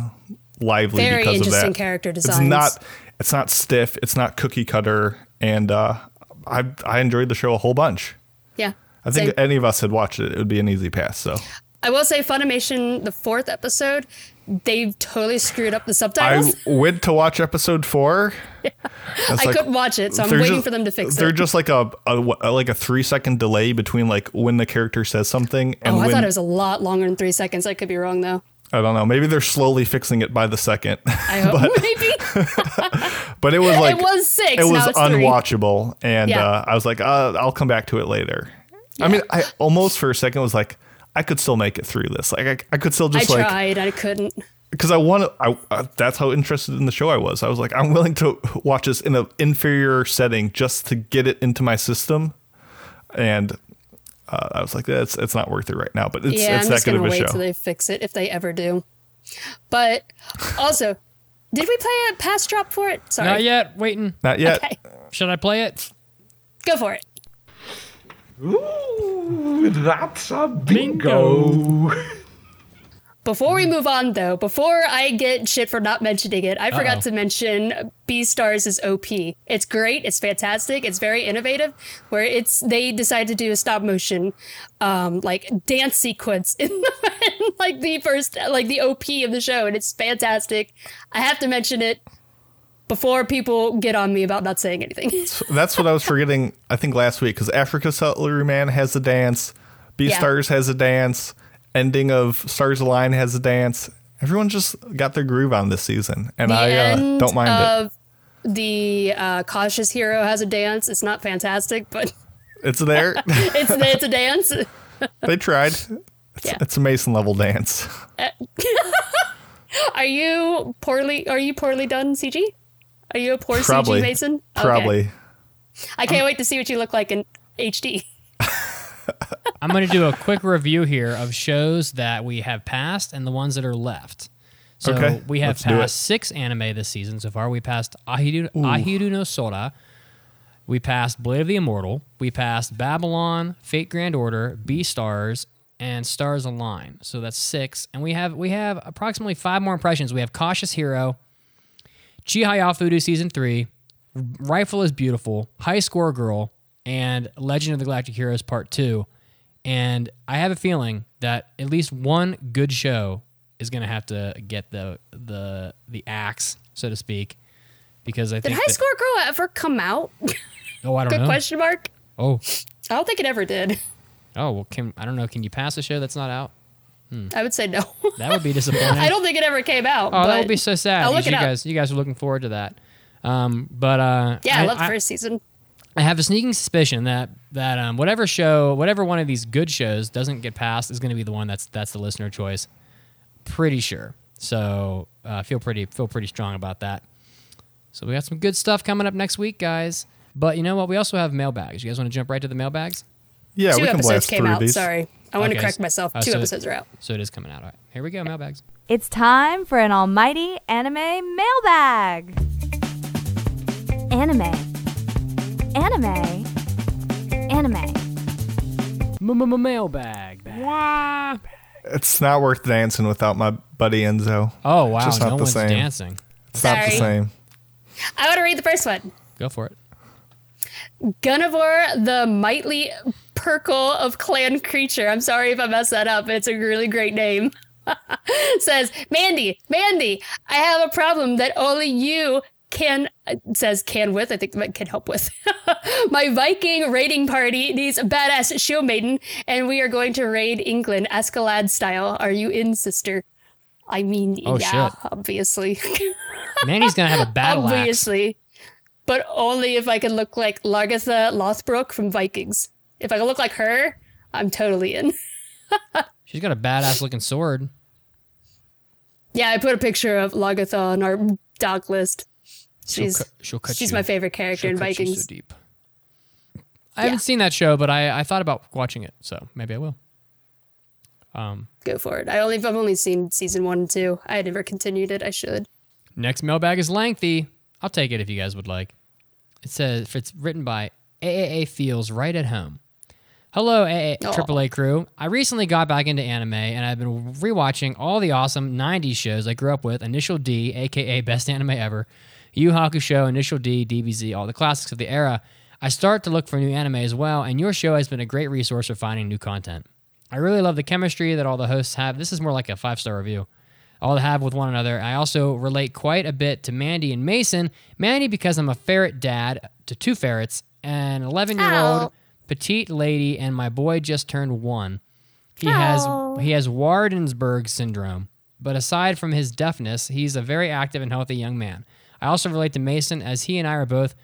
lively Very because of interesting that. character It's not it's not stiff. It's not cookie cutter, and uh, I I enjoyed the show a whole bunch. Yeah. I think Same. any of us had watched it, it would be an easy pass. So I will say Funimation, the fourth episode, they totally screwed up the subtitles. I went to watch episode four. It's I, like- couldn't watch it, so I'm waiting just- for them to fix it. They're just like a, a like a three second delay between like when the character says something and oh, I when thought it was a lot longer than three seconds. I could be wrong though. I don't know. Maybe they're slowly fixing it by the second. I hope maybe. but it was like it was six, It was it's three. unwatchable, and Yeah. uh, I was like, uh, I'll come back to it later. I mean, I almost for a second was like, I could still make it through this. Like, I, I could still I just like tried. I couldn't. because I want to. I, uh, that's how interested in the show I was. I was like, I'm willing to watch this in an inferior setting just to get it into my system, and uh, I was like, that's it's not worth it right now. But it's yeah, it's I'm that just good gonna of a wait show. till they fix it if they ever do. But also, did we play a pass drop for it? Sorry. Not yet. Waiting. not yet. Okay, Should I play it? go for it. Ooh, that's a bingo. Before we move on, though, before I get shit for not mentioning it, I Uh-oh. forgot to mention Beastars is OP. It's great. It's fantastic. It's very innovative. Where it's they decide to do a stop motion, um, like dance sequence in, in like the first, like the OP of the show, and it's fantastic. I have to mention it before people get on me about not saying anything. That's what I was forgetting. I think last week because Africa Salaryman has a dance, Beastars has a dance, ending of Stars Align has a dance. Everyone just got their groove on this season, and The I uh, don't mind it. the uh, cautious hero has a dance. It's not fantastic, but It's there. it's it's a dance. they tried. It's, Yeah. it's a Mason level dance. Are you poorly? Are you poorly done, CG? Are you a poor Probably. CG Mason? Okay. Probably. I can't wait to see what you look like in HD. I'm going to do a quick review here of shows that we have passed and the ones that are left. So Okay, we have let's do it. passed six anime this season so far. We passed Ahiru, Ahiru no Sora. We passed Blade of the Immortal. We passed Babylon, Fate Grand Order, Beastars, and Stars Align. So that's six, and we have we have approximately five more impressions. We have Cautious Hero, Chihayafuru season three, Rifle is Beautiful, High Score Girl, and Legend of the Galactic Heroes Part Two. And I have a feeling that at least one good show is going to have to get the the the axe, so to speak, because I Did think High that- Score Girl ever come out? Oh, I don't Good know. question mark. Oh, I don't think it ever did. oh, well, can I don't know. Can you pass a show that's not out? I would say no. That would be disappointing. I don't think it ever came out. Oh, that would be so sad. I'll look it you up. guys, you guys are looking forward to that. Um, but uh, Yeah, I, love the first season. I have a sneaking suspicion that that um, whatever show, whatever one of these good shows doesn't get passed is going to be the one that's that's the listener choice. Pretty sure. So uh, feel pretty feel pretty strong about that. So we got some good stuff coming up next week, guys. But you know what? We also have mailbags. You guys want to jump right to the mailbags? Yeah, Two we can episodes blast came out. these. Sorry, I want Okay, to correct myself. uh, Two so- episodes are out. So it is coming out. All right, here we go. Mailbags. It's time for an almighty anime mailbag. Anime. Anime. Anime. Mailbag. It's not worth dancing without my buddy Enzo. Oh wow! Just not no the one's same. dancing. It's not the same. I want to read the first one. Go for it. Gunivore, the mightly Perkle of Clan Creature. I'm sorry if I messed that up. It's a really great name. says, Mandi, Mandi, I have a problem that only you can, says can with, I think that can help with. My Viking raiding party needs a badass shield maiden, and we are going to raid England, Escalade style. Are you in, sister? I mean, Oh, yeah, shit. obviously. Mandi's gonna have a battle axe. Obviously. But only if I can look like Lagertha Lothbrok from Vikings. If I can look like her, I'm totally in. She's got a badass looking sword. Yeah, I put a picture of Lagertha on our dog list. She'll She's she'll cut she's you. my favorite character She'll in Vikings. so deep. I haven't seen that show, but I, I thought about watching it, so maybe I will. Um, Go for it. I only I've only seen season one and two. I had never continued it. I should. next mailbag is lengthy. I'll take it if you guys would like. It says if it's written by AAA Feels Right at Home. Hello, AA. AAA oh. crew. I recently got back into anime and I've been rewatching all the awesome 90s shows I grew up with Initial D, aka Best Anime Ever, Yu Hakusho, Initial D, DBZ, all the classics of the era. I start to look for new anime as well, and your show has been a great resource for finding new content. I really love the chemistry that all the hosts have. This is more like a five star review. All they have with one another. I also relate quite a bit to Mandi and Mason. Mandi because I'm a ferret dad to two ferrets, an 11 year old. Petite lady, and my boy just turned one. He has he has Waardenburg syndrome, but aside from his deafness, he's a very active and healthy young man. I also relate to Mason as he and I are both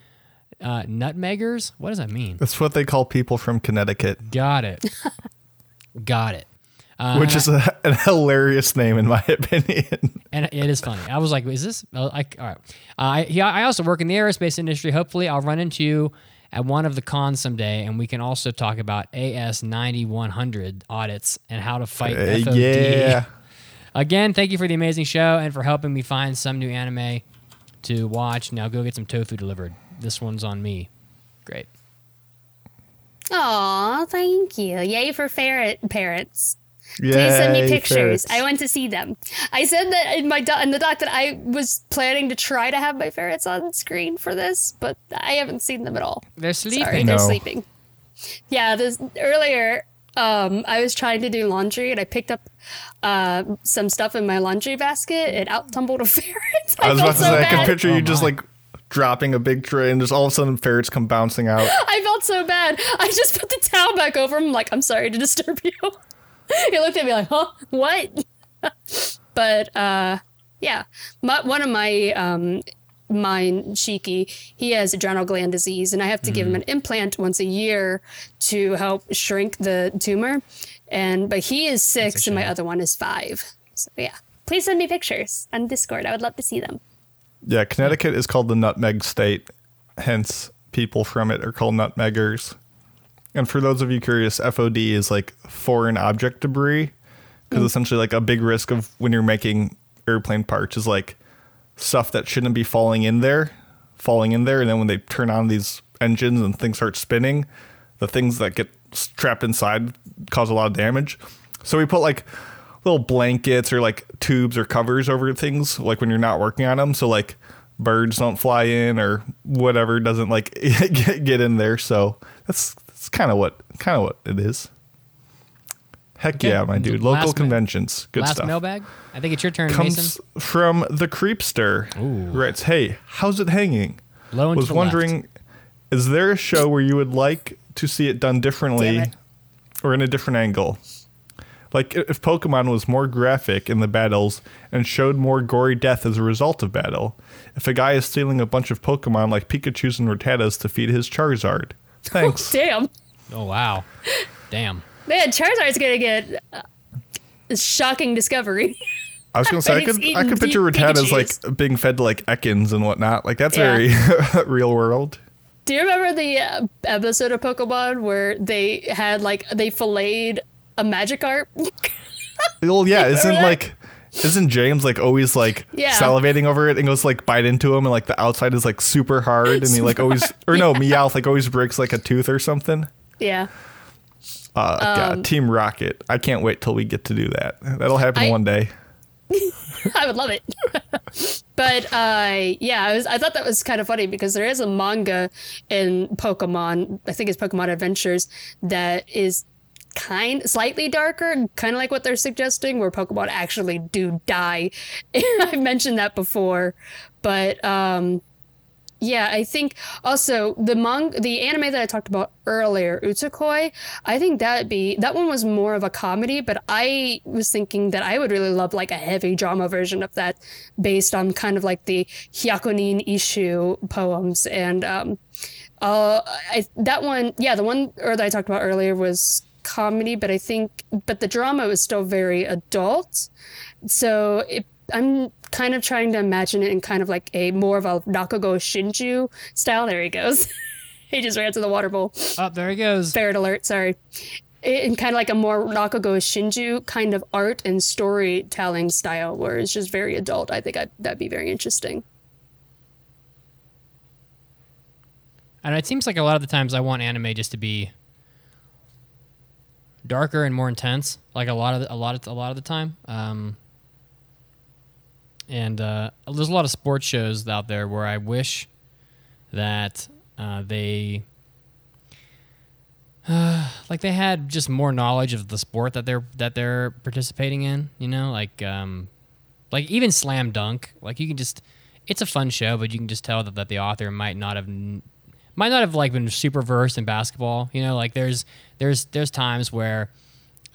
uh, nutmeggers. What does that mean? That's what they call people from Connecticut, Got it. Got it. Uh, which is a, a hilarious name in my opinion. and it is funny. I was like, "Is this?" uh, I, all right. Uh, I I also work in the aerospace industry. Hopefully, I'll run into you at one of the cons someday, and we can also talk about AS ninety one hundred audits and how to fight Uh, FOD. yeah. Again, thank you for the amazing show and for helping me find some new anime to watch. Now go get some tofu delivered. This one's on me. Great. Aw, thank you. Yay for ferret parents. Please send me pictures. ferrets. I want to see them. I said that in my doc, in the doc that I was planning to try to have my ferrets on screen for this, but I haven't seen them at all. They're sleeping. Sorry, they're sleeping. Yeah, this earlier um, I was trying to do laundry and I picked up uh, some stuff in my laundry basket and out tumbled a ferret. I, I was about to so say, I bad. can picture Oh you just like dropping a big tray and just all of a sudden ferrets come bouncing out. I felt so bad. I just put the towel back over him. like, I'm sorry to disturb you. he looked at me like, huh? What? but uh, yeah, my, one of my um, mine, Shiki, he has adrenal gland disease, and I have to give him an implant once a year to help shrink the tumor. And but he is six, and my other one is five. So yeah, please send me pictures on Discord. I would love to see them. Yeah, Connecticut is called the nutmeg state, hence people from it are called nutmeggers. And for those of you curious, FOD is like foreign object debris because mm. essentially like a big risk of when you're making airplane parts is like stuff that shouldn't be falling in there, falling in there, and then when they turn on these engines and things start spinning, the things that get trapped inside cause a lot of damage. So we put like little blankets or like tubes or covers over things like when you're not working on them so like birds don't fly in or whatever doesn't like get, get in there so that's that's kind of what kind of what it is heck Okay. yeah my dude local Last ma- conventions good stuff. Last stuff mailbag. I think it's your turn, comes Mason. from the creepster Ooh. writes hey how's it hanging Low was the wondering is there a show where you would like to see it done differently it. or in a different angle like if pokemon was more graphic in the battles and showed more gory death as a result of battle if a guy is stealing a bunch of pokemon like pikachu's and rattatas to feed his charizard thanks Damn. Oh wow, damn. Man, Charizard's gonna get uh, a shocking discovery. I was gonna say I could I could picture deep as like being fed to like Ekans and whatnot. Like that's Yeah. very real world. Do you remember the uh, episode of Pokemon where they had like they filleted a Magikarp? Well, yeah, isn't that? like isn't James like always like Yeah. salivating over it and goes like bite into him and like the outside is like super hard and he like always or no Meowth like always breaks like a tooth or something. yeah. Uh, Um, God, Team Rocket. I can't wait till we get to do that. That'll happen I- one day. I would love it. but uh, yeah, I was I thought that was kind of funny because there is a manga in Pokemon. I think it's Pokemon Adventures that is kind slightly darker, kind of like what they're suggesting, where Pokemon actually do die. I've mentioned that before, but um, yeah, I think also the mong the anime that I talked about earlier, Utakoi, I think that be that one was more of a comedy, but I was thinking that I would really love like a heavy drama version of that based on kind of like the Hyakunin Isshu poems and um uh I that one yeah, the one or that I talked about earlier was comedy, but I think but the drama was still very adult. So it, I'm kind of trying to imagine it in kind of like a more of a Rakugo Shinju style. There he goes. he just ran to the water bowl. Oh, there he goes. Ferret alert, sorry. In kind of like a more Rakugo Shinju kind of art and storytelling style where it's just very adult. I think i that'd be very interesting. And it seems like a lot of the times I want anime just to be darker and more intense. Like a lot of the, a lot of a lot of the time. Um, and uh, there's a lot of sports shows out there where I wish that uh, they like they had just more knowledge of the sport that they're that they're participating in. You know, like um, like even slam dunk. Like you can just it's a fun show, but you can just tell that, that the author might not have might not have like been super versed in basketball. You know, like there's there's there's times where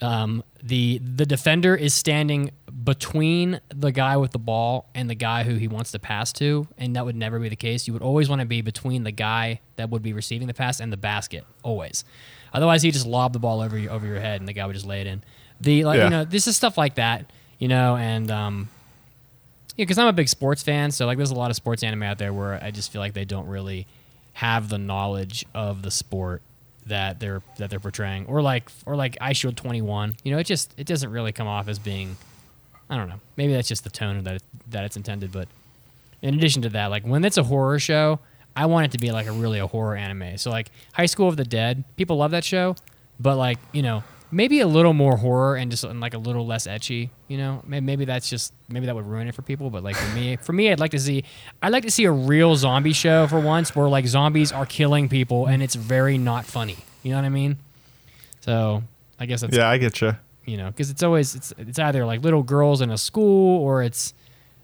um, the the defender is standing between the guy with the ball and the guy who he wants to pass to, and that would never be the case. You would always want to be between the guy that would be receiving the pass and the basket, always. Otherwise, he just lob the ball over you, over your head, and the guy would just lay it in. The like Yeah. you know this is stuff like that, you know, and um, yeah, because I'm a big sports fan, so like there's a lot of sports anime out there where I just feel like they don't really have the knowledge of the sport that they're that they're portraying, or like or like Eyeshield 21. You know, it just it doesn't really come off as being, I don't know, maybe that's just the tone that it, that it's intended. But in addition to that, like when it's a horror show, I want it to be like a really a horror anime. So like High School of the Dead, people love that show, but like you know maybe a little more horror and just and like a little less ecchi. You know, maybe, maybe that's just maybe that would ruin it for people. But like for me, for me, I'd like to see I'd like to see a real zombie show for once, where like zombies are killing people and it's very not funny. You know what I mean? So I guess that's Yeah, I get you. you know because it's always it's it's either like little girls in a school or it's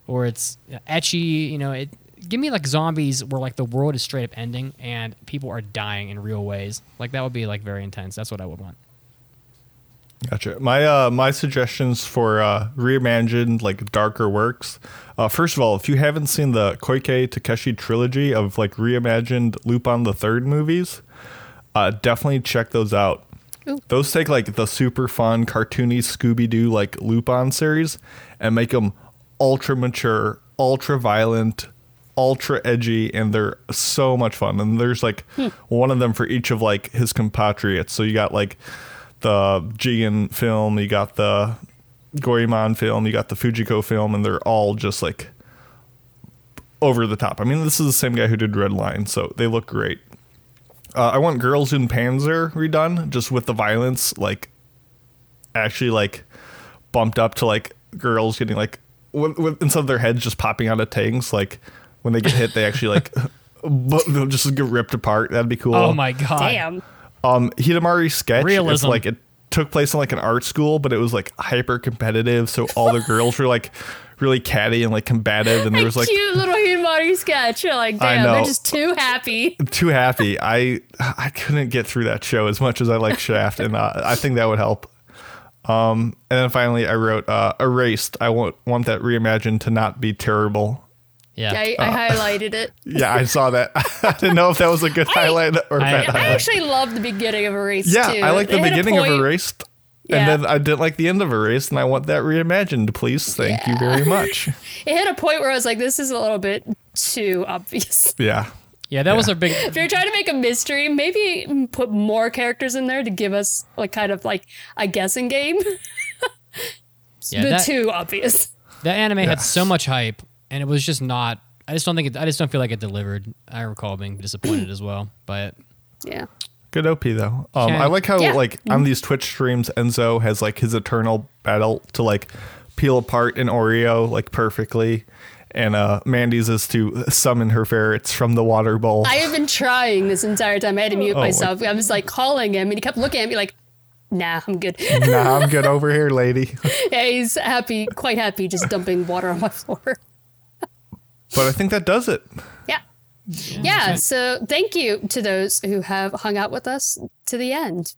or it's uh, ecchi. You know, it give me like zombies where like the world is straight up ending and people are dying in real ways. Like that would be like very intense. That's what I would want. Gotcha. My uh my suggestions for uh reimagined like darker works. Uh first of all, if you haven't seen the Koike Takeshi trilogy of like reimagined Lupin the Third movies, uh definitely check those out. Those take like the super fun cartoony Scooby Doo like Lupin series and make them ultra mature, ultra violent, ultra edgy, and they're so much fun. And there's like one of them for each of like his compatriots. So you got like the Jigen film, you got the Goemon film, you got the Fujiko film, and they're all just like over the top. I mean, this is the same guy who did Red Line, so they look great. Uh, I want Girls und Panzer redone, just with the violence, like actually like bumped up to like girls getting like with, with, instead of their heads just popping out of tanks, like when they get hit, they actually like bu- they'll just get ripped apart. That'd be cool. Oh my god! Damn. Um, Hidamari sketch. Realism. It's like it took place in like an art school, but it was like hyper competitive. So all the girls were like really catty and like combative, and there was like cute little Himari sketch. You're like, I damn, they're just too happy. too happy. I I couldn't get through that show as much as I like Shaft, and uh, I think that would help. Um, and then finally, I wrote uh, Erased. I want want that reimagined to not be terrible. Yeah. I, I highlighted it. Yeah, I saw that. I didn't know if that was a good highlight or I- bad I I highlight. actually love the beginning of Erased Yeah, too. I like the They a beginning of point- Erased. Yeah. And then I didn't like the end of Erased, and I want that reimagined, please. Thank you very much. It hit a point where I was like, this is a little bit too obvious. Yeah. Yeah, that was a big. If you're trying to make a mystery, maybe put more characters in there to give us like kind of like a guessing game. Yeah, but that, too obvious. that anime had so much hype, and it was just not. I just don't think it. I just don't feel like it delivered. I recall being disappointed as well by it. Yeah. Good OP though. Um, I like how Yeah. like on these Twitch streams, Enzo has like his eternal battle to like peel apart an Oreo like perfectly, and uh, Mandi's is to summon her ferrets from the water bowl. I have been trying this entire time. I had to mute Oh, my- myself. I was like calling him and he kept looking at me like, nah, I'm good. nah, I'm good over here, lady. yeah, he's happy, quite happy, just dumping water on my floor. But I think that does it. Yeah. Yeah. So thank you to those who have hung out with us to the end.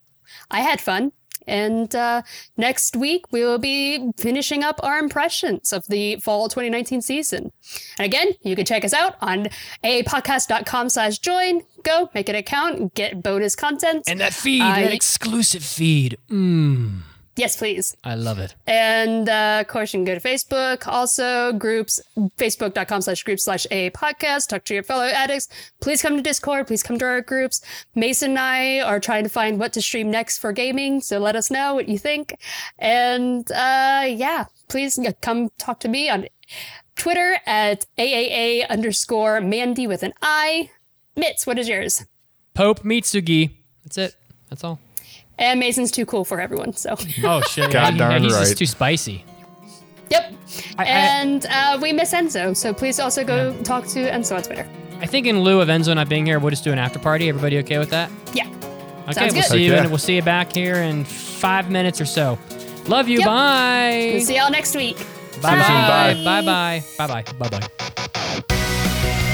I had fun. And uh, next week, we will be finishing up our impressions of the fall 2019 season. And again, you can check us out on aaapodcast.com slash join. Go make an account, get bonus content. And that feed, Uh, that exclusive feed. Mm, yes, please. I love it. And uh, of course, you can go to Facebook. Also, groups, facebook.com slash group slash a podcast. Talk to your fellow addicts. Please come to Discord. Please come to our groups. Mason and I are trying to find what to stream next for gaming. So let us know what you think. And uh, yeah, please come talk to me on Twitter at AAA underscore Mandi with an I. Mitz, what is yours? Pope Mitsugi. That's it. That's all. And Mason's too cool for everyone. So, Oh shit! God yeah, darn he's right. just too spicy. yep. I- I- And uh, we miss Enzo. So please also go talk to Enzo on Twitter. I think in lieu of Enzo not being here, we'll just do an after party. Everybody okay with that? Yeah. Okay, Sounds we'll good. see you. And we'll see you back here in five minutes or so. Love you. Yep. Bye. See y'all next week. Bye. Bye. Bye. Bye. Bye. Bye. Bye. Bye. Bye.